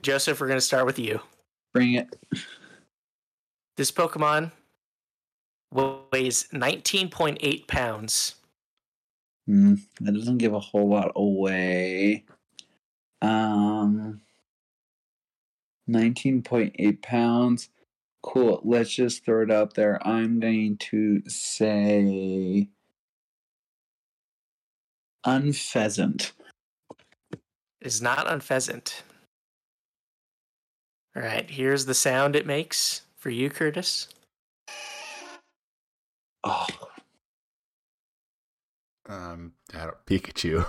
Joseph, we're gonna start with you. Bring it. This Pokemon weighs 19.8 pounds. Hmm, that doesn't give a whole lot away. Um, 19.8 pounds. Cool. Let's just throw it out there. I'm going to say Unfezant. It is not Unfezant. All right, here's the sound it makes for you, Curtis. Oh, Um, I don't, Pikachu.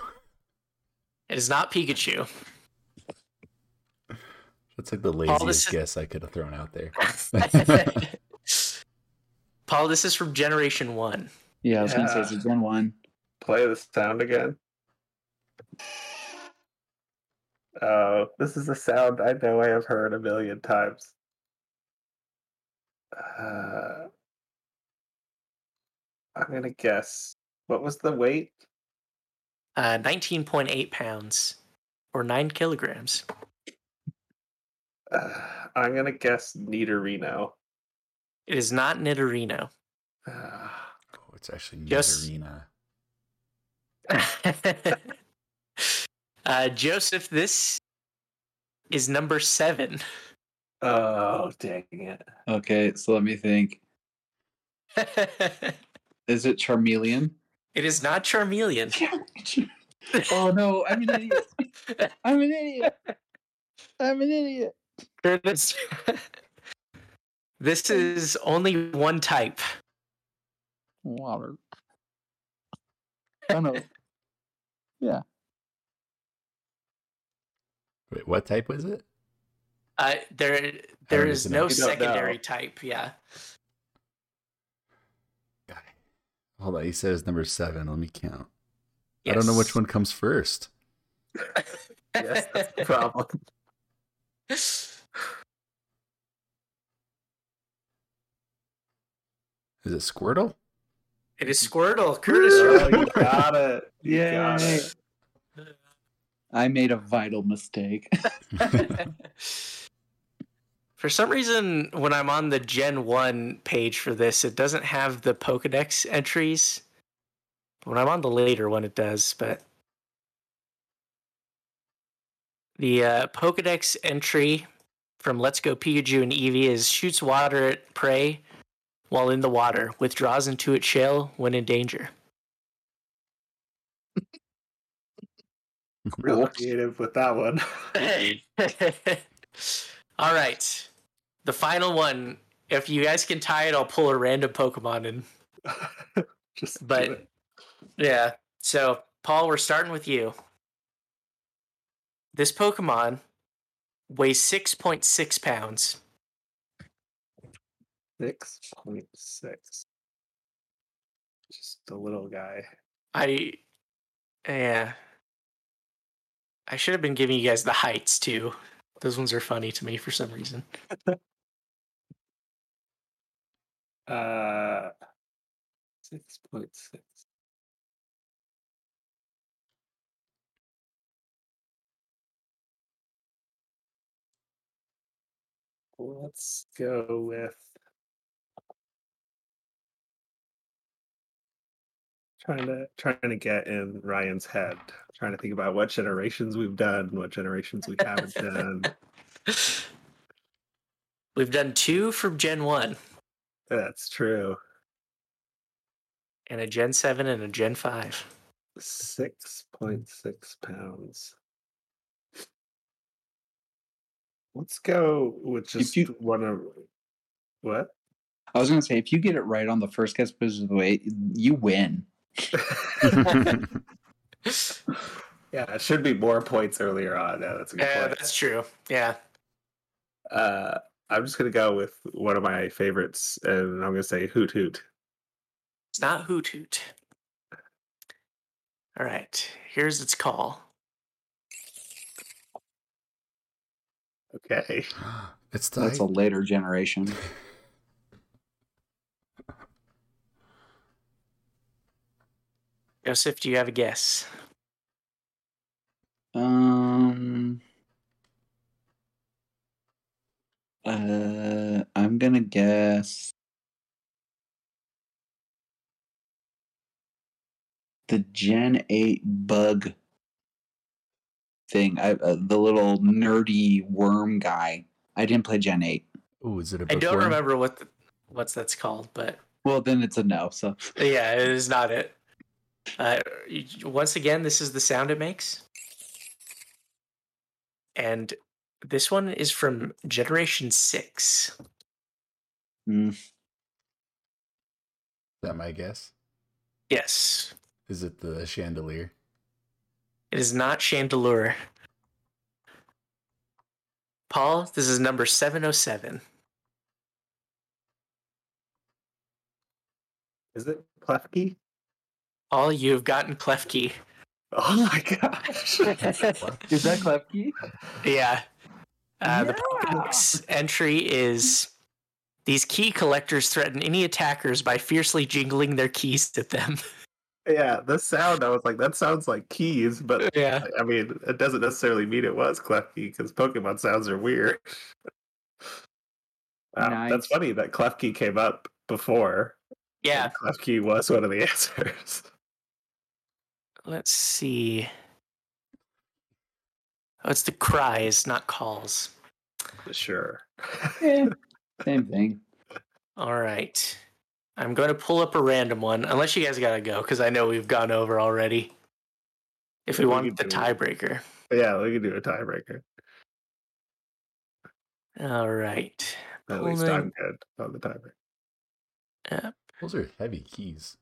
It is not Pikachu. That's like the Paul, laziest this is- guess I could have thrown out there. <laughs> Paul, this is from Generation 1. yeah, I was going to say it's a Gen 1. Play the sound again. Oh, this is a sound I know I have heard a million times. Uh, I'm gonna guess. What was the weight? Uh, 19.8 pounds or 9 kilograms. Uh, <sighs> I'm gonna guess Nidorino. It is not Nidorino. Uh, <sighs> Oh, it's actually Yes. Nidorina. <laughs> uh, Joseph, this is number seven. oh, dang it! Okay, so let me think. <laughs> is it Charmeleon? It is not Charmeleon. <laughs> oh no, I'm an idiot. I'm an idiot. I'm an idiot. Curtis. <laughs> this is only one type. Water. Oh <laughs> no. Wait, what type was it? Uh, there, there need is to no know. You don't secondary know. type. Yeah. God. Hold on, he says number seven. Let me count. I don't know which one comes first. <laughs> Yes, that's the problem. Is it Squirtle? It is Squirtle. Curtis, Oh, you're <laughs> got it. You got Yay. it. I made a vital mistake. <laughs> For some reason, when I'm on the Gen 1 page for this, it doesn't have the Pokedex entries. When I'm on the later one, it does, but. The uh, Pokedex entry from Let's Go Pikachu and Eevee is shoots water at prey while in the water, withdraws into its shell when in danger. <laughs> Real creative with that one. <laughs> All right. The final one. If you guys can tie it, I'll pull a random Pokemon in. <laughs> Just do But- it. Yeah. So, Paul, we're starting with you. This Pokemon weighs 6.6 pounds. six point six. Just a little guy. I, yeah. I should have been giving you guys the heights too. Those ones are funny to me for some reason. <laughs> Uh, six point six. Let's go with. Trying to trying to get in Ryan's head. Trying to think about what generations we've done, what generations we haven't done. <laughs> We've done two from Gen 1 That's true. and a Gen 7 and a Gen 5. Six point six pounds. Let's go with just you- one of what? I was gonna say if you get it right on the first guess because of the way you win. <laughs> yeah, it should be more points earlier on. Yeah, that's a good Yeah, point. that's true. Yeah. Uh, I'm just gonna go with one of my favorites, and I'm gonna say Hoothoot. It's not Hoothoot. All right. Here's its call. Okay. <gasps> it's the That's a later generation. Joseph, do you have a guess? Um. Uh, I'm gonna guess the Gen Eight bug thing. I uh, the little nerdy worm guy. I didn't play Gen Eight. Oh, is it a I don't bookworm? remember what the, what's that's called, but Well, then it's a no. So yeah, it is not it. Uh, once again, this is the sound it makes, and this one is from Generation Six. mm, Is that my guess? Yes, Is it the chandelier? It is not Chandelure. Paul, this is number seven oh seven. Is it Klefki? All you have gotten Klefki. Oh my gosh. <laughs> is that Klefki? Yeah. Uh, The Yeah. Pokedex entry is these key collectors threaten any attackers by fiercely jingling their keys at them. <laughs> yeah, the sound, I was like, that sounds like keys, but <laughs> yeah. I mean, it doesn't necessarily mean it was Klefki because Pokemon sounds are weird. <laughs> Wow, that's funny that Klefki came up before. Yeah. and Klefki was one of the <laughs> answers. Let's see. Oh, it's the cries, not calls. sure. Eh, same thing. All right. I'm going to pull up a random one, unless you guys got to go, because I know we've gone over already. If we We want the can it. tiebreaker. yeah, we can do a tiebreaker. All right. At least Pulling- I'm good on the tiebreaker. Those are heavy keys.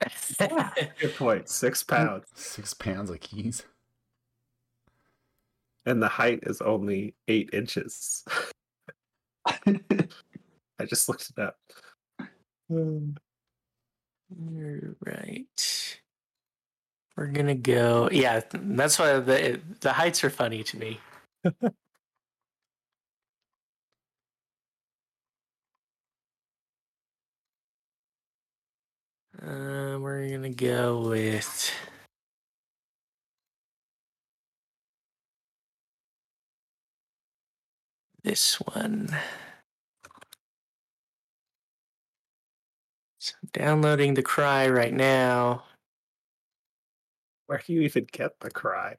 <laughs> Good point. Six pounds. Six pounds of keys. And the height is only eight inches. <laughs> I just looked it up. Um, you're right. We're gonna go. Yeah, that's why the the heights are funny to me. <laughs> Uh, we're gonna go with. This one. Downloading the cry right now. Where do you even get the cry?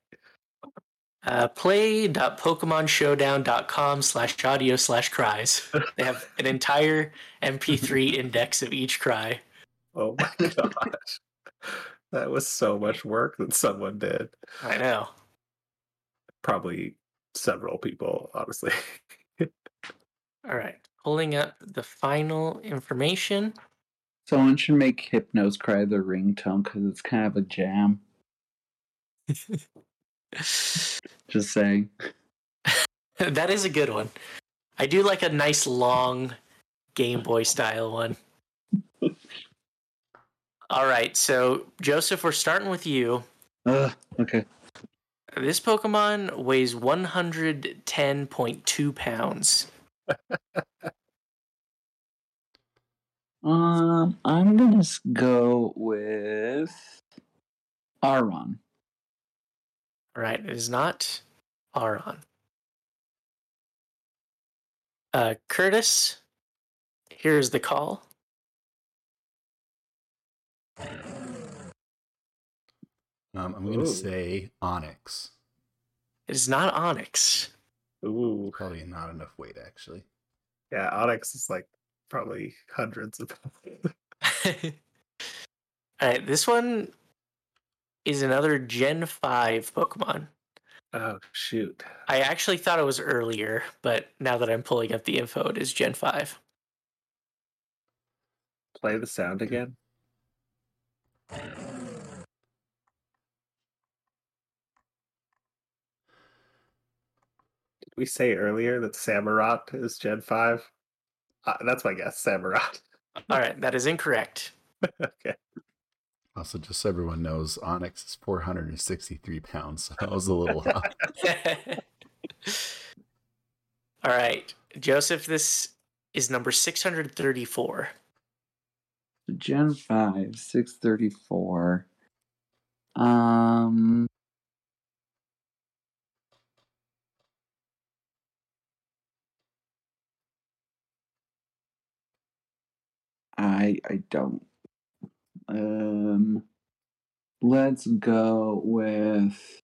Uh, play.pokemonshowdown.com slash audio slash cries. <laughs> They have an entire MP3 <laughs> index of each cry. Oh my <laughs> gosh. that was so much work that someone did. I know. Probably several people, honestly. All right. Pulling up the final information. Someone should make Hypno's cry the ringtone because it's kind of a jam. <laughs> Just saying. <laughs> that is a good one. I do like a nice long Game Boy style one. <laughs> All right, so Joseph, we're starting with you. Ugh, okay. This Pokemon weighs 110.2 pounds. Um, I'm gonna go with Aron. All right, it is not Aron. Uh, Curtis, here's the call. Um, I'm going Ooh. to say Onix. It is not Onix. Ooh. Probably not enough weight, actually. Yeah, Onix is like probably hundreds of them. <laughs> All right, this one is another Gen 5 Pokemon. Oh shoot. I actually thought it was earlier, but now that I'm pulling up the info, it is Gen 5. Play the sound hmm. again. Did we say earlier that Samurott is Gen 5? Uh, that's my guess, Samurott. All right, that is incorrect. <laughs> okay. Also, just so everyone knows, Onix is 463 pounds. So that was a little off. <laughs> All right, Joseph, this is number 634. Gen 5, 634. Um. I I don't. Um. Let's go with.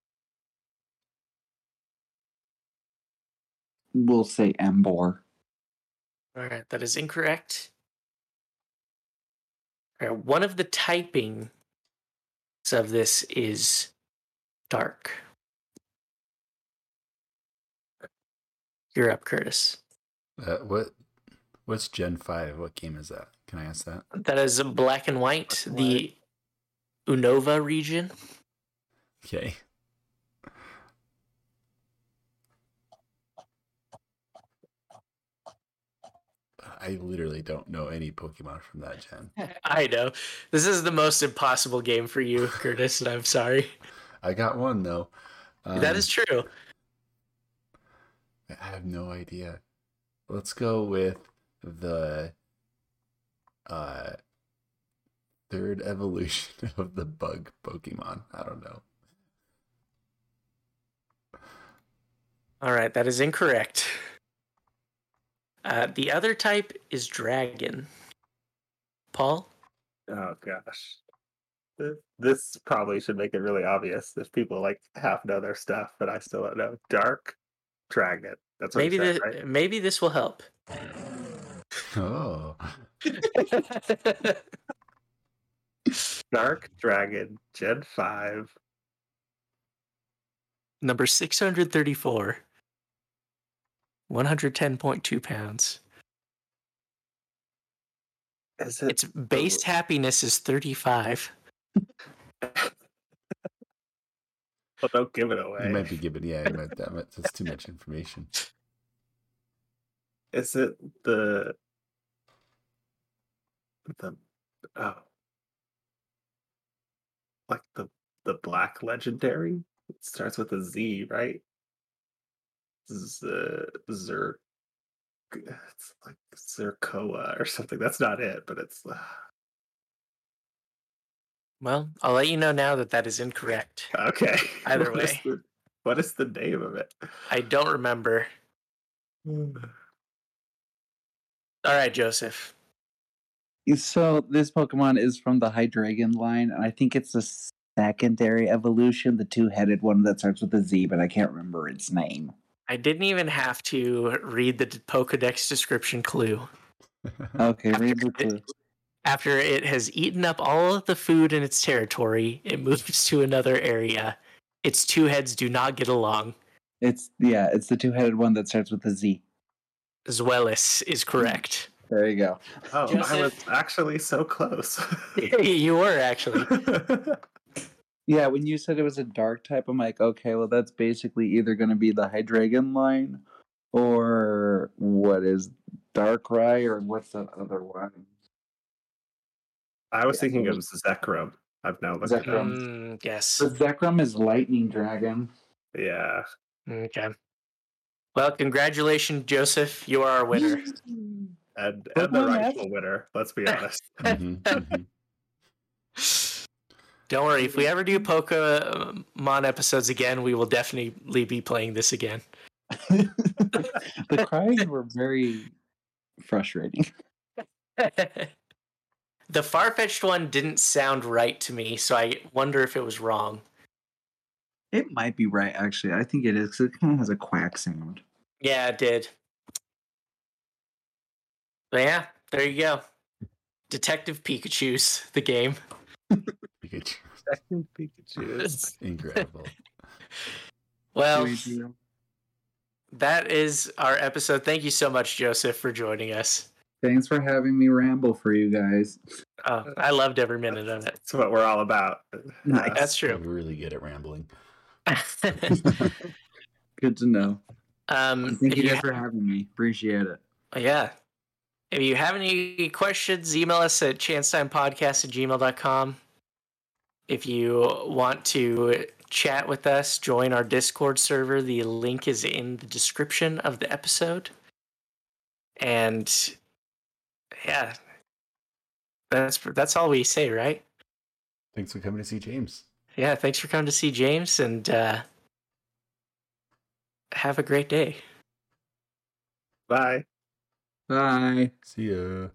We'll say Emboar. All right, that is incorrect. All right, one of the typings of this is dark. You're up, Curtis. Uh, what? What's Gen 5? What game is that? Can I ask that? That is black and white, the Unova region. Okay. I literally don't know any Pokemon from that gen. <laughs> I know. This is the most impossible game for you, Curtis, and I'm sorry. I got one though. that Um, is true. I have no idea. Let's go with the uh third evolution <laughs> of the bug Pokemon. I don't know. All right, that is incorrect. Uh, the other type is dragon. Paul? Oh gosh. This- This probably should make it really obvious if people like half know their stuff, but I still don't know. Dark Dragon. That's what Maybe said, this, right? maybe this will help. Oh, <laughs> Dark Dragon Gen 5. Number 634. 110.2 pounds. Is it Its base happiness is 35. <laughs> well, don't give it away. you away. might be giving yeah, you might, that might, that's too much information. Is it the the oh like the the black legendary? It starts with a Z, right? Z Zer it's like Zerkoa or something. That's not it, but it's uh, Well, I'll let you know now that that is incorrect. Okay. <laughs> Either What is way. the- what is the name of it? I don't remember. <sighs> All right, Joseph. So this Pokemon is from the Hydreigon line, and I think it's a secondary evolution, the two-headed one that starts with a Z, but I can't remember its name. I didn't even have to read the Pokedex description clue. <laughs> Okay, After read the it- clue. After it has eaten up all of the food in its territory, it moves to another area. Its two heads do not get along. It's yeah, it's the two-headed one that starts with a Z. Zweilous is correct. There you go. Oh, I was actually so close. <laughs> you were actually. <laughs> Yeah, when you said it was a dark type, I'm like, okay, well, that's basically either going to be the Hydreigon line, or what is Darkrai, or what's that other one? I was Yeah, thinking it of Zekrom. I've now looked it up. Mm, yes. The Zekrom is Lightning Dragon. Yeah. Okay. Well, congratulations, Joseph. You are our winner. <laughs> And, and the Pokemon rightful winner, let's be honest. <laughs> Mhm, <laughs> mhm. Don't worry. If we ever do Pokemon episodes again, we will definitely be playing this again. <laughs> the cries were very frustrating. the Farfetch'd one didn't sound right to me, so I wonder if it was wrong. It might be right, actually. I think it is. 'cause it kind of has a quack sound. Yeah, it did. But yeah, there you go. Detective Pikachu's the game. Pikachu. Pikachu. is- Incredible. Well, that is our episode. Thank you so much, Joseph, for joining us. Thanks for having me ramble for you guys. Oh, I loved every minute of it. That's what we're all about. Nice. That's We're true. really good at rambling. <laughs> Good to know. um, Thank if you you guys for having me. Appreciate it. Yeah. If you have any questions, email us at chancetimepodcast at gmail.com. If you want to chat with us, join our Discord server. The link is in the description of the episode. And yeah, that's that's all we say, right? Thanks for coming to see James. Yeah, thanks for coming to see James and uh, have a great day. Bye. Bye. See ya.